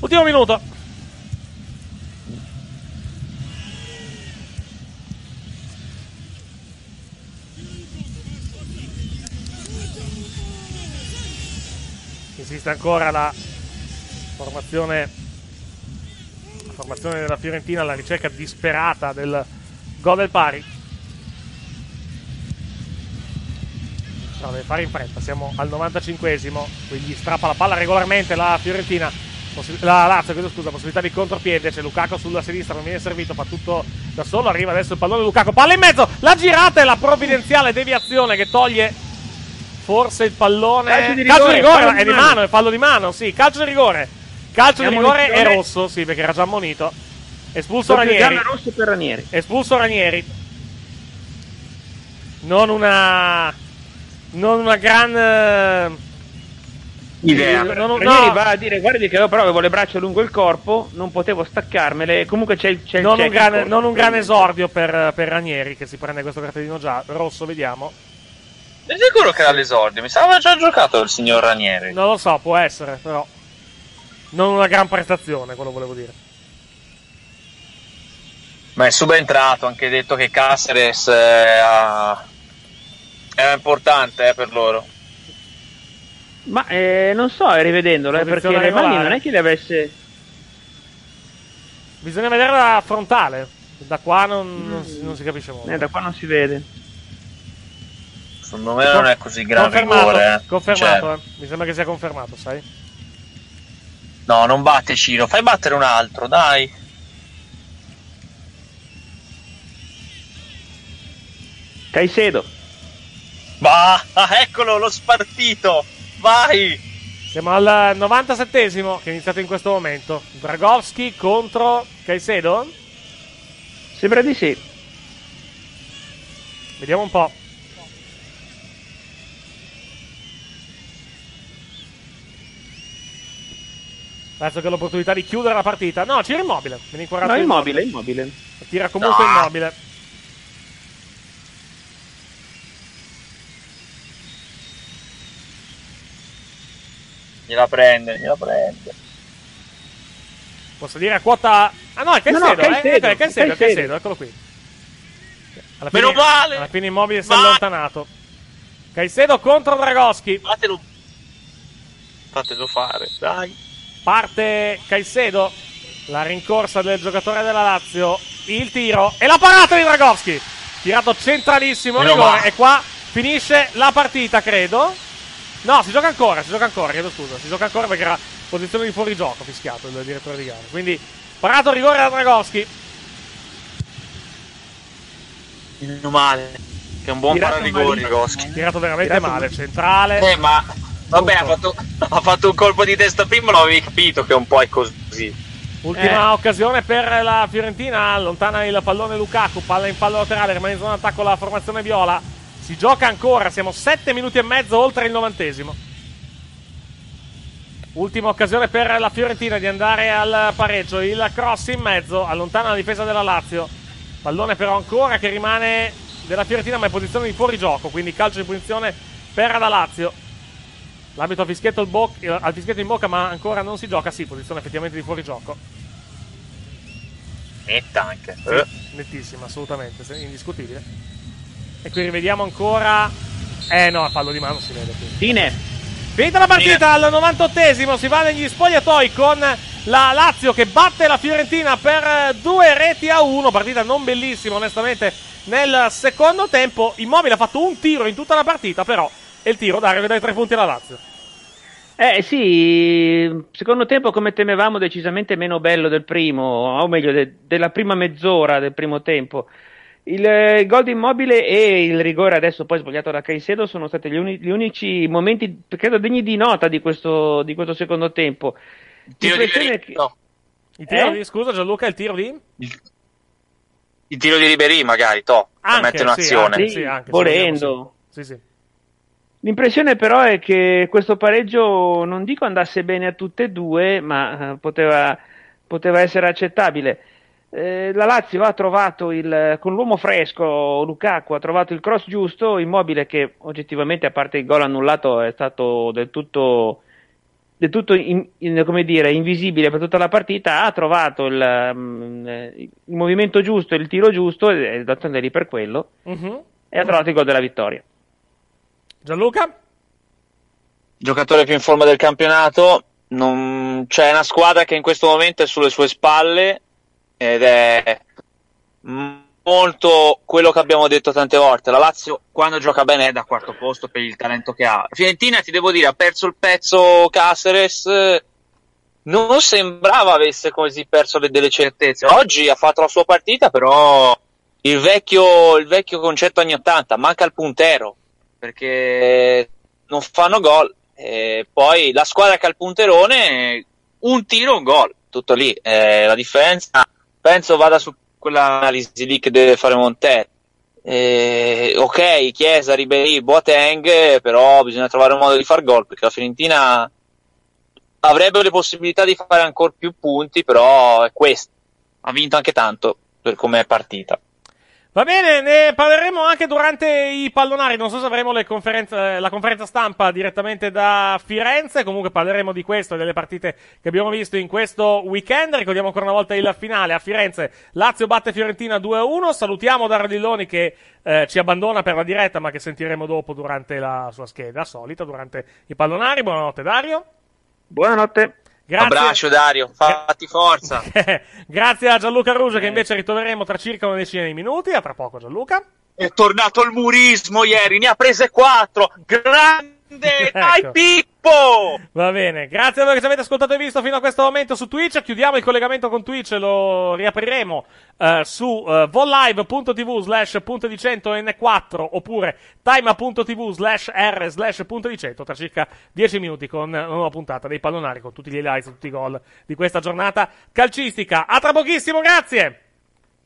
Ultimo minuto. Insiste ancora la formazione, la formazione della Fiorentina alla ricerca disperata del gol del pari. No, deve fare in fretta, siamo al 95esimo, quindi strappa la palla regolarmente la Fiorentina, possi- la Lazio, chiedo scusa, possibilità di contropiede, c'è Lukaku sulla sinistra, non viene servito, fa tutto da solo, arriva adesso il pallone Lukaku, palla in mezzo, la girata e la provvidenziale deviazione che toglie forse il pallone. Calcio di Calcio di rigore, rigore, di è di mano. mano, è fallo di mano, sì, calcio di rigore. Calcio di E rigore è rosso, sì, perché era già ammonito. Espulso Ranieri. rosso per Ranieri. Espulso Ranieri. Non una. Non una gran. eh, Idea. Non- non- Ranieri no. va a dire guardi che io però avevo le braccia lungo il corpo, non potevo staccarmele, comunque c'è il, c'è il non, un check gran, non un gran esordio per, per Ranieri che si prende questo cartellino già rosso, vediamo. Sei sicuro che era l'esordio? Mi sembrava già giocato il signor Ranieri. Non lo so, può essere, però. Non una gran prestazione, quello volevo dire. Ma è subentrato, anche detto che Caceres eh, era importante eh, per loro. Ma eh, non so, eh, rivedendolo, eh, perché Revalli regolare. non è che le avesse... Bisogna vedere la frontale. Da qua non, non si, non si capisce molto. Eh, da qua non si vede. Secondo me non è così grave confermato, rigore. eh. confermato, Cioè, eh. Mi sembra che sia confermato, sai? no, non batte Ciro, fai battere un altro, dai. Caicedo. Bah, ah, eccolo lo spartito. Vai. Siamo al 97esimo che è iniziato in questo momento. Dragowski contro Caicedo? Sembra di sì. Vediamo un po'. Adesso che ho l'opportunità di chiudere la partita. No, c'era immobile. Viene inquadrato No, immobile, immobile. Tira comunque Ah. immobile. Gliela prende, gliela prende. Posso dire a quota. Ah no, è Caicedo, No, no, Caicedo, eh? È Caicedo, è Caicedo. Caicedo, eccolo qui. Alla fine, Meno male! Alla fine immobile si è allontanato. Caicedo contro Dragoschi. Fatelo. Fatelo fare, dai. Parte Caicedo. La rincorsa del giocatore della Lazio. Il tiro e la parata di Dragowski. Tirato centralissimo rigore. E qua finisce la partita, credo. No, si gioca ancora, si gioca ancora, chiedo scusa. Si gioca ancora perché era posizione di fuorigioco fischiato il direttore di gara. Quindi parato rigore da Dragowski. Meno male. Che è un buon malissimo. Dragowski. Tirato veramente Tirato male, male. centrale. Eh, ma vabbè, ha fatto, ha fatto un colpo di testa prima, lo avevi capito che un po' è così. Ultima Eh. occasione per la Fiorentina, allontana il pallone Lukaku, palla in fallo laterale, rimane in zona d'attacco la formazione viola. Si gioca ancora, siamo 7 minuti e mezzo oltre il novantesimo. Ultima occasione per la Fiorentina di andare al pareggio, il cross in mezzo, allontana la difesa della Lazio. Pallone però ancora che rimane della Fiorentina ma in posizione di fuorigioco, quindi calcio di punizione per la Lazio. L'arbitro ha fischietto bo- eh, ha il fischietto in bocca ma ancora non si gioca, sì, posizione effettivamente di fuorigioco. Netta anche. Sì, Eh. nettissima, assolutamente, indiscutibile. E qui rivediamo ancora. Eh no, fallo di mano si vede qui. Fine. Finita la partita al 98esimo, si va negli spogliatoi con la Lazio che batte la Fiorentina per due reti a uno. Partita non bellissima, onestamente, nel secondo tempo. Immobile ha fatto un tiro in tutta la partita, però è il tiro Dario che dà i tre punti alla Lazio. Eh sì, secondo tempo come temevamo decisamente meno bello del primo, o meglio de- della prima mezz'ora del primo tempo. Il eh, gol di Immobile e il rigore adesso poi sbagliato da Caicedo sono stati gli, uni- gli unici momenti, credo, degni di nota di questo, di questo secondo tempo. tiro di che- no. Il tiro Eh? di, scusa Gianluca, il tiro di? Il tiro di Ribery magari, to, per Anche, mettere in sì, azione. anche, sì, anche, volendo. Sì, sì. L'impressione però è che questo pareggio non dico andasse bene a tutte e due, ma eh, poteva, poteva essere accettabile. Eh, la Lazio ha trovato il, con l'uomo fresco, Lukaku ha trovato il cross giusto, immobile che oggettivamente a parte il gol annullato è stato del tutto, del tutto in- in- come dire, invisibile per tutta la partita, ha trovato il, eh, il movimento giusto, il tiro giusto, e d'altronde è lì per quello, Mhm. e ha trovato il gol della vittoria. Gianluca? giocatore più in forma del campionato. Non... C'è una squadra che in questo momento è sulle sue spalle ed è molto quello che abbiamo detto tante volte. La Lazio, quando gioca bene, è da quarto posto per il talento che ha. Fiorentina, ti devo dire, ha perso il pezzo Caceres. Non sembrava avesse così perso le- delle certezze. Oggi ha fatto la sua partita, però il vecchio, il vecchio concetto anni 80 manca il puntero perché non fanno gol. E poi la squadra che ha il punterone, un tiro, un gol, tutto lì. Eh, la differenza penso vada su quell'analisi lì che deve fare Montella. Eh, ok, Chiesa, Ribéry, Boateng, però bisogna trovare un modo di far gol perché la Fiorentina avrebbe le possibilità di fare ancora più punti, però è questo. Ha vinto anche tanto per come è partita. Va bene, ne parleremo anche durante i pallonari. Non so se avremo conferenze- la conferenza stampa direttamente da Firenze. Comunque parleremo di questo e delle partite che abbiamo visto in questo weekend. Ricordiamo ancora una volta il finale a Firenze. Lazio batte Fiorentina 2-1. Salutiamo Daradilloni che eh, ci abbandona per la diretta, ma che sentiremo dopo durante la sua scheda solita, durante i pallonari. Buonanotte, Dario. Buonanotte. Grazie. Abbraccio Dario, fatti forza. Grazie a Gianluca Ruge che invece ritroveremo tra circa una decina di minuti. A tra poco, Gianluca. È tornato il murismo ieri, ne ha prese quattro. Grande Dai Pippo! Va bene, grazie a voi che ci avete ascoltato e visto fino a questo momento su Twitch. Chiudiamo il collegamento con Twitch, lo riapriremo eh, su eh, vollive.tv slash punto di 100 N4 oppure time.tv slash R slash punto di 100 tra circa 10 minuti con una nuova puntata dei pallonari con tutti gli highlights, tutti i gol di questa giornata calcistica. A tra pochissimo, grazie!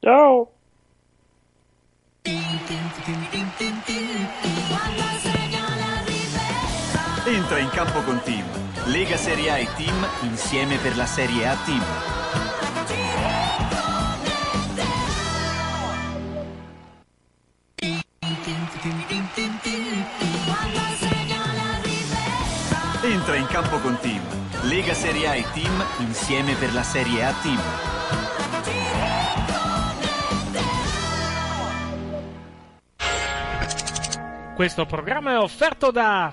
Ciao! Entra in campo con Team. Lega Serie A e Team insieme per la Serie A Team. Entra in campo con Team. Lega Serie A e Team insieme per la Serie A Team. Questo programma è offerto da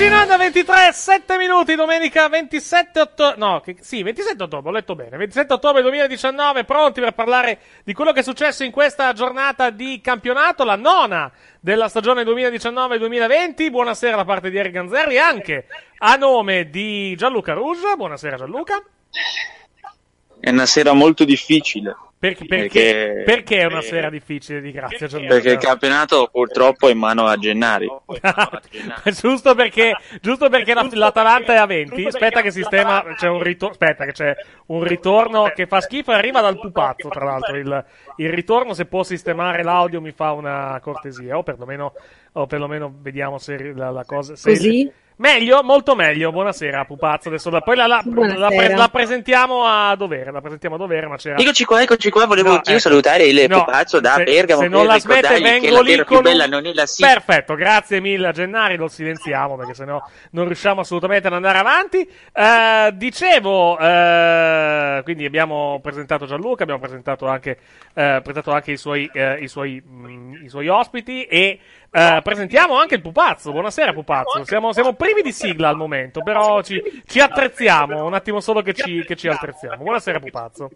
Onda 23, 7 minuti, domenica 27 ottobre, no, che, sì, 27 ottobre, ho letto bene, 27 ottobre 2019, pronti per parlare di quello che è successo in questa giornata di campionato, la nona della stagione 2019-2020, buonasera da parte di Eric Ganzerri, anche a nome di Gianluca Rouge, buonasera Gianluca. È una sera molto difficile. Perché, perché, perché è una sera difficile di grazia Gianluca? Perché il campionato purtroppo è in mano a Gennari. giusto perché, giusto perché la- l'Atalanta è a 20. Aspetta che sistema. C'è un ritorno. Aspetta, che c'è un ritorno che fa schifo e arriva dal pupazzo. Tra l'altro, il, il ritorno, se può sistemare l'audio, mi fa una cortesia. O perlomeno, o perlomeno vediamo se la, la cosa. Se Così? Meglio, molto meglio. Buonasera, pupazzo. Adesso la, poi la, la, la pre- la presentiamo a dovere. La presentiamo a dovere, ma c'era. Eccoci qua, eccoci qua, volevo No, anch'io ecco. salutare il No, pupazzo da se- Bergamo se non la smette, vengo lì con più bella non è la sì. Perfetto, grazie mille a Gennari, lo silenziamo perché sennò non riusciamo assolutamente ad andare avanti. Eh, dicevo, eh, quindi abbiamo presentato Gianluca, abbiamo presentato anche, eh, presentato anche i, suoi, eh, i, suoi, mm, i suoi ospiti e eh, presentiamo anche il pupazzo. Buonasera pupazzo, siamo, siamo privi di sigla al momento, però ci, ci attrezziamo, un attimo solo che ci, che ci attrezziamo. Buonasera pupazzo.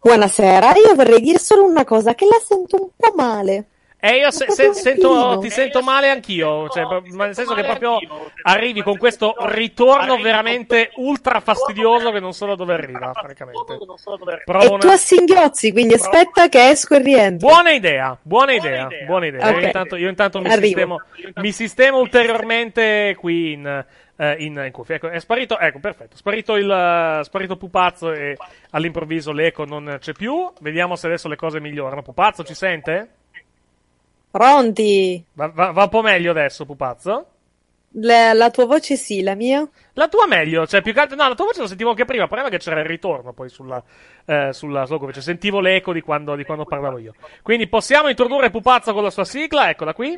Buonasera, io vorrei dire solo una cosa, che la sento un po' male. E io se- se- sento, ti sento male anch'io, cioè, ma nel senso che proprio arrivi con questo ritorno veramente ultra fastidioso che non so da dove arriva, francamente. Provo E una- tu a singhiozzi, quindi aspetta che esco e rientro. Buona idea, buona idea, buona idea. Ok. Io intanto, io intanto mi, sistemo, mi sistemo ulteriormente qui in, eh, in, in cuffia. Ecco, è sparito, ecco, perfetto, sparito il eh, sparito pupazzo e all'improvviso l'eco non c'è più. Vediamo se adesso le cose migliorano. Pupazzo ci sente? Pronti? Va, va- va un po' meglio adesso, pupazzo? La, la tua voce sì, la mia? La tua meglio, cioè più che altro, no, la tua voce lo sentivo anche prima, è che c'era il ritorno poi sulla, eh, sulla Slogovic, cioè sentivo l'eco di quando, di quando parlavo io. Quindi possiamo introdurre Pupazzo con la sua sigla, eccola qui.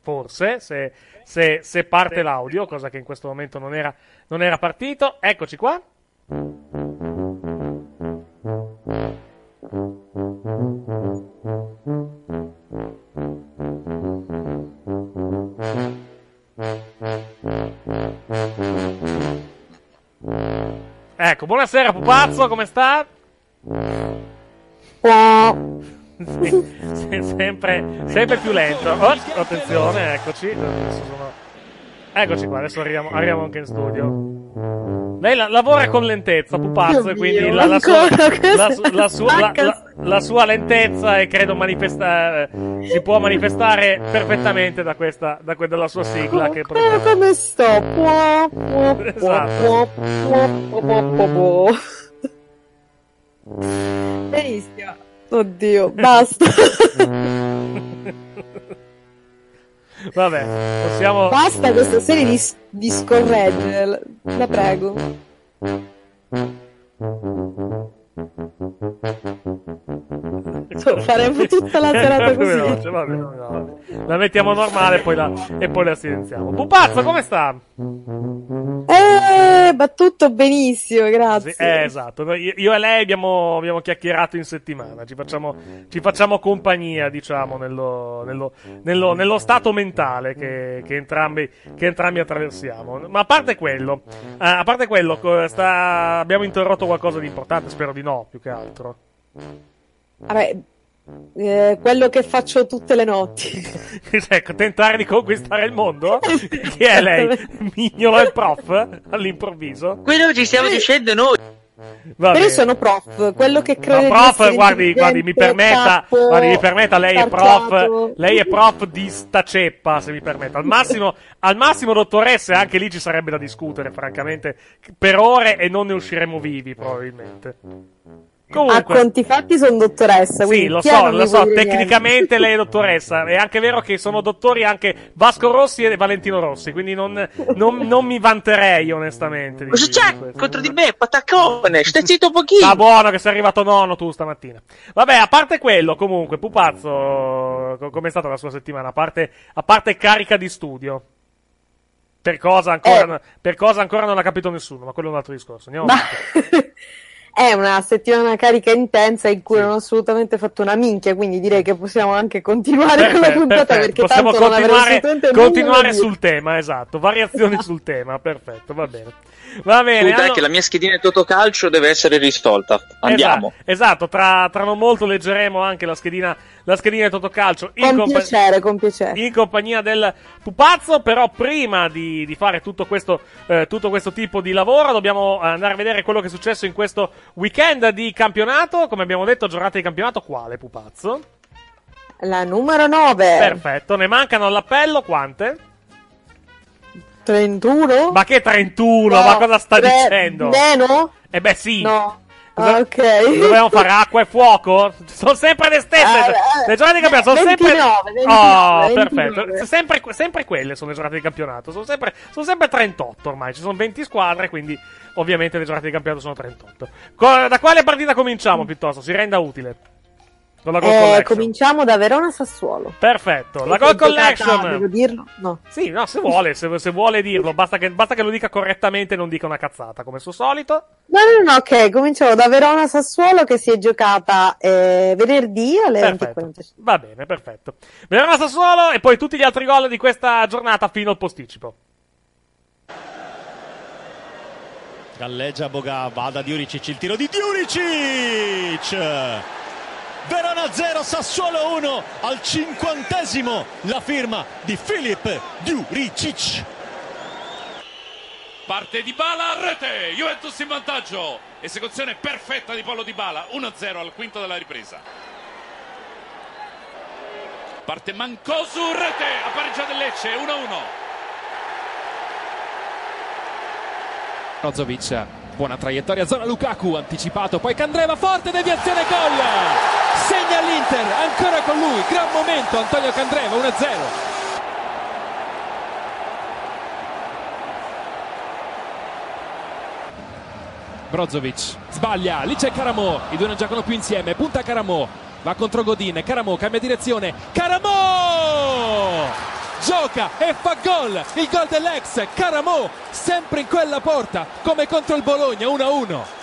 forse, se, se- se parte l'audio, cosa che in questo momento non era, non era partito. Eccoci qua. Ecco, buonasera pupazzo, come sta? Sì, sì, sempre, sempre più lento. Oh, attenzione, eccoci. Eccoci qua, adesso arriviamo, arriviamo anche in studio. Lei la- lavora con lentezza, pupazzo, e quindi la, la sua, la su- la sua- la- sua lentezza e credo manifesta- si può manifestare perfettamente da questa, da que- dalla sua sigla che Eh, come sto? Esatto. Benissimo. Oddio, basta. Vabbè, possiamo... Basta questa serie di, di scorreggere, la- la prego. So, faremo tutta la serata così. veloce, vabbè, no. La mettiamo normale poi la- e poi la silenziamo. Pupazzo, come sta? Eh, va tutto benissimo, grazie. Sì, eh, esatto. Io, io e lei abbiamo, abbiamo chiacchierato in settimana. Ci facciamo, ci facciamo compagnia, diciamo, nello, nello- nello- nello stato mentale che, che entrambi, che entrambi attraversiamo. Ma a parte quello, eh, a parte quello, sta- abbiamo interrotto qualcosa di importante. Spero di no, più che altro. Vabbè, eh, quello che faccio tutte le notti. ecco, tentare di conquistare il mondo? Chi è lei? Mignolo il prof? All'improvviso? Quello che ci stiamo dicendo noi. Va Però io sono prof, quello che Ma credo di prof, guardi, guardi, mi permetta, capo, guardi, mi permetta, lei è prof, lei è prof di sta ceppa, se mi permette. Al massimo, al massimo dottoressa, anche lì ci sarebbe da discutere, francamente, per ore e non ne usciremo vivi, probabilmente. A Comunque, conti fatti sono dottoressa. sì, lo so, lo so, niente. tecnicamente lei è dottoressa, è anche vero che sono dottori anche Vasco Rossi e Valentino Rossi, quindi non, non- non mi vanterei onestamente. di- Cosa c'è questo. contro di me? Pataccone, stai zitto un pochino. Sta buono che sei arrivato nono tu stamattina. Vabbè, a parte quello, comunque, Pupazzo, co- com'è stata la sua settimana? A parte, a parte carica di studio. Per cosa, ancora, per cosa ancora non ha capito nessuno, ma quello è un altro discorso. Andiamo Ma- avanti. È una settimana carica intensa in cui non ho assolutamente fatto una minchia, quindi direi che possiamo anche continuare con la puntata perché Possiamo tanto continuare, continuare sul tema, esatto. Variazioni sul tema, perfetto, va bene. Va bene. Scusa, è allora- che la mia schedina di Totocalcio deve essere risolta. Andiamo. Esatto, esatto, tra, tra non molto leggeremo anche la schedina, la schedina di Totocalcio in, Con compa- piacere, con piacere. in compagnia del pupazzo. Però, prima di, di fare tutto questo, eh, tutto questo tipo di lavoro, dobbiamo andare a vedere quello che è successo in questo weekend di campionato. Come abbiamo detto, giornata di campionato, quale pupazzo? La numero 9. Perfetto, ne mancano all'appello quante? 31? Ma che 31? No, ma cosa sta tre- dicendo? Meno? Eh beh, sì. No. Cosa- Ah, ok. Dobbiamo fare acqua e fuoco? Sono sempre le stesse. Eh, eh, le giornate di campionato sono 29, sempre. 29, oh, 29. perfetto. Sempre, sempre quelle sono le giornate di campionato. Sono sempre, sono sempre 38 ormai. Ci sono 20 squadre, quindi ovviamente le giornate di campionato sono 38. Co- da quale partita cominciamo piuttosto? Si renda utile. Con la Goal Eh, Collection. cominciamo da Verona Sassuolo. Perfetto. La Goal giocata, Collection. Devo dirlo? No. Sì, no, se vuole, se, se vuole dirlo, basta che, basta che lo dica correttamente e non dica una cazzata, come al suo solito. No, no, no, ok, cominciamo da Verona Sassuolo che si è giocata eh, venerdì alle Perfetto. 20.45. Va bene, perfetto. Verona Sassuolo e poi tutti gli altri gol di questa giornata fino al posticipo. Galleggia Boga, va da Diuricic, il tiro di Diuricic! Verona 0, Sassuolo 1, al cinquantesimo la firma di Filip Diuricic. Parte di Bala a rete, Juventus in vantaggio. Esecuzione perfetta di Paolo Di Bala, 1-0 al quinto della ripresa. Parte Mancosu, rete, ha pareggiato il Lecce, 1-1. Brozovic, buona traiettoria, zona Lukaku, anticipato, poi Candreva, forte deviazione, gol! Segna l'Inter, ancora con lui, gran momento, Antonio Candreva, 1-0. Brozovic sbaglia, lì c'è Caramo, i due non giocano più insieme, punta Caramo, va contro Godin, Caramo cambia direzione, Caramo! gioca e fa gol, il gol dell'ex Caramo, sempre in quella porta, come contro il Bologna 1-1.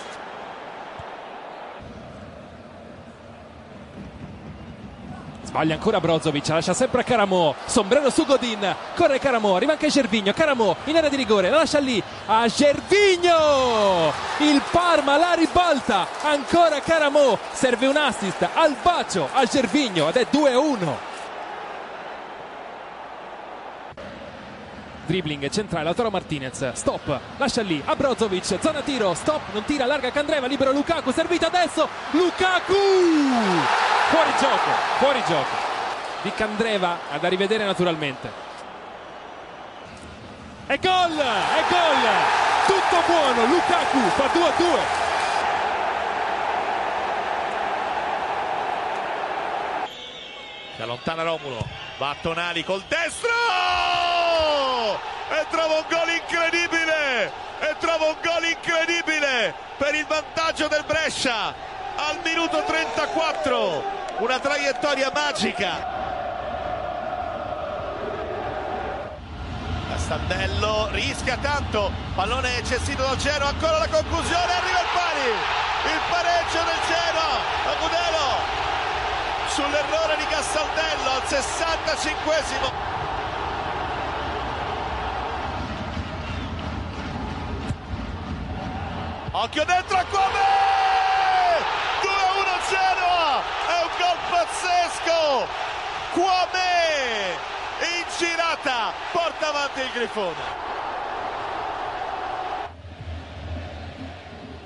Sbaglia ancora Brozovic, lascia sempre a Caramo, sombrero su Godin, corre Caramo, arriva anche Gervigno, Caramo in area di rigore, la lascia lì a Gervigno, il Parma la ribalta, ancora Caramo, serve un assist al bacio a Gervigno ed è 2-1. Dribbling centrale Lautaro Martinez stop lascia lì a Brozovic zona tiro stop non tira larga Candreva libero Lukaku servito adesso Lukaku! Fuori gioco fuori gioco. Di Candreva da rivedere naturalmente. E gol e gol! Tutto buono Lukaku fa 2 a 2 Si allontana Romulo, va a Tonali col destro e trova un gol incredibile! E trova un gol incredibile per il vantaggio del Brescia al minuto 34 una traiettoria magica. Castandello rischia tanto. Pallone cestito dal Genoa ancora la conclusione. Arriva il pari. Il pareggio del Genoa Agudelo sull'errore di Castaldello al 65esimo Occhio dentro a Quame! 2-1 Genoa! È un gol pazzesco! Quame! In girata porta avanti il Grifone.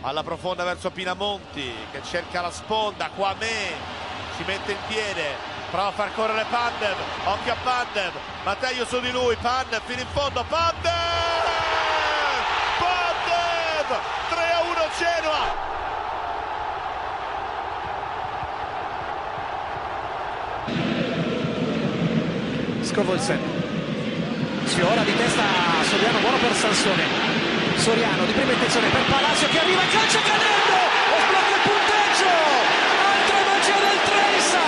Alla profonda verso Pinamonti che cerca la sponda. Quame si mette in piede. Prova a far correre Pandev. Occhio a Pandev. Matteo su di lui. Pandev fino in fondo. Pandev! 3 a 1 Genoa! Scovolsen sfiora di testa Soriano buono per Sansone. Soriano di prima intenzione per Palacio che arriva in calcio cadendo e sblocca il punteggio! Altra magia del Treisa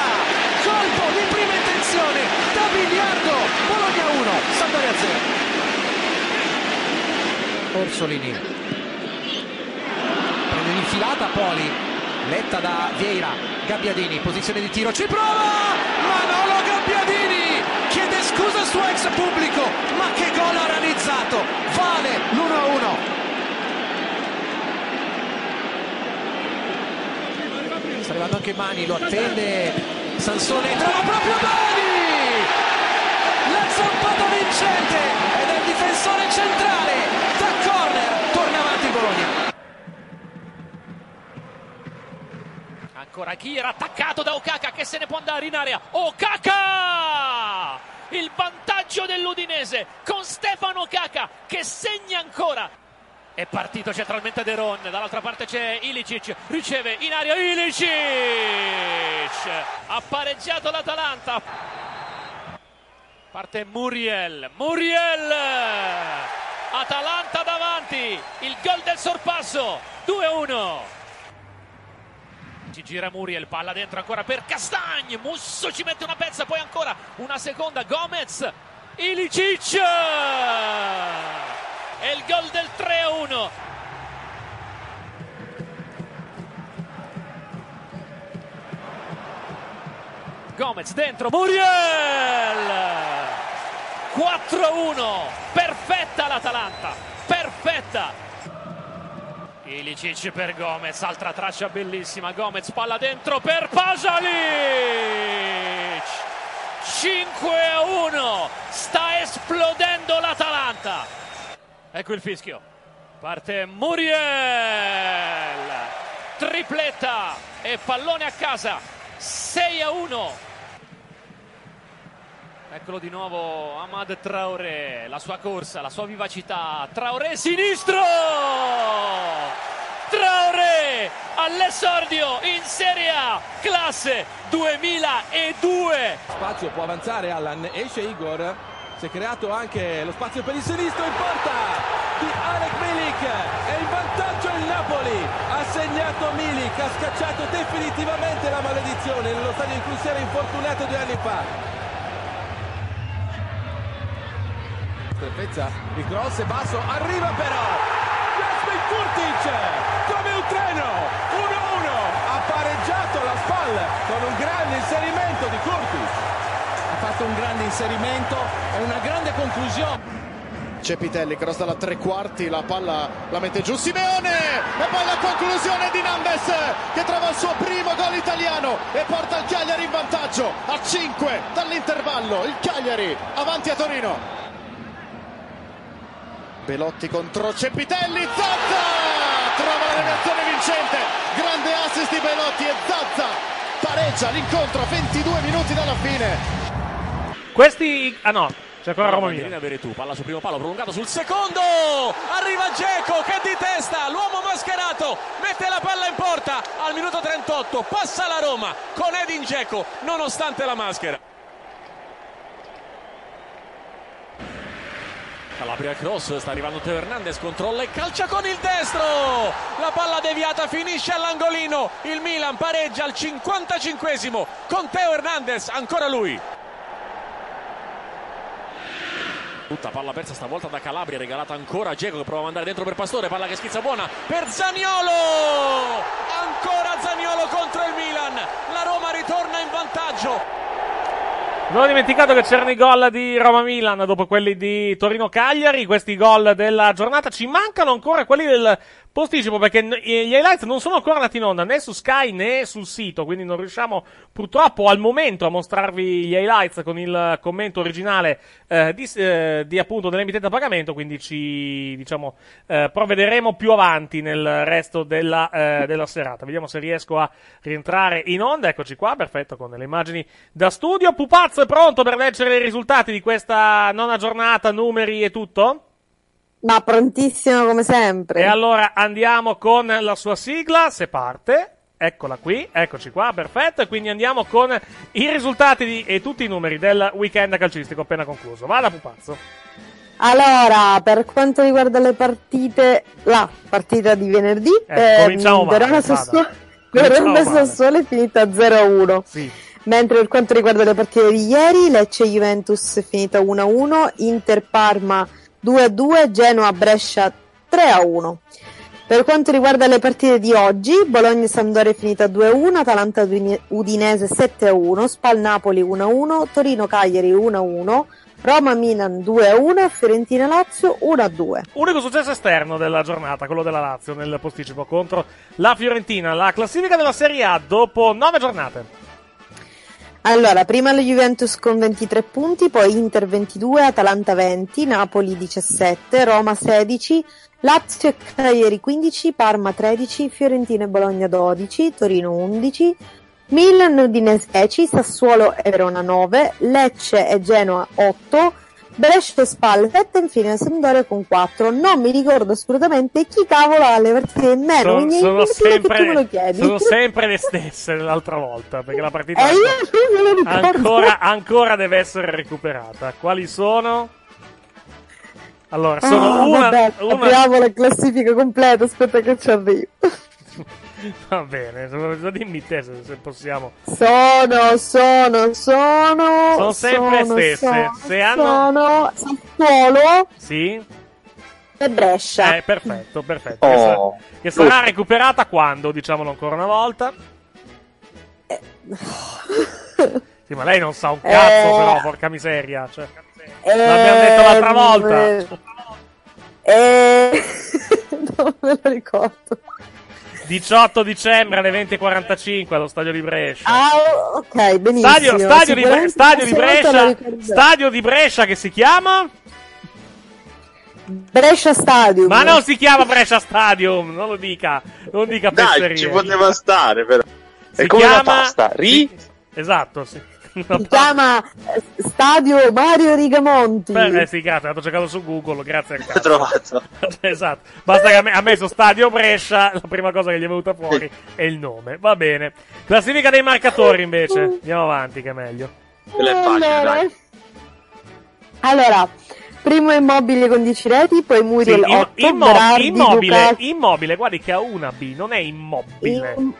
colpo di prima intenzione da biliardo. Bologna 1 Sampdoria 0 Orsolini prende l'infilata Poli letta da Vieira Gabbiadini posizione di tiro ci prova! Manolo Gabbiadini chiede scusa al suo ex pubblico ma che gol ha realizzato? Vale l'1-1 sta arrivando anche Mani lo attende. Sansone trova proprio Mani! La zampata vincente ed è il difensore centrale da corner torna avanti Bologna Ancora Kier attaccato da Okaka che se ne può andare in area. Okaka! Il vantaggio dell'Udinese con Stefano Okaka che segna ancora. È partito centralmente De Ron, dall'altra parte c'è Ilicic, riceve in aria Ilicic! Ha pareggiato l'Atalanta. Parte Muriel, Muriel! Atalanta davanti, il gol del sorpasso, 2-1. Ci gira Muriel, palla dentro ancora per Castagni, Musso ci mette una pezza, poi ancora una seconda, Gomez, Ilicic! È il gol del 3-1. Gomez dentro, Muriel! 4-1, perfetta l'Atalanta, perfetta! Ilicic per Gomez, altra traccia bellissima, Gomez palla dentro per Pasalic! 5 a 1, sta esplodendo l'Atalanta. Ecco il fischio, parte Muriel, tripletta e pallone a casa, 6 a 1. Eccolo di nuovo Ahmad Traoré, la sua corsa, la sua vivacità. Traoré sinistro! Traoré all'esordio in Serie A, classe 2002. Spazio può avanzare Allan, esce Igor. Si è creato anche lo spazio per il sinistro in porta di Alec Milik. È in vantaggio il Napoli. Ha segnato Milik, ha scacciato definitivamente la maledizione nello stadio in cui si era infortunato due anni fa. Certezza il cross è basso, arriva però Jasmin Kurtic come un treno 1-1 ha pareggiato la spalla con un grande inserimento di Kurtic Ha fatto un grande inserimento e una grande conclusione. Cepitelli, cross dalla tre quarti, la palla la mette giù Simeone e poi la conclusione di Nandes che trova il suo primo gol italiano e porta il Cagliari in vantaggio a 5 dall'intervallo. Il Cagliari avanti a Torino. Belotti contro Cepitelli, Zazza trova la reazione vincente, grande assist di Belotti e Zazza pareggia l'incontro a 22 minuti dalla fine. Questi. Ah no, c'è ancora Roma Milan. Veretù, palla sul primo palo, prolungato sul secondo. Arriva Geco che di testa, l'uomo mascherato, mette la palla in porta al minuto 38, passa la Roma con Edin Geco nonostante la maschera. Calabria cross, sta arrivando Teo Hernandez, controlla e calcia con il destro. La palla deviata finisce all'angolino. Il Milan pareggia al 55esimo con Teo Hernandez, ancora lui. Tutta palla persa stavolta da Calabria, regalata ancora a Geco che prova a mandare dentro per Pastore, palla che schizza buona per Zaniolo! Ancora Zaniolo contro il Milan, la Roma ritorna in vantaggio. Non ho dimenticato che c'erano i gol di Roma-Milan dopo quelli di Torino-Cagliari, questi gol della giornata. Ci mancano ancora quelli del posticipo perché gli highlights non sono ancora andati in onda né su Sky né sul sito, quindi non riusciamo purtroppo al momento a mostrarvi gli highlights con il commento originale eh, di, eh, di appunto dell'emittente a pagamento, quindi ci diciamo eh, provvederemo più avanti nel resto della, eh, della serata. Vediamo se riesco a rientrare in onda. Eccoci qua, perfetto, con le immagini da studio. Pupazzo è pronto per leggere i risultati di questa nona giornata, numeri e tutto? Ma prontissimo come sempre. E allora andiamo con la sua sigla, se parte. Eccola qui, eccoci qua, perfetto. E quindi andiamo con i risultati di- e tutti i numeri del weekend calcistico appena concluso. Vada, pupazzo. Allora, per quanto riguarda le partite, la partita di venerdì, Eh, cominciamo male, Verona vada. Sassuolo Verona. Sassuolo è finita 0-1. Sì. Mentre per quanto riguarda le partite di ieri, Lecce Juventus è finita 1-1, Inter Parma 2-2, Genoa Brescia 3-1. Per quanto riguarda le partite di oggi, Bologna Sampdoria è finita 2-1, Atalanta Udine- Udinese 7-1, Spal Napoli 1-1, Torino Cagliari 1-1, Roma Milan 2-1, Fiorentina Lazio 1-2. Unico successo esterno della giornata, quello della Lazio nel posticipo contro la Fiorentina. La classifica della Serie A dopo nove giornate. Allora, prima la Juventus con 23 punti, poi Inter 22, Atalanta 20, Napoli 17, Roma 16, Lazio e Cagliari 15, Parma 13, Fiorentina e Bologna 12, Torino 11, Milan, Udinese 10, Sassuolo e Verona 9, Lecce e Genoa 8, Brescia e Spal 7 e infine Sampdoria con 4. Non mi ricordo assolutamente chi cavolo ha le partite in meno, Sono, sono tu me lo sempre, chiedi. sono sempre le stesse dell'altra volta, perché la partita Eh, ricordo. ancora, ancora deve essere recuperata. Quali sono? Allora, sono Ah, una, vabbè, una- apriamo la classifica completa, aspetta che ci arrivo. Va bene, dimmi te se, se possiamo. Sono, sono, sono. Sono sempre le sono, stesse. Sono, Se hanno- sono Sassuolo Sì? e Brescia. Eh, perfetto, perfetto. Che, sa- Oh. che sarà recuperata quando? Diciamolo ancora una volta. Sì, ma lei non sa un cazzo, Eh. però, porca miseria. Cioè, Eh, l'abbiamo detto l'altra volta. Eh, non me lo ricordo. 18 dicembre alle 20.45 allo stadio di Brescia. Ah, ok, benissimo. Stadio, stadio, di, Bre- stadio di la Brescia. Stadio di Brescia che si chiama? Brescia Stadium. Ma non si chiama Brescia Stadium, non lo dica. Non dica Dai, fesserie. ci poteva stare, però. Si è come la chiama- pasta. Ri? Esatto, sì. Si chiama eh, Stadio Mario Rigamonti. Beh, eh sì, grazie, l'ho cercato su Google, grazie al cazzo. trovato. esatto. Basta che ha me- ha messo Stadio Brescia, la prima cosa che gli è venuta fuori è il nome. Va bene. Classifica dei marcatori invece. Andiamo avanti che è meglio. allora, allora, primo immobile con 10 reti, poi Sì, Muriel im- 8, immo- Berardi, immobile, Lukaku- immobile, guardi che ha una B, non è immobile. Im-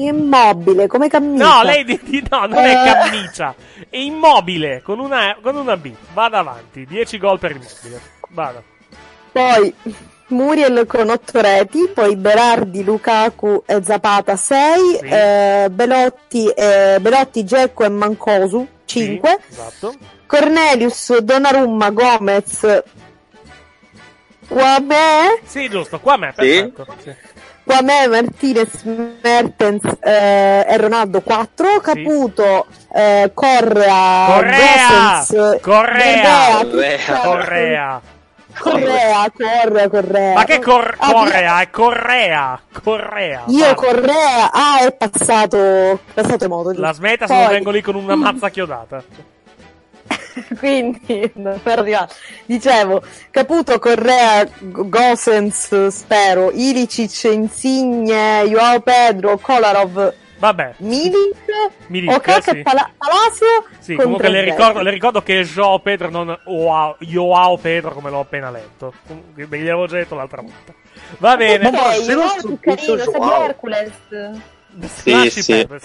Immobile, come cammina. No, lei di, di- no, non è Eh. cammicia. È immobile con una, con una B. Vada avanti. 10 gol per immobile. Vada. Poi Muriel con 8 reti, poi Berardi, Lukaku e Zapata 6, Belotti, eh, Belotti, Dzeko e Mancosu 5, Esatto. Cornelius, Donnarumma, Gomez, Quame, Sì, giusto. Qua a me, Sì. perfetto. Sì. Quame, Martinez, Mertens eh, e Ronaldo 4, Caputo, eh, Correa, Correa! Gosens, Correa! Correa, Correa! Correa, Correa, Correa. Ma che cor- Ah, Correa? È Correa! Correa! Io Vada. Correa, ah, è passato, passato modo. La smetta se non vengo lì con una mazza chiodata. Quindi, non arrivato. Dicevo, Caputo, Correa, Gosens, spero, Ilicic, Insigne, Joao Pedro, Kolarov, Vabbè. Milik, Milik, Okaka sì. e Pala- Palacio. Sì, comunque le ricordo, le ricordo che Joao Pedro, non Joao, Joao Pedro come l'ho appena letto. Comunque, Ve l'avevo già detto l'altra volta. Va bene. Ok, Joao è più carino, di Hercules. Sì, Lasci sì, perdere,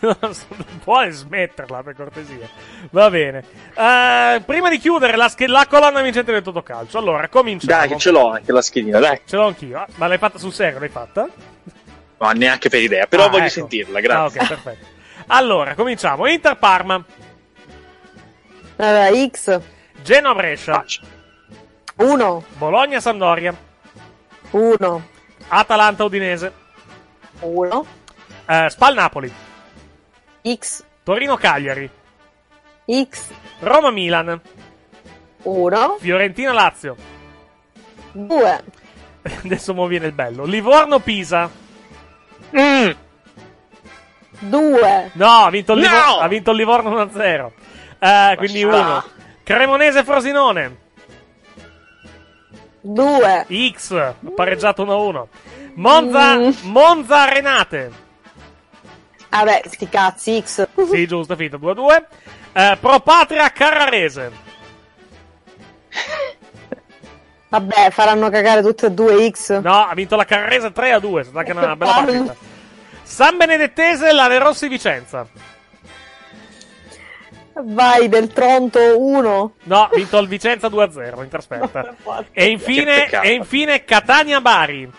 no- vabbè. non puoi smetterla per cortesia. Va bene. Eh, prima di chiudere la, sch- la colonna vincente del Totocalcio, allora cominciamo. Dai, che ce l'ho anche la schedina, dai. Ce l'ho anch'io. Ah, Ma l'hai fatta sul serio? L'hai fatta? Ma neanche per idea, però Ah, voglio ecco. sentirla, grazie. Ah, ok, perfetto. Allora, cominciamo. Inter Parma, Vabbè, X, Genoa Brescia, 1, Bologna Sampdoria, 1, Atalanta Udinese, 1, eh, Spal Napoli, X, Torino Cagliari, X, Roma Milan, 1, Fiorentina Lazio. 2, Adesso mo viene il bello. Livorno Pisa. 2, No, ha vinto il, No! Livo- ha vinto il Livorno 1-0. Eh, quindi Lascia. 1. Cremonese Frosinone. 2, X, ha pareggiato 1-1. Monza, Mm. Monza Renate. Vabbè, sti cazzi, X, Sì, giusto, è finito 2-2. Eh, Pro Patria Carrarese. vabbè, faranno cagare tutte e due X. No, ha vinto la Carrarese 3-2. È stata anche una bella partita. San Benedettese Lave Rossi Vicenza. Vai del Tronto 1. No, ha vinto il Vicenza 2-0 in trasferta. e, infine, e infine Catania Bari.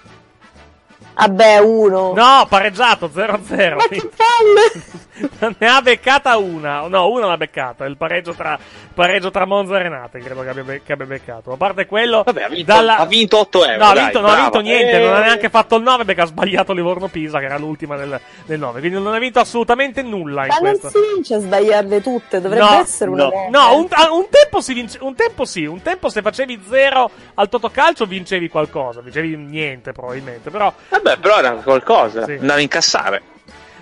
Vabbè, 1. No, pareggiato 0-0. Ma che palle! ne ha beccata una. No, una l'ha beccata. Il pareggio tra, pareggio tra Monza e Renate, credo che abbia, be- che abbia beccato. A parte quello. Vabbè, ha vinto, dalla- ha vinto 8 euro. No, ha dai, vinto, non ha vinto niente, Eh, non ha neanche fatto il 9 perché ha sbagliato Livorno-Pisa, che era l'ultima del, del 9. Quindi non ha vinto assolutamente nulla in Ma non questo. si vince a sbagliarle tutte, dovrebbe No, essere una no, no, un, ah, un tempo si vince, un tempo sì, un tempo se facevi zero al Totocalcio vincevi qualcosa, vincevi niente probabilmente, però Vabbè, però era qualcosa. Sì. Andava a incassare.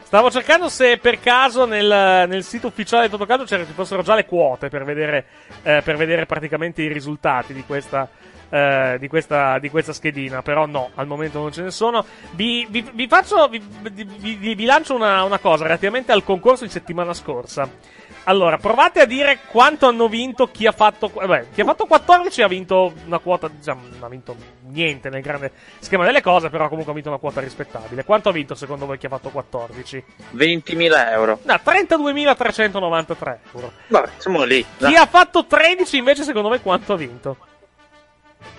Stavo cercando se per caso nel, nel sito ufficiale del Totocalcio ci fossero già le quote per vedere, eh, per vedere praticamente i risultati di questa, eh, di, questa, di questa schedina, però no, al momento non ce ne sono. Vi, vi- vi faccio, vi, vi- vi- vi lancio una, una cosa relativamente al concorso di settimana scorsa. Allora, provate a dire quanto hanno vinto chi ha fatto. Beh, chi ha fatto 14 ha vinto una quota. Diciamo, non ha vinto niente nel grande schema delle cose, però comunque ha vinto una quota rispettabile. Quanto ha vinto secondo voi chi ha fatto 14? 20.000 euro. No, 32.393 euro. Vabbè, siamo lì. Chi ha fatto 13 invece secondo voi quanto ha vinto?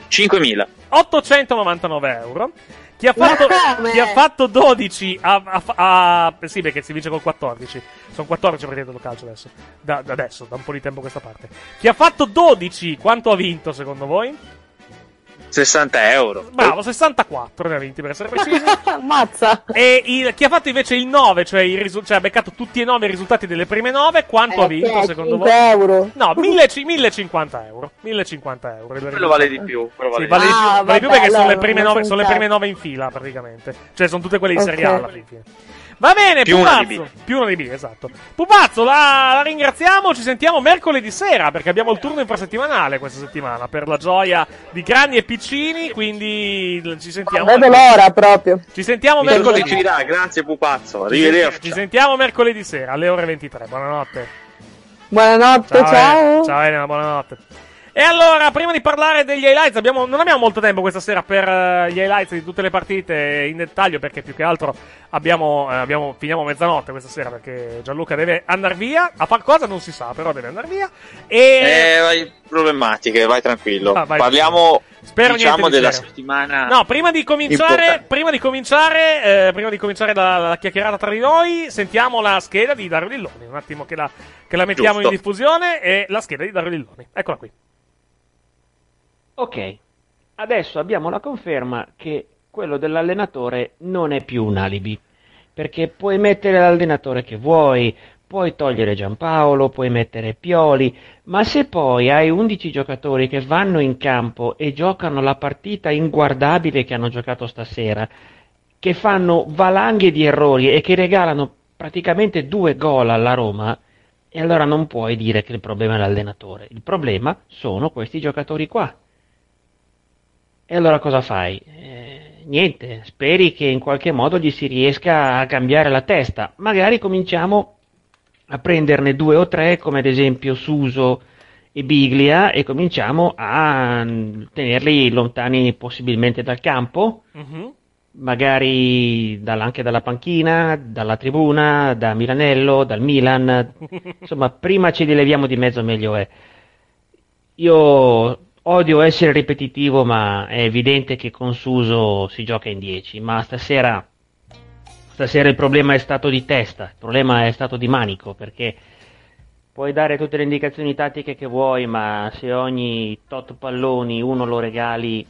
5.000. 899 euro. Chi ha fatto, chi ha fatto 12 ha, ha- ha- sì, perché si vince col 14. Sono 14 partite del calcio adesso. Da, da adesso, da un po' di tempo a questa parte. Chi ha fatto 12, quanto ha vinto secondo voi? 60 euro. Bravo, 64 ne ha vinti per essere precisi. Ammazza. E il- chi ha fatto invece il 9, cioè, il risu- cioè ha beccato tutti e 9 i risultati delle prime 9, quanto Eh, ha vinto ok, secondo 5 voi? euro. No, 1000 1050 euro. 1050 euro. Quello vale di più. vale Sì, di vale di più, Ah, vale di più vabbè, perché sono le, allora, prime non nove, sono le prime nove in fila, praticamente. Cioè, sono tutte quelle di Ok. Serie A alla fine. Va bene, Più una di Pupazzo. Più una di B, esatto. Pupazzo, la, la ringraziamo. Ci sentiamo mercoledì sera perché abbiamo il turno infrasettimanale questa settimana per la gioia di grandi e piccini. Quindi ci sentiamo. Vedo l'ora proprio. Ci sentiamo Mercoledì dirà, grazie pupazzo. Arrivederci. Ci sentiamo mercoledì sera alle ore 23. Buonanotte. Buonanotte, ciao. Ciao Elena, buonanotte. E allora, prima di parlare degli highlights, abbiamo- non abbiamo molto tempo questa sera per eh, gli highlights di tutte le partite in dettaglio, perché più che altro abbiamo, eh, abbiamo- finiamo mezzanotte questa sera, perché Gianluca deve andare via. A far cosa non si sa, però deve andare via. E... Eh, vai, problematiche, vai tranquillo. Ah, vai, Parliamo, Spero diciamo, di della serio. settimana. No, prima di cominciare, prima di cominciare, eh, prima di cominciare la, la chiacchierata tra di noi, sentiamo la scheda di Dario Lilloni. Un attimo che la, che la mettiamo Giusto. in diffusione. E la scheda di Dario Lilloni. Eccola qui. Ok, adesso abbiamo la conferma che quello dell'allenatore non è più un alibi, perché puoi mettere l'allenatore che vuoi, puoi togliere Giampaolo, puoi mettere Pioli, ma se poi hai 11 giocatori che vanno in campo e giocano la partita inguardabile che hanno giocato stasera, che fanno valanghe di errori e che regalano praticamente due gol alla Roma, e allora non puoi dire che il problema è l'allenatore, il problema sono questi giocatori qua. E allora cosa fai? Eh, niente, speri che in qualche modo gli si riesca a cambiare la testa. Magari cominciamo a prenderne due o tre, come ad esempio Suso e Biglia, e cominciamo a tenerli lontani possibilmente dal campo, magari dal- anche dalla panchina, dalla tribuna, da Milanello, dal Milan. Insomma, prima ce li leviamo di mezzo meglio è. Io odio essere ripetitivo, ma è evidente che con Suso si gioca in 10. Ma stasera, stasera il problema è stato di testa, il problema è stato di manico, perché puoi dare tutte le indicazioni tattiche che vuoi, ma se ogni tot palloni uno lo regali,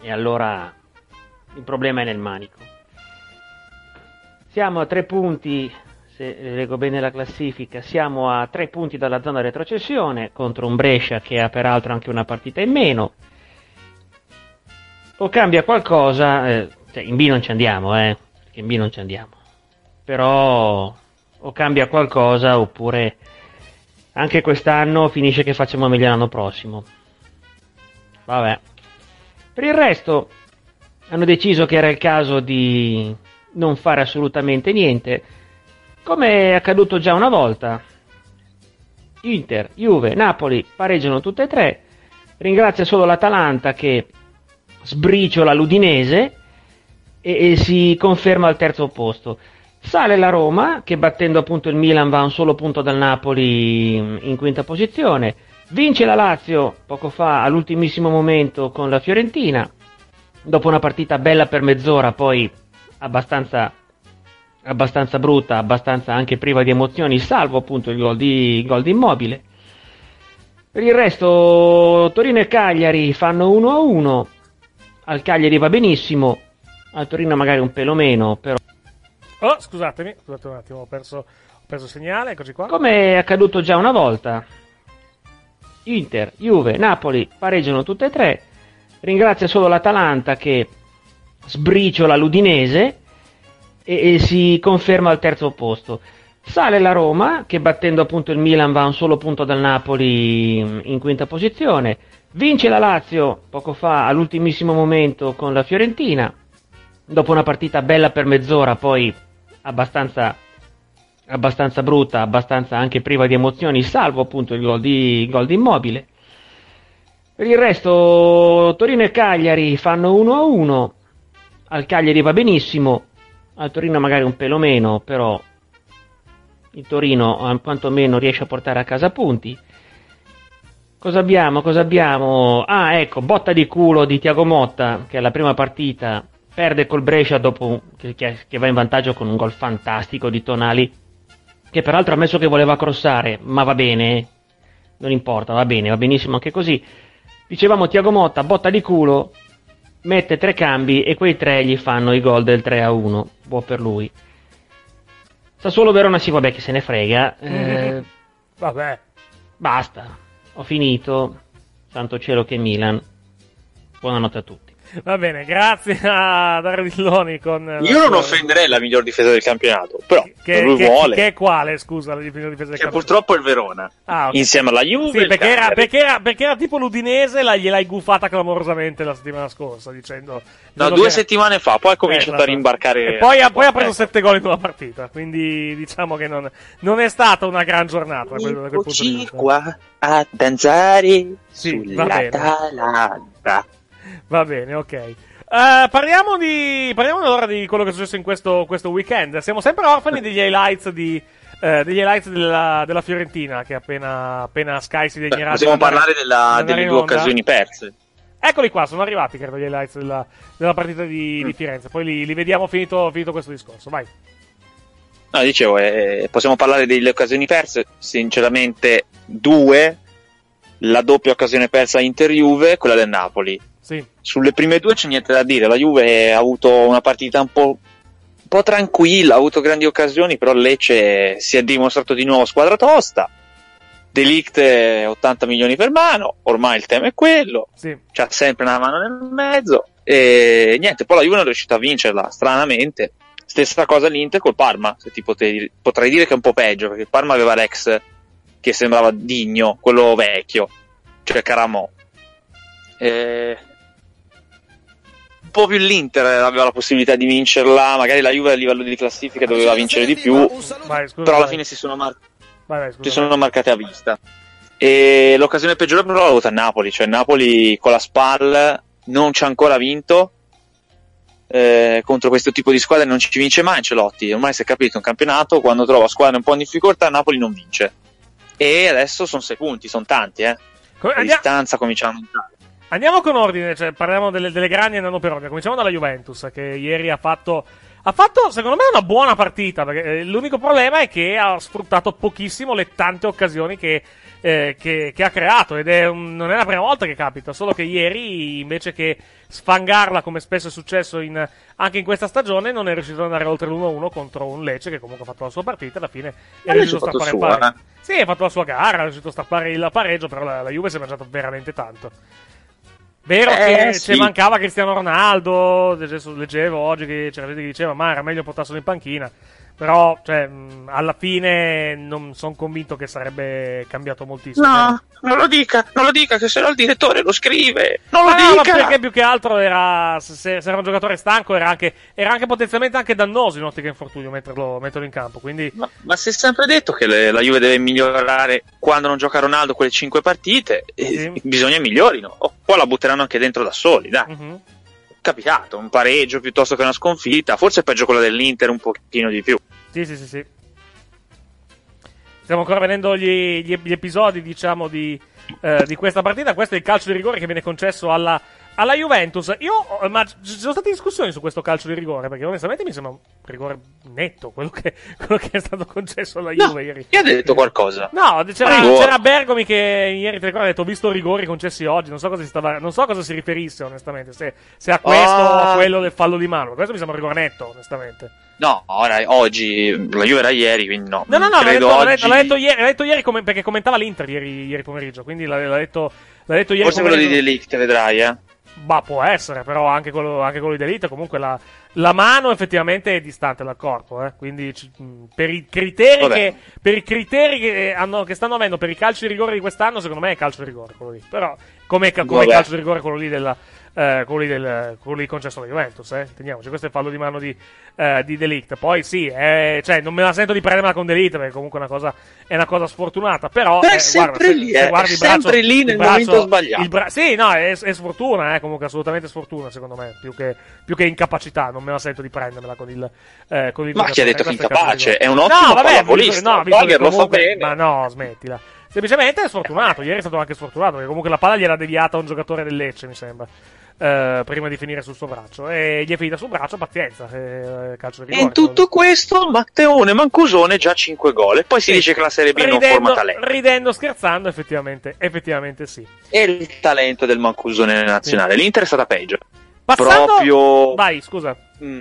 e allora il problema è nel manico. Siamo a tre punti, se leggo bene la classifica, siamo a tre punti dalla zona retrocessione contro un Brescia che ha peraltro anche una partita in meno. O cambia qualcosa, eh, cioè in B non ci andiamo, eh, in B non ci andiamo. Però o cambia qualcosa oppure anche quest'anno finisce che facciamo meglio l'anno prossimo. Vabbè. Per il resto hanno deciso che era il caso di non fare assolutamente niente, come è accaduto già una volta. Inter, Juve, Napoli pareggiano tutte e tre. Ringrazia solo l'Atalanta che sbriciola l'Udinese e, e si conferma al terzo posto. Sale la Roma che battendo appunto il Milan va a un solo punto dal Napoli in in quinta posizione. Vince la Lazio poco fa all'ultimissimo momento con la Fiorentina. Dopo una partita bella per mezz'ora, poi abbastanza, abbastanza brutta, abbastanza anche priva di emozioni, salvo appunto il gol di, il gol di Immobile. Per il resto, Torino e Cagliari fanno 1-1. Al Cagliari va benissimo, al Torino magari un pelo meno, però. Oh, scusatemi, scusate un attimo, ho perso, ho perso il segnale, eccoci qua. Come è accaduto già una volta. Inter, Juve, Napoli pareggiano tutte e tre. Ringrazia solo l'Atalanta che sbriciola l'Udinese e, e si conferma al terzo posto. Sale la Roma che battendo appunto il Milan va a un solo punto dal Napoli in in quinta posizione. Vince la Lazio poco fa all'ultimissimo momento con la Fiorentina. Dopo una partita bella per mezz'ora, poi abbastanza abbastanza brutta, abbastanza anche priva di emozioni, salvo appunto il gol di, gol di Immobile. Per il resto, Torino e Cagliari fanno 1-1. Al Cagliari va benissimo, al Torino magari un pelo meno, però il Torino eh, quantomeno riesce a portare a casa punti. Cosa abbiamo? Cosa abbiamo? Ah, ecco, botta di culo di Tiago Motta, che è la prima partita perde col Brescia dopo che, che- va in vantaggio con un gol fantastico di Tonali, che peraltro ha messo che voleva crossare, ma va bene, non importa, va bene, va benissimo anche così. Dicevamo Tiago Motta, botta di culo, mette tre cambi e quei tre gli fanno i gol del 3 a 1. Buon per lui. Sassuolo Verona sì, vabbè, che se ne frega. Eh, Vabbè. basta, ho finito. Santo cielo che Milan. Buonanotte a tutti. Va bene, grazie a Dario Villoni con... Io non offenderei la miglior difesa del campionato, però Che, lui che- vuole. che è quale, scusa, la difesa difesa del Che campionato? purtroppo è il Verona. Ah, ok. Insieme alla Juve. Sì, perché era, perché, era, perché era tipo l'Udinese, la, gliel'hai guffata clamorosamente la settimana scorsa, dicendo... No, due che- settimane fa, poi ha cominciato esatto. a rimbarcare. E poi, ha, poi ha preso sette gol in una partita, quindi diciamo che non, non è stata una gran giornata da quel, da quel punto di vista. qua a danzare Sì, va sulla bene. talata. Va bene, ok. Eh, parliamo, di, parliamo allora di quello che è successo in questo, questo weekend. Siamo sempre orfani degli highlights, di, eh, degli highlights della, della Fiorentina che appena, appena Sky si degnerà. di Possiamo parlare della- delle due onda. occasioni perse. Eccoli qua, sono arrivati credo gli highlights della, della partita di, Mm. di Firenze. Poi li, li vediamo finito, finito questo discorso. Vai. No, dicevo, eh, possiamo parlare delle occasioni perse. Sinceramente, due. La doppia occasione persa Inter-Juve quella del Napoli. Sì. Sulle prime due c'è niente da dire. La Juve ha avuto una partita un po', un po' tranquilla, ha avuto grandi occasioni, però Lecce si è dimostrato di nuovo squadra tosta. Delict eh, 80 milioni per mano, ormai il tema è quello. Sì. C'ha sempre una mano nel mezzo. E niente, poi la Juve non è riuscita a vincerla, stranamente. Stessa cosa l'Inter col Parma, se ti potevi- potrei dire che è un po' peggio, perché il Parma aveva l'ex che sembrava digno, quello vecchio, cioè Caramò. E... Un po' più l'Inter aveva la possibilità di vincerla, magari la Juve a livello di classifica doveva vincere di più, Vai, scusa, però alla vai. fine si sono, mar- Vai, vai, scusa, si sono marcate a vista. E l'occasione peggiore però l'ha avuta il Napoli, cioè Napoli con la SPAL non ci ha ancora vinto. eh, contro questo tipo di squadre non ci vince mai Ancelotti. Ormai si è capito un campionato, quando trova squadre un po' in difficoltà, Napoli non vince. E adesso sono sei punti, sono tanti, eh. Come- distanza comincia a. Andiamo con ordine, cioè parliamo delle, delle grandi andando per ordine. Cominciamo dalla Juventus, che ieri ha fatto, ha fatto, secondo me, una buona partita. Perché eh, l'unico problema è che ha sfruttato pochissimo le tante occasioni che, eh, che- che ha creato. Ed è un- non è la prima volta che capita. Solo che ieri, invece che sfangarla, come spesso è successo in- anche in questa stagione, non è riuscito ad andare oltre l'1-1 contro un Lecce che comunque ha fatto la sua partita. Alla fine è riuscito a strappare il pareggio. Sì, ha fatto la sua gara, è riuscito a strappare il pareggio. Però la, la Juve si è mangiato veramente tanto. Vero Eh, che sì. ci mancava Cristiano Ronaldo, leggevo oggi che c'era gente che diceva ma era meglio portarselo in panchina, però cioè, alla fine non sono convinto che sarebbe cambiato moltissimo. No, non lo dica, non lo dica, che se no il direttore lo scrive. Non lo Ah, no, ma dica! perché più che altro era, se, se- era un giocatore stanco era anche, era anche potenzialmente anche dannoso in ottica infortunio metterlo, metterlo in campo, quindi... Ma, ma si è sempre detto che le- la Juve deve migliorare quando non gioca Ronaldo quelle 5 partite, e bisogna migliorino. O poi la butteranno anche dentro da soli, dai. Mhm. Capitato, un pareggio piuttosto che una sconfitta, forse peggio quella dell'Inter un pochino di più. Sì, sì, sì, sì. Stiamo ancora vedendo gli, gli- gli episodi, diciamo, di, eh, di questa partita. Questo è il calcio di rigore che viene concesso alla, alla Juventus. Io, eh, ma ci sono state discussioni su questo calcio di rigore, perché onestamente mi sembra un rigore netto quello che, quello che è stato concesso alla Juve ieri. Chi ha detto qualcosa? No, c'era, c'era Bergomi che ieri ti ha detto ho visto rigori concessi oggi, non so cosa si stava, non so a cosa si riferisse onestamente, se, se a questo o Ah. a quello del fallo di mano. Questo mi sembra un rigore netto, onestamente. No, ora, oggi, la Juve era ieri, quindi no. No, no, no, l'ha detto, l'ha oggi... detto- l'ha detto ieri, l'ha detto ieri come- perché commentava l'Inter ieri, ieri pomeriggio, quindi l'ha, l'ha detto, l'ha detto ieri Forse quello di. Delict, vedrai, eh. Bah, può essere, però anche quello, anche quello di Delite, comunque la, la mano effettivamente è distante dal corpo, eh. quindi mh, per i criteri, che, per i criteri che, hanno- che stanno avendo per i calci di rigore di quest'anno, secondo me è calcio di rigore quello lì. Però, come, come calcio di rigore quello lì della, eh, quello lì del, quello lì concesso alla Juventus, eh. Intendiamoci, questo è il fallo di mano di, eh, di Delict. Poi sì, eh, cioè, non me la sento di prendermela con Delict, perché comunque è una cosa, è una cosa sfortunata, però... È eh, sempre guarda, se- lì, se eh, guardi è il braccio- sempre lì nel braccio- momento sbagliato. bra- sì, no, è, è sfortuna, eh, comunque assolutamente sfortuna, secondo me, più che, più che incapacità, non me la sento di prendermela con il, eh, con il Ma chi ha detto che è incapace? È un ottimo no, vabbè, pallavolista, no, visto Bagher lo fa comunque- bene. Ma no, smettila. Semplicemente è sfortunato, ieri è stato anche sfortunato, perché comunque la palla gliela deviata a un giocatore del Lecce, mi sembra. Eh, prima di finire sul suo braccio e gli è finita sul braccio pazienza eh, calcio di E rigore in tutto questo, Matteone Mancusone già 5 gol. E poi si dice che la Serie B non ridendo, forma talento. ridendo scherzando effettivamente effettivamente sì E il talento del Mancusone nazionale. L'Inter è stata peggio. Passando- Proprio. vai scusa Mm.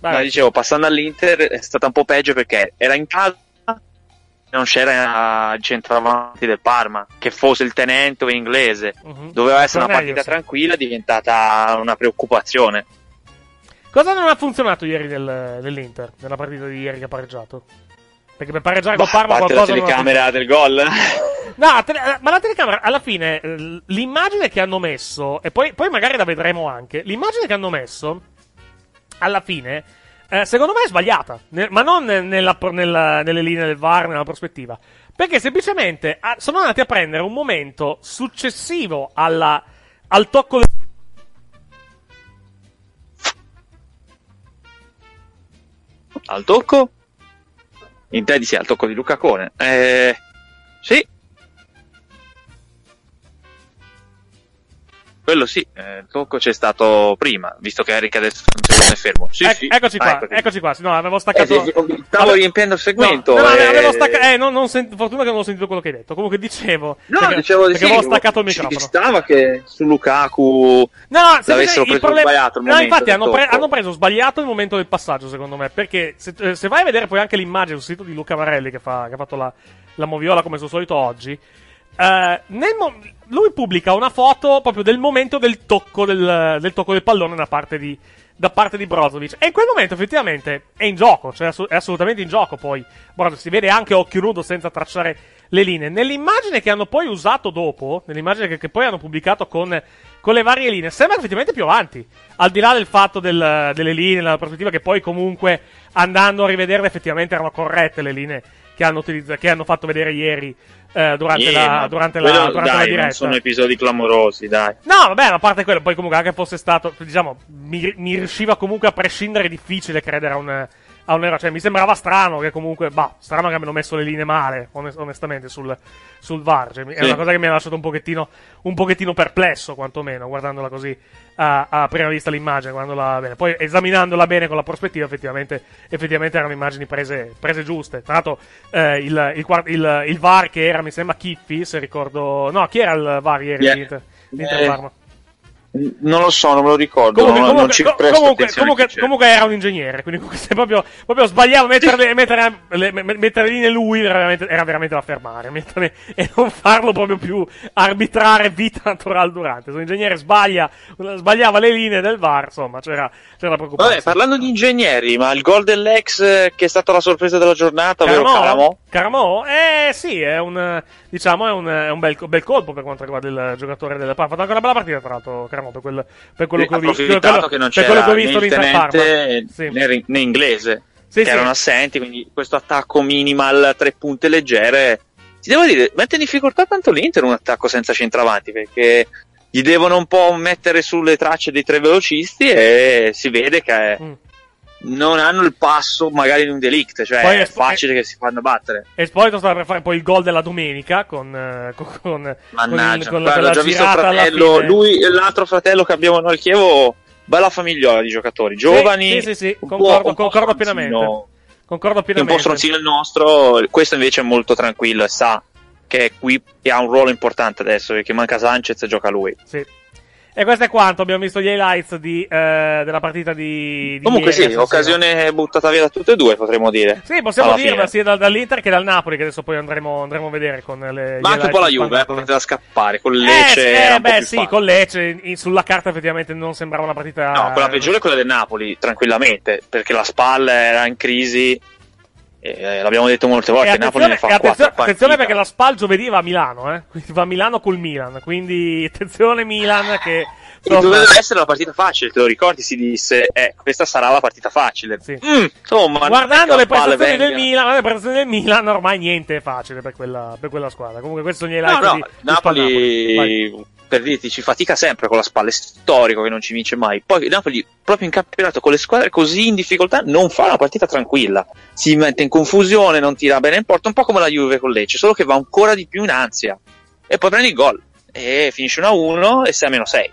Vai, No, dicevo, passando all'Inter è stata un po' peggio perché era in casa, non c'era il centravanti del Parma, che fosse il tenente o inglese. Mhm. Doveva essere una partita tranquilla, diventata una preoccupazione. Cosa non ha funzionato ieri del- dell'Inter, nella partita di ieri che ha pareggiato? Perché per pareggiare Bah, Parma a parte la qualcosa non ha telecamera del gol. No, tele- ma la telecamera, alla fine, eh, l'immagine che hanno messo, e poi, poi magari la vedremo anche, l'immagine che hanno messo, alla fine, eh, secondo me è sbagliata, Ne- ma non ne- nella, nella- nelle linee del VAR, nella prospettiva, perché semplicemente ah, sono andati a prendere un momento successivo alla- al tocco del... Al tocco? Intendi sì, al tocco di Luca Cone. Eh, sì. Quello sì, eh, il tocco c'è stato prima, visto che Eric adesso non è fermo. Sì, Ec- sì. Eccoci Ah, qua, eccoti. eccoci qua, sì, no, avevo staccato... Eh, stavo riempiendo il segmento. No, no, eh. avevo staccato... Eh, non, non sent- fortuna che non ho sentito quello che hai detto. Comunque dicevo... No, perché, dicevo di perché sì. avevo staccato il ci microfono. stava che su Lukaku No, no, l'avessero preso problema- sbagliato il No, infatti hanno, pre- hanno preso sbagliato il momento del passaggio, secondo me. Perché se, eh, se vai a vedere poi anche l'immagine sul sito di Luca Varelli, che, fa- che ha fatto la, la moviola come sul solito oggi, eh, nel mo- lui pubblica una foto proprio del momento del tocco del, del tocco del pallone da parte di, da parte di Brozovic. E in quel momento effettivamente è in gioco, cioè è assolutamente in gioco poi. Brozovic si vede anche occhio nudo senza tracciare le linee. Nell'immagine che hanno poi usato dopo, nell'immagine che, che poi hanno pubblicato con, con le varie linee, sembra effettivamente più avanti. Al di là del fatto del- delle linee, la prospettiva che poi comunque andando a rivederle effettivamente erano corrette le linee che hanno, utilizza- che hanno fatto vedere ieri eh, durante, Eh, la, durante, la, quello, durante la dai, diretta. non sono episodi clamorosi, dai. No, vabbè, a parte quello, poi comunque anche fosse stato, diciamo, mi, mi riusciva comunque a prescindere difficile credere a un, a un errore. Cioè, mi sembrava strano che comunque, bah, strano che abbiano messo le linee male, onest- onestamente, sul, sul VAR. Cioè, è Sì. una cosa che mi ha lasciato un pochettino, un pochettino perplesso, quantomeno, guardandola così a, a prima vista l'immagine, guardandola bene. Poi esaminandola bene con la prospettiva, effettivamente, effettivamente erano immagini prese, prese giuste. Tra l'altro, eh, il, il, il- il VAR che era, mi sembra, Kiffi, se ricordo... No, chi era il VAR ieri? Yeah. l'Inter Eh, Parma? Non lo so, non me lo ricordo. Comunque, non, comunque, non ci co- comunque, comunque- comunque era un ingegnere, quindi proprio, proprio sbagliava mettere, mettere, le- me- mettere linee lui era veramente, era veramente da fermare mettere- e non farlo proprio più arbitrare vita naturale durante. Se un ingegnere sbaglia, sbagliava le linee del VAR, insomma, c'era, c'era preoccupazione. Vabbè, parlando di ingegneri, ma il gol dell'ex eh, che è stata la sorpresa della giornata, ovvero Caramo? Caramo? Eh sì, è un diciamo è un, è un bel, bel colpo per quanto riguarda il giocatore del Parma. Ha fatto anche una bella partita, tra l'altro, Caramo, per, quel, per quello Sì, che ho visto. approfittato quello- che non per c'era quello che ho visto l'Inter Parma. Sì. né, inglese, Sì, che sì. erano assenti, quindi questo attacco minimal, tre punte leggere. Ti devo dire, mette in difficoltà tanto l'Inter un attacco senza centravanti, perché gli devono un po' mettere sulle tracce dei tre velocisti e si vede che Mm. Non hanno il passo magari di un delict, cioè Poi è facile che si fanno battere. Esposito stava per fare poi il gol della domenica con, eh, con, con, Mannaggia, con, con guarda, ho già visto il fratello, lui e l'altro fratello che abbiamo noi al Chievo, bella famigliola di giocatori, giovani, Sì, sì, sì, un concordo, po', concordo pienamente. Concordo che è un po' pienamente. stronzino il nostro, questo invece è molto tranquillo e sa che è qui e ha un ruolo importante adesso perché manca Sanchez e gioca lui. Sì. E questo è quanto. Abbiamo visto gli highlights di, eh, della partita di. di Comunque ieri, sì, occasione buttata via da tutte e due potremmo dire. Sì, possiamo dirla sia dal- dall'Inter che dal Napoli, che adesso poi andremo, andremo a vedere con le. Ma anche un po' la Juve, eh, potete da scappare, con Eh, Lecce sì, eh, po' beh, sì, facile. con Lecce in- sulla carta effettivamente non sembrava una partita. No, quella peggiore è quella del Napoli, tranquillamente, perché la spalla era in crisi. E l'abbiamo detto molte volte, E Napoli ne fa attenzione, attenzione perché la SPAL giovedì va a Milano, eh? Quindi va a Milano col Milan. Quindi attenzione Milan che. E insomma, doveva essere la partita facile, te lo ricordi? Si disse, eh, questa sarà la partita facile. Mm, insomma, Guardando le prestazioni del. Milan, le prestazioni del Milan, ormai niente è facile per quella, per quella squadra. Comunque, questi sono gli No, highlights no, di, Napoli. Per dirti, ci fatica sempre con la spalla, è storico che non ci vince mai. Poi Napoli, proprio in campionato, con le squadre così in difficoltà, non fa una partita tranquilla. Si mette in confusione, non tira bene in porta, un po' come la Juve con Lecce, solo che va ancora di più in ansia. E poi prendi il gol, e finisce 1-1 e sei a meno 6.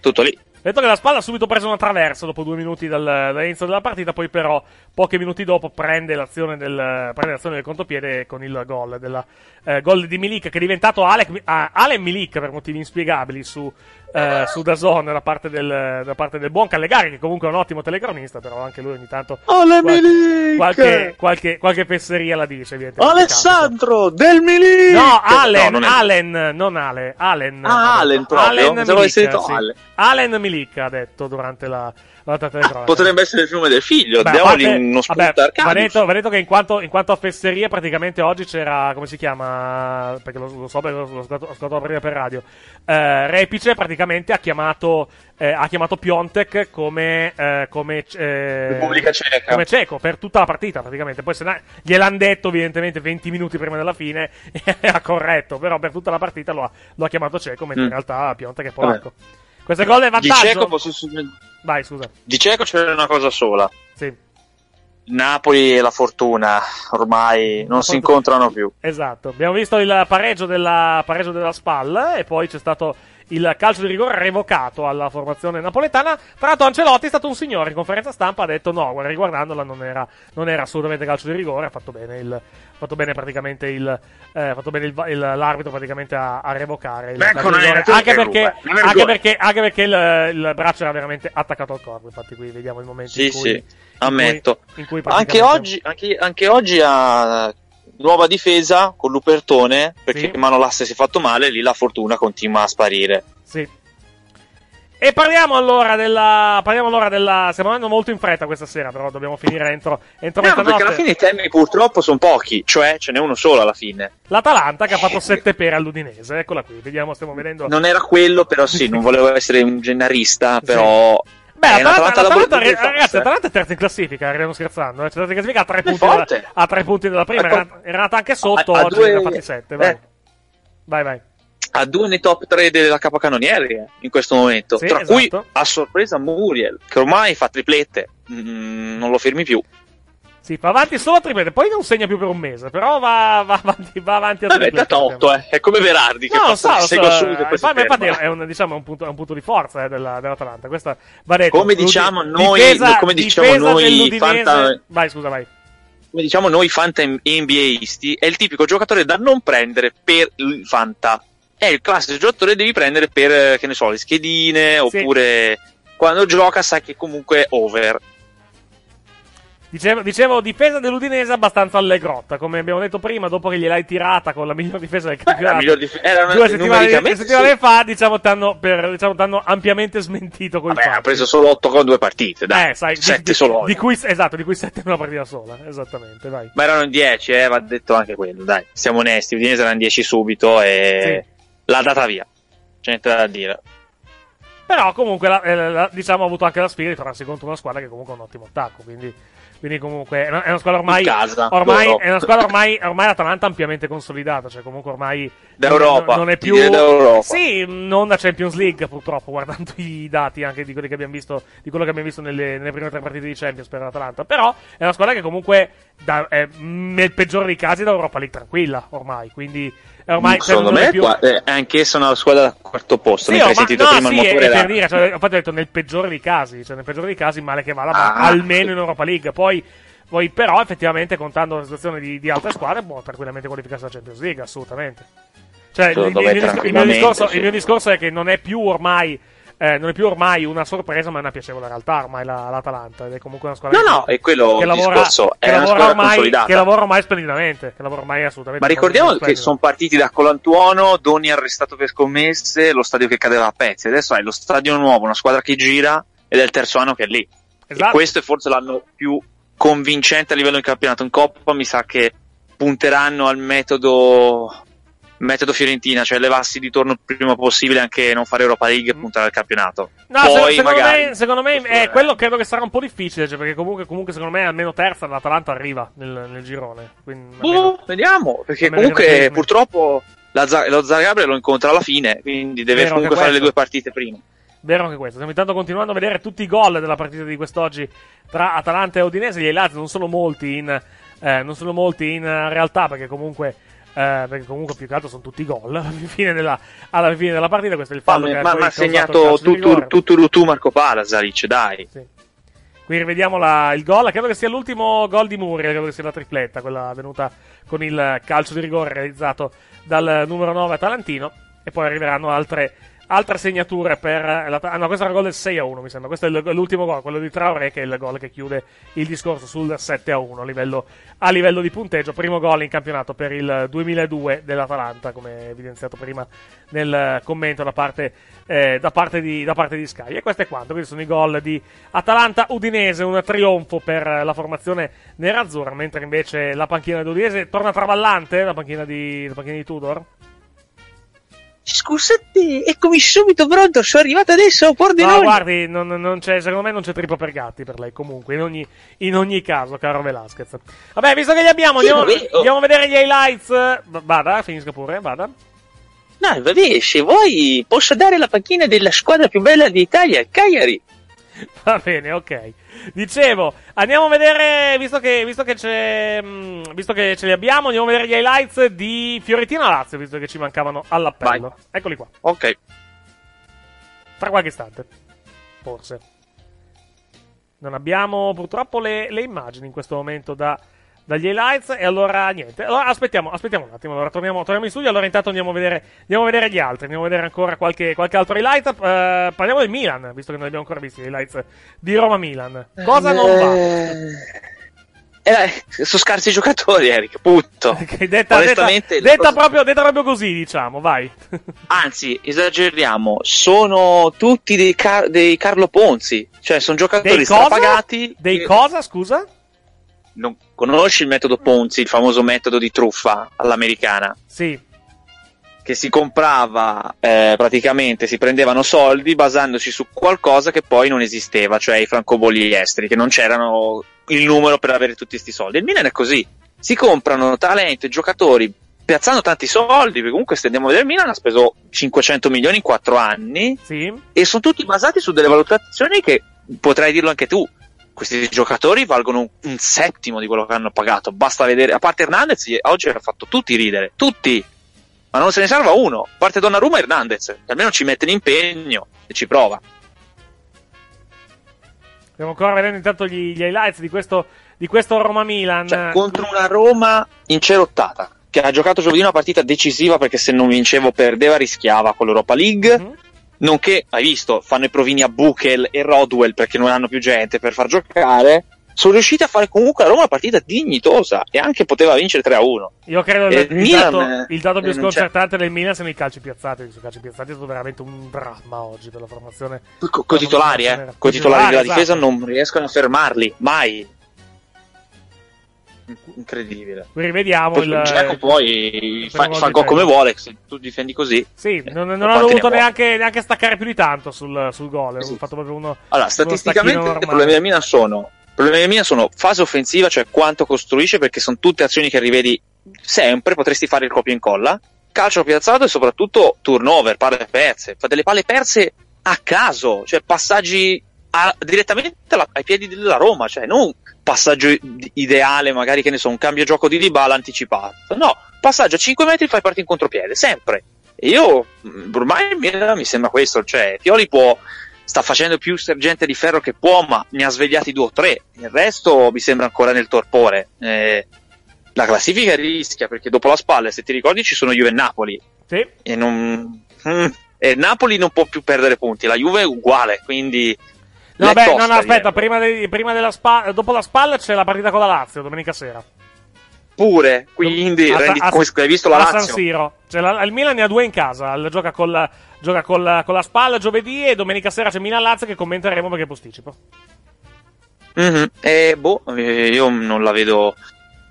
Tutto lì. Detto che la spalla ha subito preso una traversa dopo due minuti dal- dall'inizio della partita, poi però, pochi minuti dopo prende l'azione del, prende l'azione del contropiede con il gol, della, eh, gol di Milik che è diventato Alec, ah, Allen Milik per motivi inspiegabili su, eh, su Dazon da parte, del, da parte del buon Callegari che comunque è un ottimo telecronista però anche lui ogni tanto Ale qual- Milik! qualche, qualche, qualche fesseria la dice. Alessandro del Milik! No, Allen, No, non è- Allen, non Ale, Allen. Ah, Allen proprio? Allen Milik, sì. Allen. Allen Milik ha detto durante la, telecronaca. Potrebbe essere il nome del figlio, Beh, diamogli parte- uno spunto vabbè, Arcadius. va detto, che in quanto, in quanto a fesserie, praticamente oggi c'era, come si chiama? Perché lo, lo so, perché l'ho ascoltato, prima per radio. Eh, Repice praticamente ha chiamato, eh, ha chiamato Piontek come, eh, come, eh, Repubblica Ceca. come cieco per tutta la partita praticamente. Poi se ne- gliel'hanno detto evidentemente 20 minuti prima della fine e ha corretto, però per tutta la partita lo ha, lo ha chiamato cieco, mentre Mm. in realtà Piontek è polacco. Questo gol è Di vantaggio. Ceco posso Vai, scusa. Di Ceco c'è una cosa sola. Sì. Napoli e la fortuna ormai non si incontrano più. Esatto, abbiamo visto il pareggio della, pareggio della SPAL e poi c'è stato il calcio di rigore revocato alla formazione napoletana. Tra l'altro Ancelotti è stato un signore, in conferenza stampa ha detto no, guarda, riguardandola non era, non era assolutamente calcio di rigore, ha fatto bene, il, ha fatto bene praticamente il, eh, ha fatto bene il, il- l'arbitro praticamente a, a revocare il Beh, calcio con di rigore, una anche perché, anche perché, anche perché il, il braccio era veramente attaccato al corpo, infatti qui vediamo il momento Sì, in cui... sì, in ammetto. cui- in cui Anche oggi, anche, anche oggi ha nuova difesa con Lupertone perché Sì. Manolas si è fatto male, lì la fortuna continua a sparire. Sì. E parliamo allora della. Parliamo allora della. Stiamo andando molto in fretta questa sera, però dobbiamo finire entro, entro No, perché alla fine i temi purtroppo sono pochi, cioè ce n'è uno solo alla fine. L'Atalanta che ha fatto 7 pere all'Udinese. Eccola qui, vediamo, stiamo vedendo. Non era quello, però sì, non volevo essere un gennarista, però... Beh, è da l'Atalanta- di ragazzi, forza. Atalanta è terza in classifica, arriviamo scherzando. Eh. C'è terza in classifica a 3 punti, dalla, a tre punti dalla prima. Era, era nata anche sotto, a- a oggi due- ne ha fatti 7. Vai. eh. vai, vai. ha due nei top 3 della capocannonieri eh, in questo momento, Sì, tra esatto. cui a sorpresa Muriel, che ormai fa triplette, Mm, non lo fermi più. Sì, va avanti solo a triplete, poi non segna più per un mese, però va, va avanti, va avanti a Vabbè, triplete. da 8, eh. è come Verardi che No, passa- so, segue so, subito e poi infatti, è un, diciamo, un, punto, un punto di forza eh, della, dell'Atalanta. Questa va detto. Come L'Udi- diciamo noi- difesa- come diciamo noi fanta- Vai, scusa, vai. Come diciamo noi Fanta NBAisti, è il tipico giocatore da non prendere per il Fanta. È il classico giocatore che devi prendere per, eh, che ne so, le schedine, oppure quando gioca sai che comunque è over. Dicevo, dicevo, difesa dell'Udinese abbastanza allegrotta, come abbiamo detto prima, dopo che gliel'hai tirata con la miglior difesa del campionato. miglior dif- era una- due settimane, due settimane sì. fa, diciamo, t'hanno, per, diciamo, t'hanno ampiamente smentito col Vabbè, ha fatto. preso solo 8 con due partite, dai. Eh, sai, 7 di, solo di cui, esatto, di cui 7 in una partita sola, esattamente, vai. Ma erano in 10, eh, va detto anche quello, dai. Siamo onesti, Udinese erano in 10 subito e l'ha data via. C'è niente da dire. Però comunque, la- eh, la- diciamo, ha avuto anche la sfida di trovarsi contro una squadra che comunque ha un ottimo attacco, quindi, quindi comunque è una, è squadra ormai... Casa, ormai è una squadra ormai, ormai l'Atalanta ampiamente consolidata, cioè comunque ormai... D'Europa, Non, è più... Sì, non da Champions League purtroppo, guardando i dati anche di quelli che abbiamo visto, di quello che abbiamo visto nelle, nelle prime tre partite di Champions per l'Atalanta. Però è una squadra che comunque da- è, nel peggiore dei casi da Europa League tranquilla ormai, quindi... Ormai cioè, Secondo me più... qua- è anch'essa una squadra da quarto posto. Sì, oh, hai sentito no, prima sì, il motore è, è per dire, cioè, ho detto nel peggiore dei casi, cioè nel peggiore dei casi male che vada, Ah. almeno in Europa League. Poi, poi però effettivamente contando la situazione di, di altre squadre può tranquillamente qualificarsi alla Champions League, assolutamente. Cioè, il, il mio, discorso, il mio discorso è che non è più ormai eh, non è più ormai una sorpresa, ma è una piacevole realtà ormai la- l'Atalanta. Ed è comunque una squadra No, che- no, è quello che il lavora, discorso, è che una lavora squadra ormai, consolidata. che lavora ormai splendidamente. Che lavora ormai assolutamente Ma ricordiamo che sono partiti da Colantuono, Doni arrestato per scommesse, lo stadio che cadeva a pezzi. Adesso hai lo stadio nuovo, una squadra che gira ed è il terzo anno che è lì. Esatto. E questo è forse l'anno più convincente a livello di campionato. In Coppa mi sa che punteranno al metodo metodo Fiorentina, cioè levarsi di torno il prima possibile anche non fare Europa League e puntare al campionato. No, Poi secondo, magari me, secondo me eh, quello credo che sarà un po' difficile, cioè, perché comunque, comunque secondo me almeno terza l'Atalanta arriva nel, nel girone. Quindi, Boh, vediamo, perché almeno comunque purtroppo la lo Zagabria lo incontra alla fine, quindi deve Vero, comunque fare le due partite prima. Vero anche questo. Stiamo intanto continuando a vedere tutti i gol della partita di quest'oggi tra Atalanta e Udinese. Gli highlights non sono molti in, eh, non sono molti in realtà, perché comunque. Eh, perché comunque più che altro sono tutti gol alla fine della, alla fine della partita. Questo è il fallo ma- ha segnato tutto tu, tu, Marco Palasaric, dai. Quindi Quindi rivediamo la- il gol. Credo che sia l'ultimo gol di Muriel. Credo che sia la tripletta, quella avvenuta con il calcio di rigore realizzato dal numero 9 Atalantino. E poi arriveranno altre, altre segnature per. la- ah, no, questo era il gol del 6 a 1, mi sembra. Questo è l'ultimo gol, quello di Traoré, che è il gol che chiude il discorso sul 7 a 1 a livello, a livello di punteggio. Primo gol in campionato per il 2002 dell'Atalanta, come evidenziato prima nel commento da parte, eh, da parte, di, da parte di Sky. E questo è quanto. Questi sono i gol di Atalanta-Udinese, un trionfo per la formazione nerazzurra, mentre invece la panchina di Udinese torna traballante, la panchina di, la panchina di Tudor. Scusate, eccomi subito pronto, sono arrivato adesso, No, Pordenone. guardi, non, non c'è, secondo me non c'è triplo per gatti per lei, comunque, in ogni, in ogni caso, caro Velasquez. Vabbè, visto che li abbiamo, andiamo, Sì, vabbè, oh. andiamo a vedere gli highlights. Vada, finisca pure, vada. No, vabbè, se vuoi posso dare la panchina della squadra più bella d'Italia, Cagliari. Va bene, ok. Dicevo, andiamo a vedere, visto che, visto che, c'è, mh, visto che ce li abbiamo, andiamo a vedere gli highlights di Fiorentina-Lazio, visto che ci mancavano all'appello. Eccoli qua. Ok. Tra qualche istante. Forse. Non abbiamo purtroppo le, le immagini in questo momento da, dagli highlights. E allora niente. Allora aspettiamo, aspettiamo un attimo. Allora torniamo, torniamo in studio. Allora intanto andiamo a vedere, andiamo a vedere gli altri. Andiamo a vedere ancora qualche, qualche altro highlight. Eh, parliamo del Milan, visto che non abbiamo ancora visti gli highlights di Roma-Milan. Cosa non va? Eh, sono scarsi i giocatori, Eric, punto. Detta, detta, le detta cose- proprio, detta proprio così, diciamo, vai. Anzi, esageriamo, sono tutti dei, Car- dei Carlo Ponzi, cioè sono giocatori Dei cosa? strapagati. Dei cosa, scusa? Non conosci il metodo Ponzi, il famoso metodo di truffa all'americana? Sì. Che si comprava, eh, praticamente si prendevano soldi basandosi su qualcosa che poi non esisteva, cioè i francobolli esteri, che non c'erano il numero per avere tutti questi soldi. Il Milan è così, si comprano talenti, giocatori, piazzando tanti soldi, perché comunque se andiamo a vedere il Milan ha speso 500 milioni in 4 anni Sì. e sono tutti basati su delle valutazioni che potrai dirlo anche tu. Questi giocatori valgono un, settimo di quello che hanno pagato. Basta vedere, a parte Hernandez, oggi ha fatto tutti ridere, tutti. Ma non se ne salva uno. A parte Donnarumma e Hernandez, che almeno ci mette l'impegno e ci prova. Stiamo ancora vedendo intanto gli, gli highlights di questo, di questo Roma-Milan. Cioè, contro una Roma incerottata, che ha giocato giovedì una partita decisiva perché se non vincevo perdeva, rischiava con l'Europa League. Mhm. Nonché, hai visto, fanno i provini a Buchel e Rodwell perché non hanno più gente per far giocare. Sono riusciti a fare comunque a Roma una partita dignitosa e anche poteva vincere 3-1. Io credo che il, Milan, dato, eh, il dato più eh, c'è. sconcertante del Milan siano i calci piazzati. I calci piazzati è stato veramente un dramma oggi per la formazione. Co- Con i titolari, eh. Con i titolari della difesa esatto. non riescono a fermarli, mai. Incredibile. Rivediamo Poi il. Dzeko poi fa, fa il gol come vuole, se tu difendi così. Sì, non, non Quanti ha ne dovuto neanche, neanche staccare più di tanto sul, sul gol. Ha fatto proprio uno. Allora, uno statisticamente i problemi del Milan sono i problemi del Milan sono fase offensiva, cioè quanto costruisce, perché sono tutte azioni che rivedi sempre, potresti fare il copia e incolla, calcio piazzato e soprattutto turnover, palle perse, fa delle palle perse a caso, cioè passaggi a- direttamente alla- ai piedi della Roma, cioè non passaggio ideale, magari che ne so, un cambio gioco di Dybala anticipato, no, passaggio a 5 metri fai parte in contropiede, sempre. E io, mh, ormai mi sembra questo, cioè Pioli può, sta facendo più sergente di ferro che può, ma ne ha svegliati due o tre, il resto mi sembra ancora nel torpore. Eh, la classifica rischia, perché dopo la spalla, se ti ricordi, ci sono Juve e Napoli. Sì. E non... mm, e Napoli non può più perdere punti, la Juve è uguale, quindi... No, beh, no, no, aspetta, prima, de- prima della spa- dopo la spalla c'è la partita con la Lazio, domenica sera. Pure, quindi A- rendi- a- come hai visto la Lazio? San Siro. Cioè, la- il Milan ne ha due in casa. Gioca, col, gioca col- con la spalla giovedì e domenica sera c'è Milan-Lazio che commenteremo perché posticipo. Mhm. E boh, eh, io non la vedo.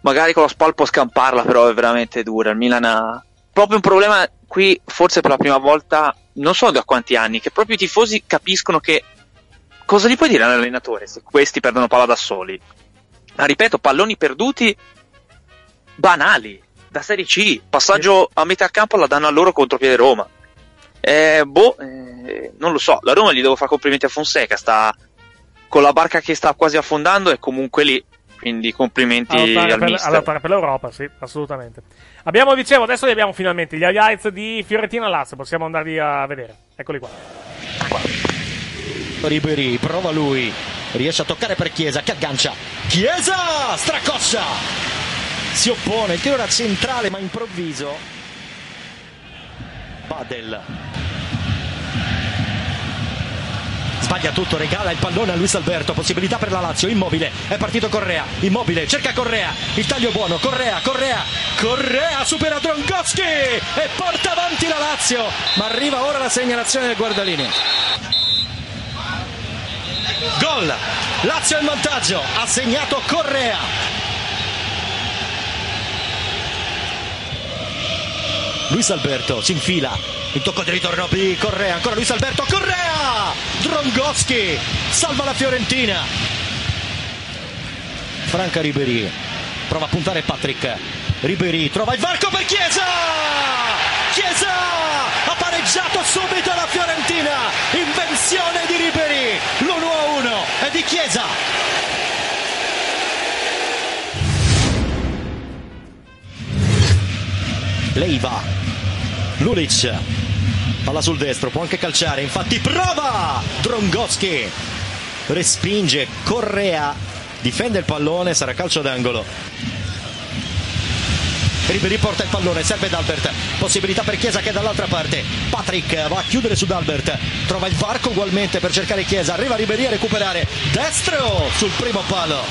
Magari con la spalla può scamparla, però è veramente dura. Il Milan ha proprio un problema qui, forse per la prima volta, non so da quanti anni, che proprio i tifosi capiscono che cosa gli puoi dire all'allenatore se questi perdono palla da soli. Ma ripeto, palloni perduti banali, da Serie C, passaggio a metà campo la danno a loro contropiede Roma. Eh, boh, eh, non lo so, la Roma gli devo fare complimenti a Fonseca, sta con la barca che sta quasi affondando è comunque lì, quindi complimenti A lottare, al per, per l'Europa, sì, assolutamente. Abbiamo, dicevo, adesso li abbiamo finalmente gli highlights di Fiorentina-Lazio. Possiamo andarli a vedere. Eccoli qua. Ribery, prova lui. riesce a toccare per Chiesa che aggancia. Chiesa! Stracoscia! Si oppone, il tiro era centrale ma improvviso. Badel. Sbaglia tutto, regala il pallone a Luis Alberto, possibilità per la Lazio, immobile, è partito Correa, immobile, cerca Correa, il taglio buono, Correa, Correa, Correa supera Drongowski e porta avanti la Lazio, ma arriva ora la segnalazione del guardalinea. Gol, Lazio in vantaggio, ha segnato Correa. Luis Alberto si infila, il tocco di ritorno di Correa, ancora Luis Alberto, Correa! Drongowski salva la Fiorentina. Franca Ribery prova a puntare Patrick. Ribery trova il varco per Chiesa! Chiesa ha pareggiato subito la Fiorentina. Invenzione di Ribery. L'1-1 è di Chiesa. Leiva. Lulic. Palla sul destro, può anche calciare, infatti prova! Drongowski respinge Correa, difende il pallone, sarà calcio d'angolo. Ribery porta il pallone, serve D'Albert, possibilità per Chiesa che è dall'altra parte. Patrick va a chiudere su D'Albert, trova il varco ugualmente per cercare Chiesa, arriva Ribery a recuperare. Destro sul primo palo,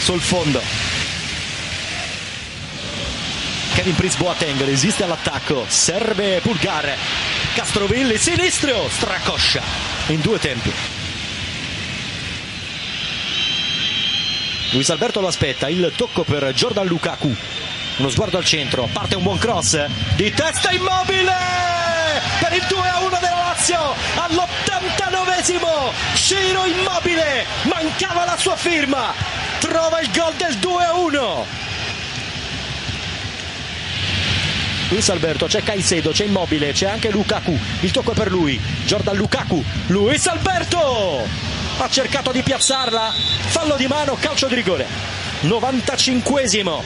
sul fondo. Kevin Prince Boateng resiste all'attacco, serve Pulgar, Castrovilli sinistro, stracoscia. In due tempi. Luis Alberto lo aspetta, il tocco per Jordan Lukaku, uno sguardo al centro, parte un buon cross, di testa immobile per il 2-1 della Lazio all'89esimo, Ciro immobile, mancava la sua firma, trova il gol del 2-1. Luis Alberto, c'è Caicedo, c'è Immobile, c'è anche Lukaku, il tocco è per lui, Jordan Lukaku, Luis Alberto ha cercato di piazzarla, fallo di mano, calcio di rigore, 95esimo,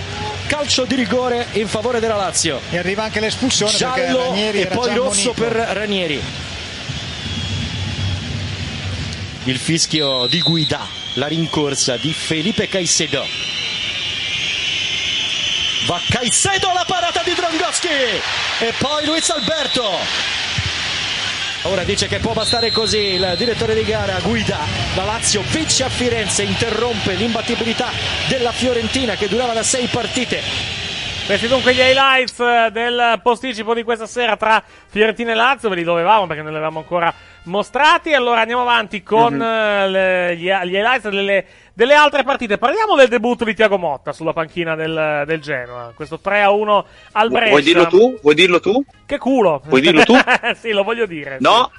calcio di rigore in favore della Lazio. E arriva anche l'espulsione Giallo e poi rosso per Ranieri. Il fischio di guida, la rincorsa di Felipe Caicedo. Va Caicedo alla parata di Drongowski e poi Luis Alberto. Ora dice che può bastare così. Il direttore di gara guida la Lazio vince a Firenze interrompe l'imbattibilità della Fiorentina che durava da sei partite. Questi dunque gli highlights eh, del posticipo di questa sera tra Fiorentina e Lazio, ve li dovevamo perché non li avevamo ancora mostrati. Allora andiamo avanti con eh, le- gli, gli highlights delle, delle altre partite. Parliamo del debutto di Tiago Motta sulla panchina del, del Genoa. Questo 3-1 al Brescia. Vuoi dirlo tu? Vuoi dirlo tu? Che culo. Vuoi dirlo tu? sì, lo voglio dire. No,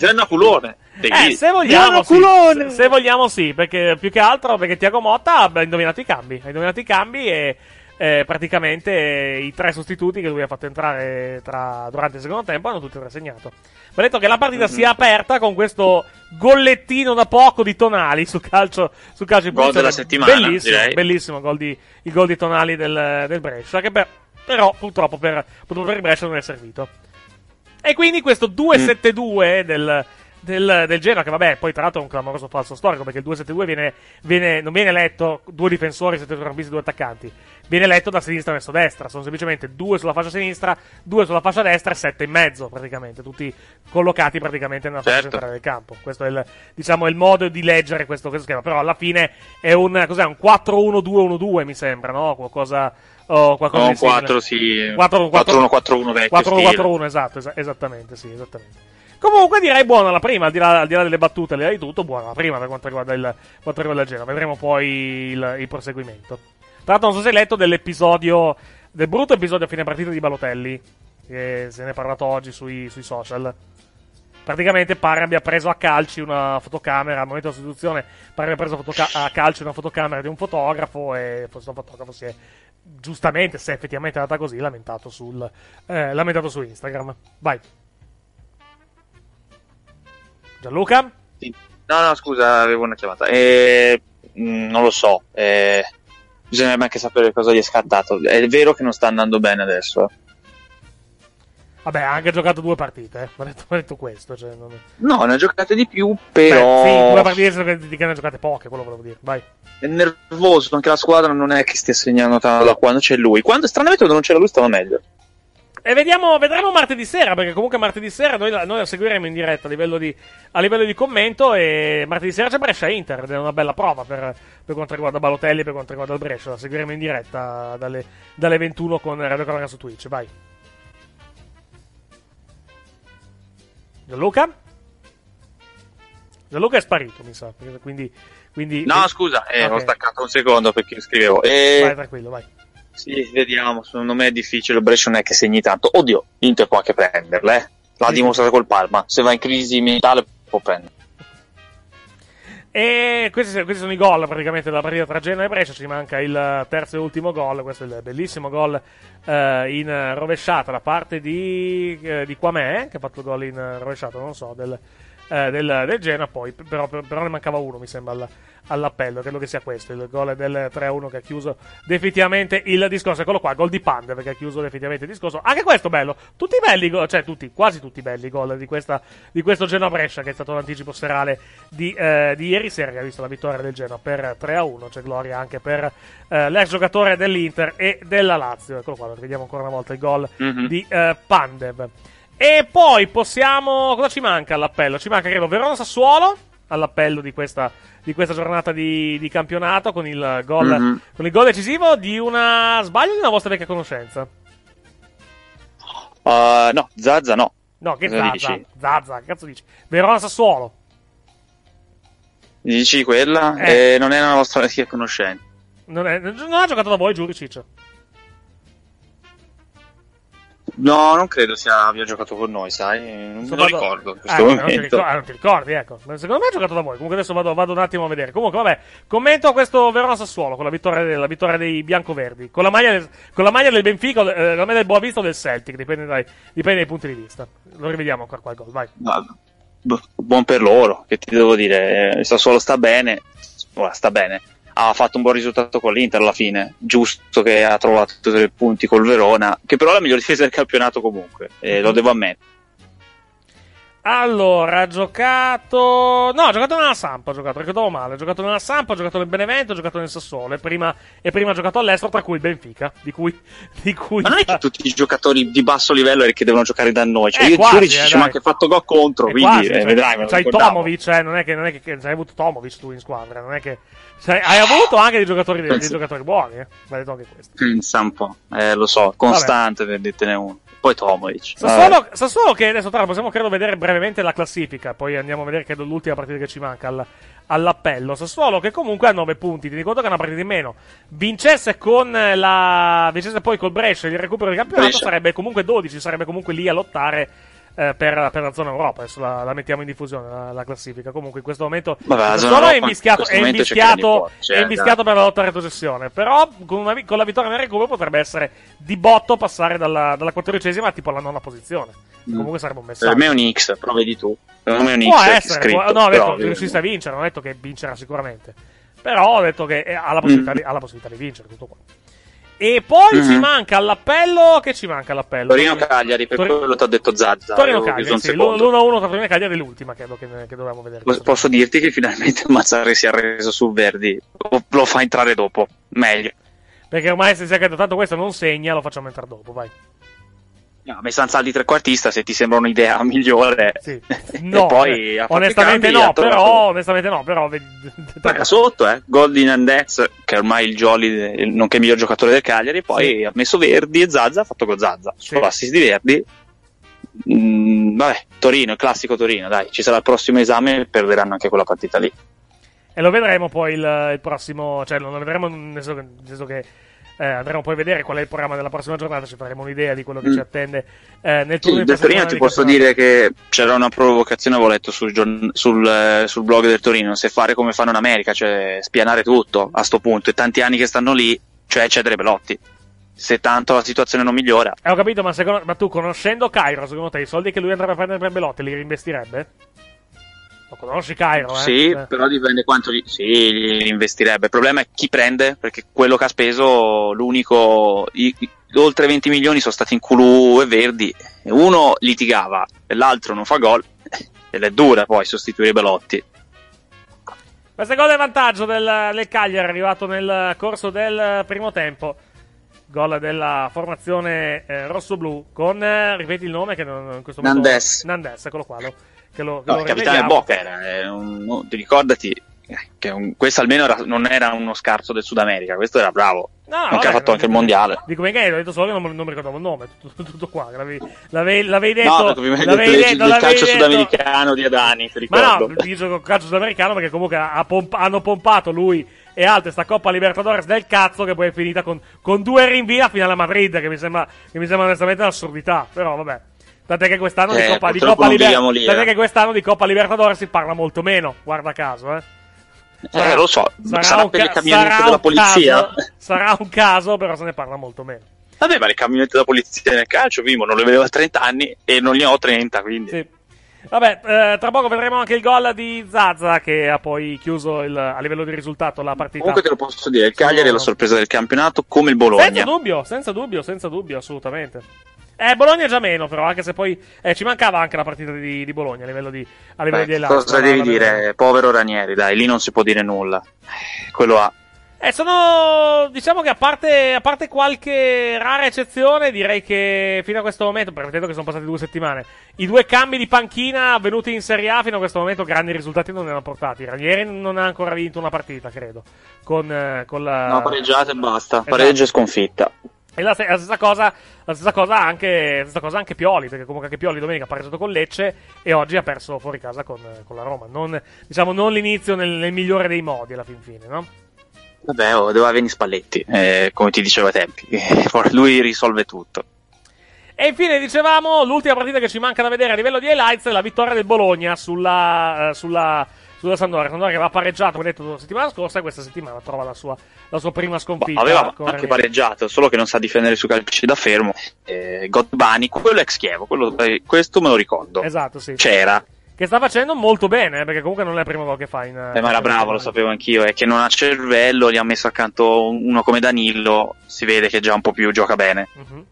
Genna culone. Eh, se vogliamo, sì. Se, se vogliamo sì, perché più che altro perché Tiago Motta ha indovinato i cambi, ha indovinato i cambi e eh, praticamente eh, i tre sostituti che lui ha fatto entrare tra- durante il secondo tempo hanno tutti e tre segnato. Va detto che la partita Mhm. si è aperta con questo gollettino da poco di Tonali sul calcio, sul calcio in Gol della settimana, Bellissimo, direi. bellissimo gol di, il gol di Tonali del, del Brescia, che per- però purtroppo per, purtroppo per il Brescia non è servito. E quindi questo 2-7-2 del, del, del Genoa, che vabbè, poi tra l'altro è un clamoroso falso storico, perché il 2-7-2 viene, viene- non viene letto due difensori, sette centrocampisti, due attaccanti. Viene letto da sinistra verso destra. Sono semplicemente due sulla fascia sinistra, due sulla fascia destra e sette in mezzo, praticamente. Tutti collocati praticamente nella fascia Certo. centrale del campo. Questo è il, diciamo, il modo di leggere questo, questo schema. Però alla fine è un, cos'è, un 4-1-2-1-2, mi sembra, no? Qualcosa... o qualcosa No, di simile. 4 sì. 4 4-1-4-1 vecchio 4 stile. 4 1 esatto, esa- esattamente, sì, esattamente. Comunque direi buona la prima, al di là, al di là delle battute, là di tutto, buona la prima per quanto riguarda il, quanto riguarda il Genoa. Vedremo poi il, il proseguimento. Tra l'altro non so se hai letto dell'episodio, del brutto episodio a fine partita di Balotelli, che se ne è parlato oggi sui, sui social. Praticamente pare abbia preso a calci una fotocamera, al momento della sostituzione, pare abbia preso fotoca- a calci una fotocamera di un fotografo e questo fotografo si è giustamente, se effettivamente è andata così, lamentato, sul, eh, lamentato su Instagram. Vai. Gianluca? No, no, scusa, avevo una chiamata. Eh, non lo so. Eh, bisognerebbe anche sapere cosa gli è scattato. È vero che non sta andando bene adesso. eh. Vabbè, ha anche giocato due partite, eh. Ha detto, ha detto questo. Cioè, non. No, ne ha giocate di più, Beh, però. sì, due partite di che ne ha giocate poche, quello volevo dire. Vai. È nervoso, anche la squadra non è che stia segnando tanto da quando c'è lui. Quando stranamente quando non c'era lui stava meglio. E vediamo, vedremo martedì sera, perché comunque martedì sera noi la, noi la seguiremo in diretta a livello, di, a livello di commento e martedì sera c'è Brescia-Inter ed è una bella prova per, per quanto riguarda Balotelli e per quanto riguarda il Brescia. La seguiremo in diretta dalle, dalle 21 con Radio Corona su Twitch. Vai. Gianluca? Gianluca è sparito, mi sa. Quindi, quindi No, scusa, eh, Ok. ho staccato un secondo perché scrivevo. E... Vai tranquillo, vai. Sì, vediamo. Secondo me è difficile. Il Brescia non è che segni tanto. Oddio, l'Inter può anche prenderle. eh. L'ha Sì. dimostrato col Palma. Se va in crisi mentale, può prendere. E questi, questi sono i gol praticamente della partita tra Genoa e Brescia. Ci manca il terzo e ultimo gol. Questo è il bellissimo gol eh, in rovesciata da parte di, eh, di Quamè, che ha fatto il gol in rovesciata, non so, del, eh, del, del Genoa. Poi, però, però ne mancava uno, mi sembra, alla- all'appello. Credo che sia questo il gol del 3-1 che ha chiuso definitivamente il discorso. Eccolo qua, gol di Pandev che ha chiuso definitivamente il discorso. Anche questo bello. Tutti belli, cioè tutti, quasi tutti belli i gol di, questa, di questo Genoa Brescia, che è stato l'anticipo serale di, eh, di ieri sera, che ha visto la vittoria del Genoa per 3-1. C'è gloria anche per eh, l'ex giocatore dell'Inter e della Lazio. Eccolo qua, vediamo ancora una volta il gol Mhm. di eh, Pandev. E poi possiamo. Cosa ci manca all'appello? Ci manca, credo, Verona Sassuolo all'appello di questa, di questa giornata di, di campionato con il, gol, Mhm. con il gol decisivo di una. Sbaglio di una vostra vecchia conoscenza? Uh, no, Zazza no. No, che Zazza. dici? Zazza, che cazzo dici? Verona Sassuolo. Dici quella? Eh. Eh, non è una vostra vecchia conoscenza. Non, è- non ha giocato da voi, Giuricic. No, non credo sia, abbia giocato con noi, sai? Non me lo ricordo in Eh, questo non, ti momento. ricordi, ah, non ti ricordi, ecco. Secondo me ha giocato da voi. Comunque adesso vado, vado un attimo a vedere. Comunque, vabbè, commento questo Verona Sassuolo con la vittoria, la vittoria dei biancoverdi. Con la maglia del, con la maglia del Benfica, eh, la maglia del Boavista o del Celtic, dipende dai, dipende dai punti di vista. Lo rivediamo ancora qua il gol, vai. Bu- buon per loro, che ti devo dire. Il Sassuolo sta bene, ora sta bene. Ha fatto un buon risultato con l'Inter alla fine. Giusto che ha trovato tre punti col Verona, che però è la miglior difesa del campionato comunque. E lo devo ammettere. Allora, ha giocato. No, ha giocato nella Sampa. Ha giocato, ricordavo male. Ha giocato nella Sampa, ha giocato nel Benevento, ha giocato nel Sassuolo. E prima, e prima ha giocato all'estero, tra cui il Benfica. Di cui. Di cui Ma non è che tutti i giocatori di basso livello è che devono giocare da noi. Cioè, Eh, io quasi, Giuric eh, ci dai. anche fatto go contro, Eh, quindi quasi, eh, cioè, vedrai. Me lo C'hai. Tomovic, eh, non è che, non è che, che hai avuto Tomovic tu in squadra. Non è che. Cioè, hai avuto anche dei giocatori, dei giocatori buoni, eh. Va detto anche questo. Pensa un po', eh, lo so, costante per dirtene uno. Poi Tomovic. Sassuolo, Sassuolo che adesso tra l'altro possiamo credo vedere brevemente la classifica, poi andiamo a vedere credo l'ultima partita che ci manca al- all'appello. Sassuolo che comunque ha 9 punti, ti conto che è una partita in meno. Vincesse con la vincesse poi col Brescia il recupero del campionato Brescia. sarebbe comunque 12, sarebbe comunque lì a lottare eh, per, per la zona Europa. Adesso la, la mettiamo in diffusione la, la classifica. Comunque in questo momento Vabbè, la Sassuolo è in invischiato, è c'è invischiato, cioè, è invischiato dai. per la lotta retrocessione. Però con, una con la vittoria nel recupero potrebbe essere di botto passare dalla, dalla quattordicesima tipo alla nona posizione. Comunque sarebbe un messaggio. Per me è un X, però vedi tu. Secondo me è un Può X essere, scritto. può- no, ho detto che riuscisse a vincere, non ho detto che vincerà sicuramente. Però ho detto che eh, ha la possibilità, Mm. di, ha la possibilità di vincere, tutto qua. E poi ci Mhm. manca all'appello. Che ci manca all'appello? Torino Cagliari, per Tori- quello ti ho detto Zazza. Torino avevo Cagliari, chiuso un sì, secondo. l'1-1 tra Torino e Cagliari è l'ultima credo che, che dovevamo vedere. Posso- Posso dirti che finalmente Mazzarri si è reso su Verdi. Lo, lo fa entrare dopo. Meglio. Perché ormai se si è capito tanto questo non segna, lo facciamo entrare dopo, vai. No, messo Anzaldi trequartista se ti sembra un'idea migliore. Sì. e No, poi eh, onestamente cambi, no, trovato- però, onestamente no, però Paga sotto, eh. Gol di Nandez, che è ormai il jolly, il- nonché miglior giocatore del Cagliari. Poi ha messo Verdi e Zazza, ha fatto con Zazza. Sull'assist di Verdi. Mm, vabbè, Torino, il classico Torino, dai, ci sarà il prossimo esame e perderanno anche quella partita lì. E lo vedremo poi il, il prossimo, cioè lo vedremo nel senso che, eh, andremo poi a vedere qual è il programma della prossima giornata, ci faremo un'idea di quello che Mm. ci attende eh, nel Sì, turno di del Torino ti di posso dire che c'era una provocazione, avevo letto sul, giorn- sul, eh, sul blog del Torino, se fare come fanno in America, cioè spianare tutto a sto punto, e tanti anni che stanno lì, cioè cedere Belotti. Se tanto la situazione non migliora, Eh, ho capito, ma, secondo, ma tu conoscendo Cairo, secondo te i soldi che lui andrebbe a prendere per Belotti li reinvestirebbe? Lo conosci Cairo, eh? sì, Eh. però dipende quanto li, sì, li investirebbe. Il problema è chi prende, perché quello che ha speso, l'unico, i- i- oltre 20 milioni sono stati in Culu e Verdi, e uno litigava e l'altro non fa gol, ed è dura poi sostituire Belotti. Questo è gol del vantaggio del, del Cagliari, arrivato nel corso del primo tempo. Gol della formazione eh, rosso-blu con, eh, ripeti il nome che non, in questo momento... Nandes. Nandes, eccolo qua. Lo, che lo, No, lo il capitano. Bocca era, eh, un- ti ricordati che un- questo almeno era- non era uno scarso del Sud America, questo era bravo. No, anche vabbè, ha fatto anche il mondiale. Dico perché ho detto solo che non, non mi ricordavo il nome, tutto, tutto qua. L'avevi, l'avevi, l'avevi detto. No, l'avevi detto detto- del l'avevi calcio detto- sudamericano di Adani, Ma no, dico calcio sudamericano perché comunque ha pomp- hanno pompato lui e altri sta Coppa Libertadores del cazzo che poi è finita con, con due rinvii a finale a Madrid, che mi sembra, che mi sembra onestamente un'assurdità. Però vabbè. Tant'è che quest'anno di Eh, Coppa, di Coppa Liber- lì, tant'è eh. che quest'anno di Coppa Libertadores si parla molto meno, guarda caso, eh. Eh, lo so, sarà, un per le ca- camionette sarà della polizia. caso- sarà un caso, però se ne parla molto meno. Vabbè, ma le camionette della polizia nel calcio, Vimo, non le vedevo a 30 anni e non ne ho 30, quindi... Vabbè, eh, tra poco vedremo anche il gol di Zaza che ha poi chiuso il- a livello di risultato la partita. Comunque te lo posso dire, il Cagliari è la sorpresa del campionato come il Bologna. Senza dubbio, senza dubbio, senza dubbio, assolutamente. Eh, Bologna già meno, però, anche se poi eh, ci mancava anche la partita di, di Bologna a livello di, a livello Beh, di cosa la- devi dire? Povero Ranieri, dai, lì non si può dire nulla. Eh, Quello ha. Eh, sono. Diciamo che a parte, a parte qualche rara eccezione, direi che fino a questo momento, premettendo che sono passate due settimane, i due cambi di panchina avvenuti in Serie A fino a questo momento grandi risultati non ne hanno portati. Ranieri non ha ancora vinto una partita, credo. Con, eh, con la. No, pareggiato e basta. Esatto. Pareggio e sconfitta. E la, la stessa cosa, la stessa cosa anche, la stessa cosa anche Pioli, perché comunque anche Pioli domenica ha pareggiato con Lecce e oggi ha perso fuori casa con, con la Roma. Non, diciamo, non l'inizio nel, nel migliore dei modi alla fin fine, no? Vabbè, oh, doveva venire Spalletti, eh, come ti dicevo ai tempi. Lui risolve tutto. E infine dicevamo l'ultima partita che ci manca da vedere a livello di highlights è la vittoria del Bologna sulla, eh, sulla, sulla. Sampdoria che aveva pareggiato, come detto, la settimana scorsa e questa settimana trova la sua, la sua prima sconfitta. Aveva anche pareggiato, solo che non sa difendere sui calci da fermo. Eh, Godbani, quello è ex Chievo, quello- eh, questo me lo ricordo. Esatto, sì. C'era, Che sta facendo molto bene, eh, perché comunque non è il primo gol che fa in... eh, ma era bravo, lo sapevo anch'io. È che non ha cervello, gli ha messo accanto uno come Danillo. Si vede che già un po' più gioca bene. Mhm.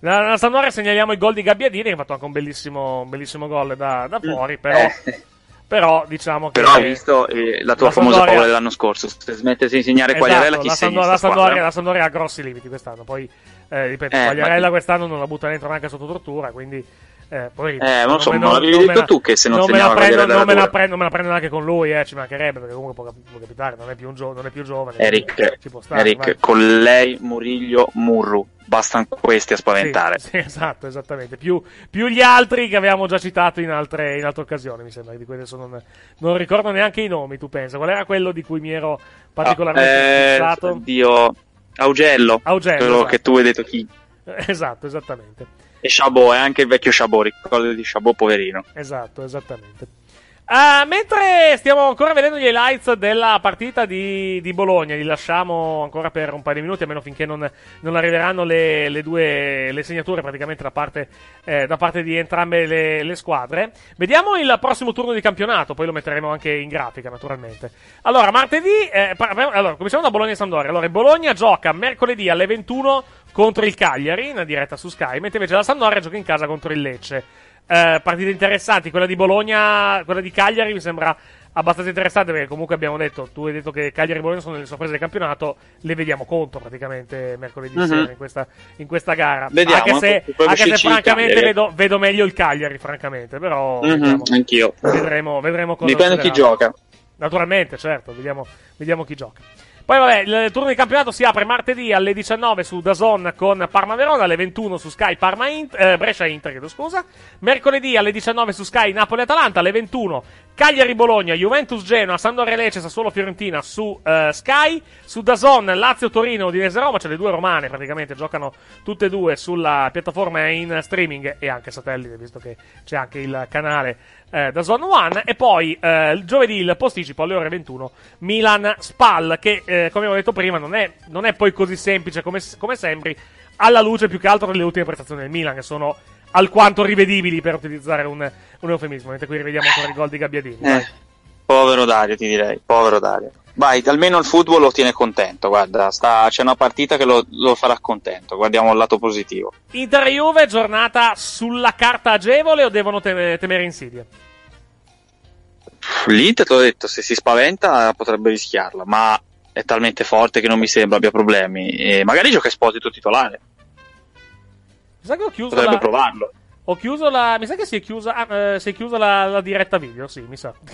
La, la Sampdoria segnaliamo il gol di Gabbiadini che ha fatto anche un bellissimo, un bellissimo gol da, da fuori, però, Eh, però diciamo che... però hai visto eh, la tua la famosa Sampdoria- paura dell'anno scorso. Se smettesse di insegnare Esatto, Quagliarella, chi la, in la, Sampdoria, squadra? la Sampdoria ha grossi limiti quest'anno, poi eh, ripeto, Eh, Quagliarella ma- quest'anno non la butta dentro neanche sotto tortura, quindi... Eh, poi, Eh, non so, ma l'avevi detto la- tu che se non me la segnava prendo, non me la prendo, non me la prendo neanche con lui, eh, ci mancherebbe, perché comunque può, può capitare, non è più, un gio- non è più giovane. Eric, ci può stare, Eric con lei, Muriglio, Murru. Bastano questi a spaventare. Sì, sì, esatto, esattamente. Più, più gli altri che avevamo già citato in altre, in altre occasioni, mi sembra. Di cui adesso non, non ricordo neanche i nomi, tu pensa. Qual era quello di cui mi ero particolarmente Eh, fissato? Dio, Augello. Augello, Quello esatto. che tu hai detto chi. Esatto, esattamente. E Chabot, è anche il vecchio Chabot, ricordo di Chabot, poverino. Esatto, esattamente. Ah, mentre stiamo ancora vedendo gli highlights della partita di, di Bologna, li lasciamo ancora per un paio di minuti, almeno finché non, non arriveranno le, le due le segnature praticamente da parte, eh, da parte di entrambe le, le squadre. Vediamo il prossimo turno di campionato, poi lo metteremo anche in grafica, naturalmente. Allora, martedì, eh, par- allora, cominciamo da Bologna e Sampdoria. Allora, Bologna gioca mercoledì alle 21 contro il Cagliari, in diretta su Sky, mentre invece la Sampdoria gioca in casa contro il Lecce. Eh, partite interessanti, quella di Bologna, quella di Cagliari mi sembra abbastanza interessante perché comunque abbiamo detto, tu hai detto che Cagliari e Bologna sono le sorprese del campionato, le vediamo contro praticamente mercoledì Mhm. sera in questa, in questa gara. Vediamo, anche se, anche se francamente vedo, vedo meglio il Cagliari, francamente, però vediamo. Anch'io. vedremo, vedremo cosa Dipende chi gioca. Naturalmente, certo, vediamo, vediamo chi gioca. Poi vabbè, il turno di campionato si apre martedì alle 19 su Dazon con Parma Verona, alle 21 su Sky Parma Int- eh, Brescia Inter, chiedo scusa. Mercoledì alle 19 su Sky Napoli Atalanta, alle 21 Cagliari Bologna, Juventus Genoa, Sampdoria Lecce, Sassuolo Fiorentina su eh, Sky, su Dazon Lazio Torino, Udinese Roma, cioè le due romane praticamente giocano tutte e due sulla piattaforma in streaming e anche satellite, visto che c'è anche il canale eh, da Zone One. E poi eh, il giovedì il posticipo alle ore 21 Milan Spal, che eh, come avevo detto prima non è, non è poi così semplice come, come sembri, alla luce più che altro delle ultime prestazioni del Milan, che sono alquanto rivedibili per utilizzare un, un eufemismo. Mentre qui rivediamo ancora il gol di Gabbiadini. Eh, povero Dario, ti direi. Povero Dario. Vai, almeno il football lo tiene contento. Guarda, sta- c'è una partita che lo, lo farà contento. Guardiamo il lato positivo. Inter e Juve, giornata sulla carta agevole o devono teme- temere insidie? L'Inter, te l'ho detto, se si spaventa potrebbe rischiarla, ma è talmente forte che non mi sembra abbia problemi. E magari gioca Esposito titolare. Sa che ho chiuso Potrebbe la... provarlo. Ho chiuso la. Mi sa che si è chiusa. ah, eh, si è chiusa la, la diretta video, sì, mi sa.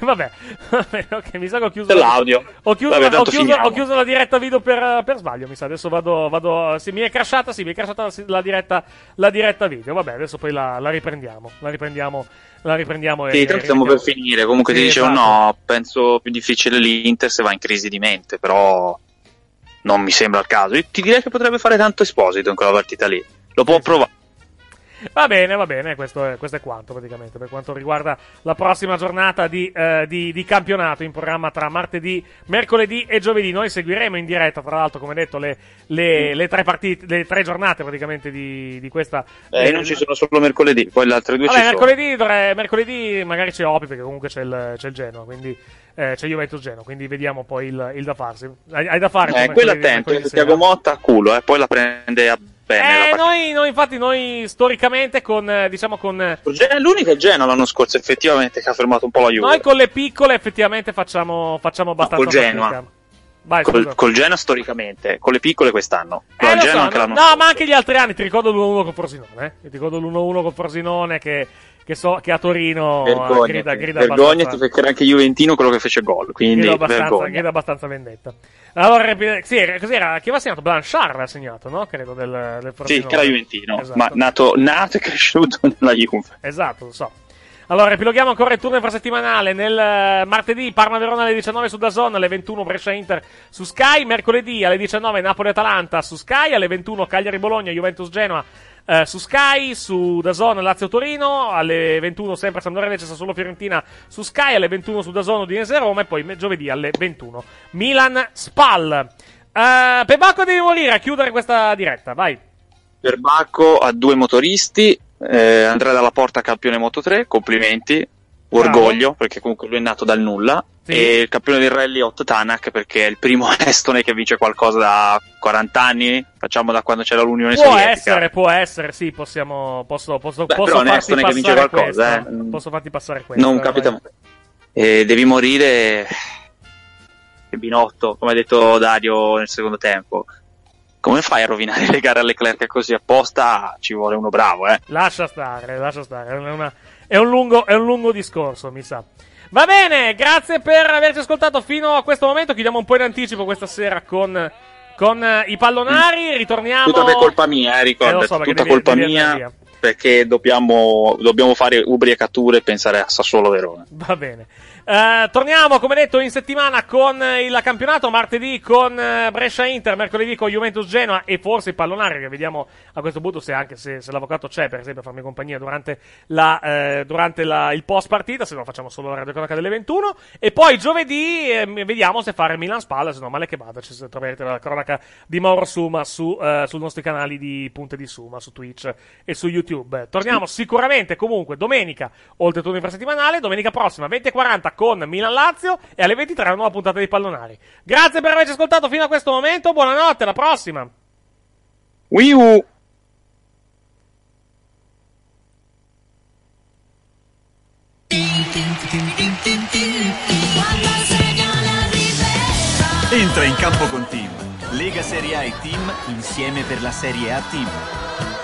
Vabbè, Vabbè, ok, mi sa che ho chiuso. Dell'audio. Ho chiuso, Vabbè, ho chiuso- ho chiuso la diretta video per, per sbaglio, mi sa. Adesso vado. vado sì, mi è crashata, sì, mi è crashata la, diretta, la diretta video. Vabbè, adesso poi la, la riprendiamo. La riprendiamo. La riprendiamo Sì, e. stiamo per finire. Comunque Sì, ti dicevo, esatto. no, penso più difficile l'Inter se va in crisi di mente, però non mi sembra il caso. Io ti direi che potrebbe fare tanto Esposito in quella partita lì. Lo può provare. Va bene, va bene, questo è, questo è quanto praticamente per quanto riguarda la prossima giornata di, eh, di- di campionato in programma tra martedì, mercoledì e giovedì. Noi seguiremo in diretta, tra l'altro, come detto, le, le- le tre partite, le tre giornate praticamente di, di questa. Eh, non ci sono solo mercoledì, poi le altre due Vabbè, ci sono. mercoledì, dovre- mercoledì magari c'è Opi perché comunque c'è il, c'è il Genoa, quindi eh, c'è Juventus Genoa, quindi vediamo poi il, il da farsi. Hai, hai da fare Eh, quello attento, eh? Tiago Motta a culo, eh, poi la prende a bene. Eh, noi, noi, infatti, noi storicamente con, eh, diciamo, con. eh, L'unico è Genoa l'anno scorso, effettivamente, che ha fermato un po' la Juve. Noi con le piccole effettivamente facciamo, facciamo abbastanza col Genoa. Vai. Col, col Genoa storicamente, con le piccole quest'anno. Con Eh, il lo Genoa so, anche no, l'anno no, ma anche gli altri anni, ti ricordo l'1-1 con Frosinone, eh? Ti ricordo l'1-1 con Frosinone che, che so che a Torino eh, Vergognati, grida, grida vergognati perché era anche Juventino quello che fece gol, quindi grida abbastanza, vergogna. grida abbastanza vendetta. Allora, repi- sì, era- cos'era? Chi aveva segnato? Blanchard aveva segnato, no? Credo del, del Sì, che era Juventino, Esatto. ma nato, nato e cresciuto nella Juve. Esatto, lo so. Allora, epiloghiamo ancora il turno infrasettimanale. Nel eh, martedì Parma-Verona alle 19 su Dazon, alle 21 Brescia-Inter su Sky. Mercoledì alle 19 Napoli-Atalanta su Sky. Alle 21 Cagliari-Bologna, Juventus-Genoa eh, su Sky. Su Dazon Lazio-Torino. Alle 21 sempre Sampdoria-Lecce, Sassuolo-Fiorentina su Sky. Alle 21 su Dazon Udinese-Roma. E poi giovedì alle 21 Milan-Spal. Uh, Pebacco devi morire a chiudere questa diretta, vai. Perbacco ha due motoristi, eh, Andrea Dalla Porta campione Moto 3, complimenti, orgoglio perché comunque lui è nato dal nulla e il campione del rally Otto Tanak perché è il primo estone che vince qualcosa da 40 anni, facciamo da quando c'era l'Unione Può Sovietica. essere, può essere, sì, possiamo, posso, posso, Beh, posso farti Nestone che vince passare qualcosa, questo. eh. Posso farti passare questo. Non eh, capita mai. E devi morire e Binotto, come ha detto Dario nel secondo tempo. Come fai a rovinare le gare alle Leclerc così apposta? Ci vuole uno bravo, eh. Lascia stare, lascia stare. È, una- è un lungo, è un lungo discorso, mi sa. Va bene, grazie per averci ascoltato fino a questo momento. Chiudiamo un po' in anticipo questa sera con, con eh, i pallonari. Ritorniamo. Tutta per colpa mia, eh, Eh, ricorda, lo so, tutta devi- colpa devi mia perché dobbiamo, dobbiamo fare ubriacature e pensare a Sassuolo Verona. Va bene. Eh, torniamo, come detto, in settimana con il campionato. Martedì con eh, Brescia Inter, mercoledì con Juventus Genoa e forse il pallonare. Che vediamo a questo punto se anche se, se l'avvocato c'è, per esempio, a farmi compagnia durante, la, eh, durante la- il post partita. Se no, facciamo solo la radiocronaca delle 21. E poi giovedì eh, vediamo se fare Milan Spalla. Se no, male che vada, ci troverete la cronaca di Mauro Suma su, eh, sui nostri canali di Punte di Suma, su Twitch e su YouTube. Torniamo sicuramente comunque domenica, oltre turno infrasettimanale, domenica prossima 20.40 con Milan Lazio e alle 23 una nuova puntata di Pallonari. Grazie per averci ascoltato fino a questo momento, buonanotte, alla prossima! Wiu! Entra in campo con Team. Lega Serie A e Team insieme per la Serie A Team.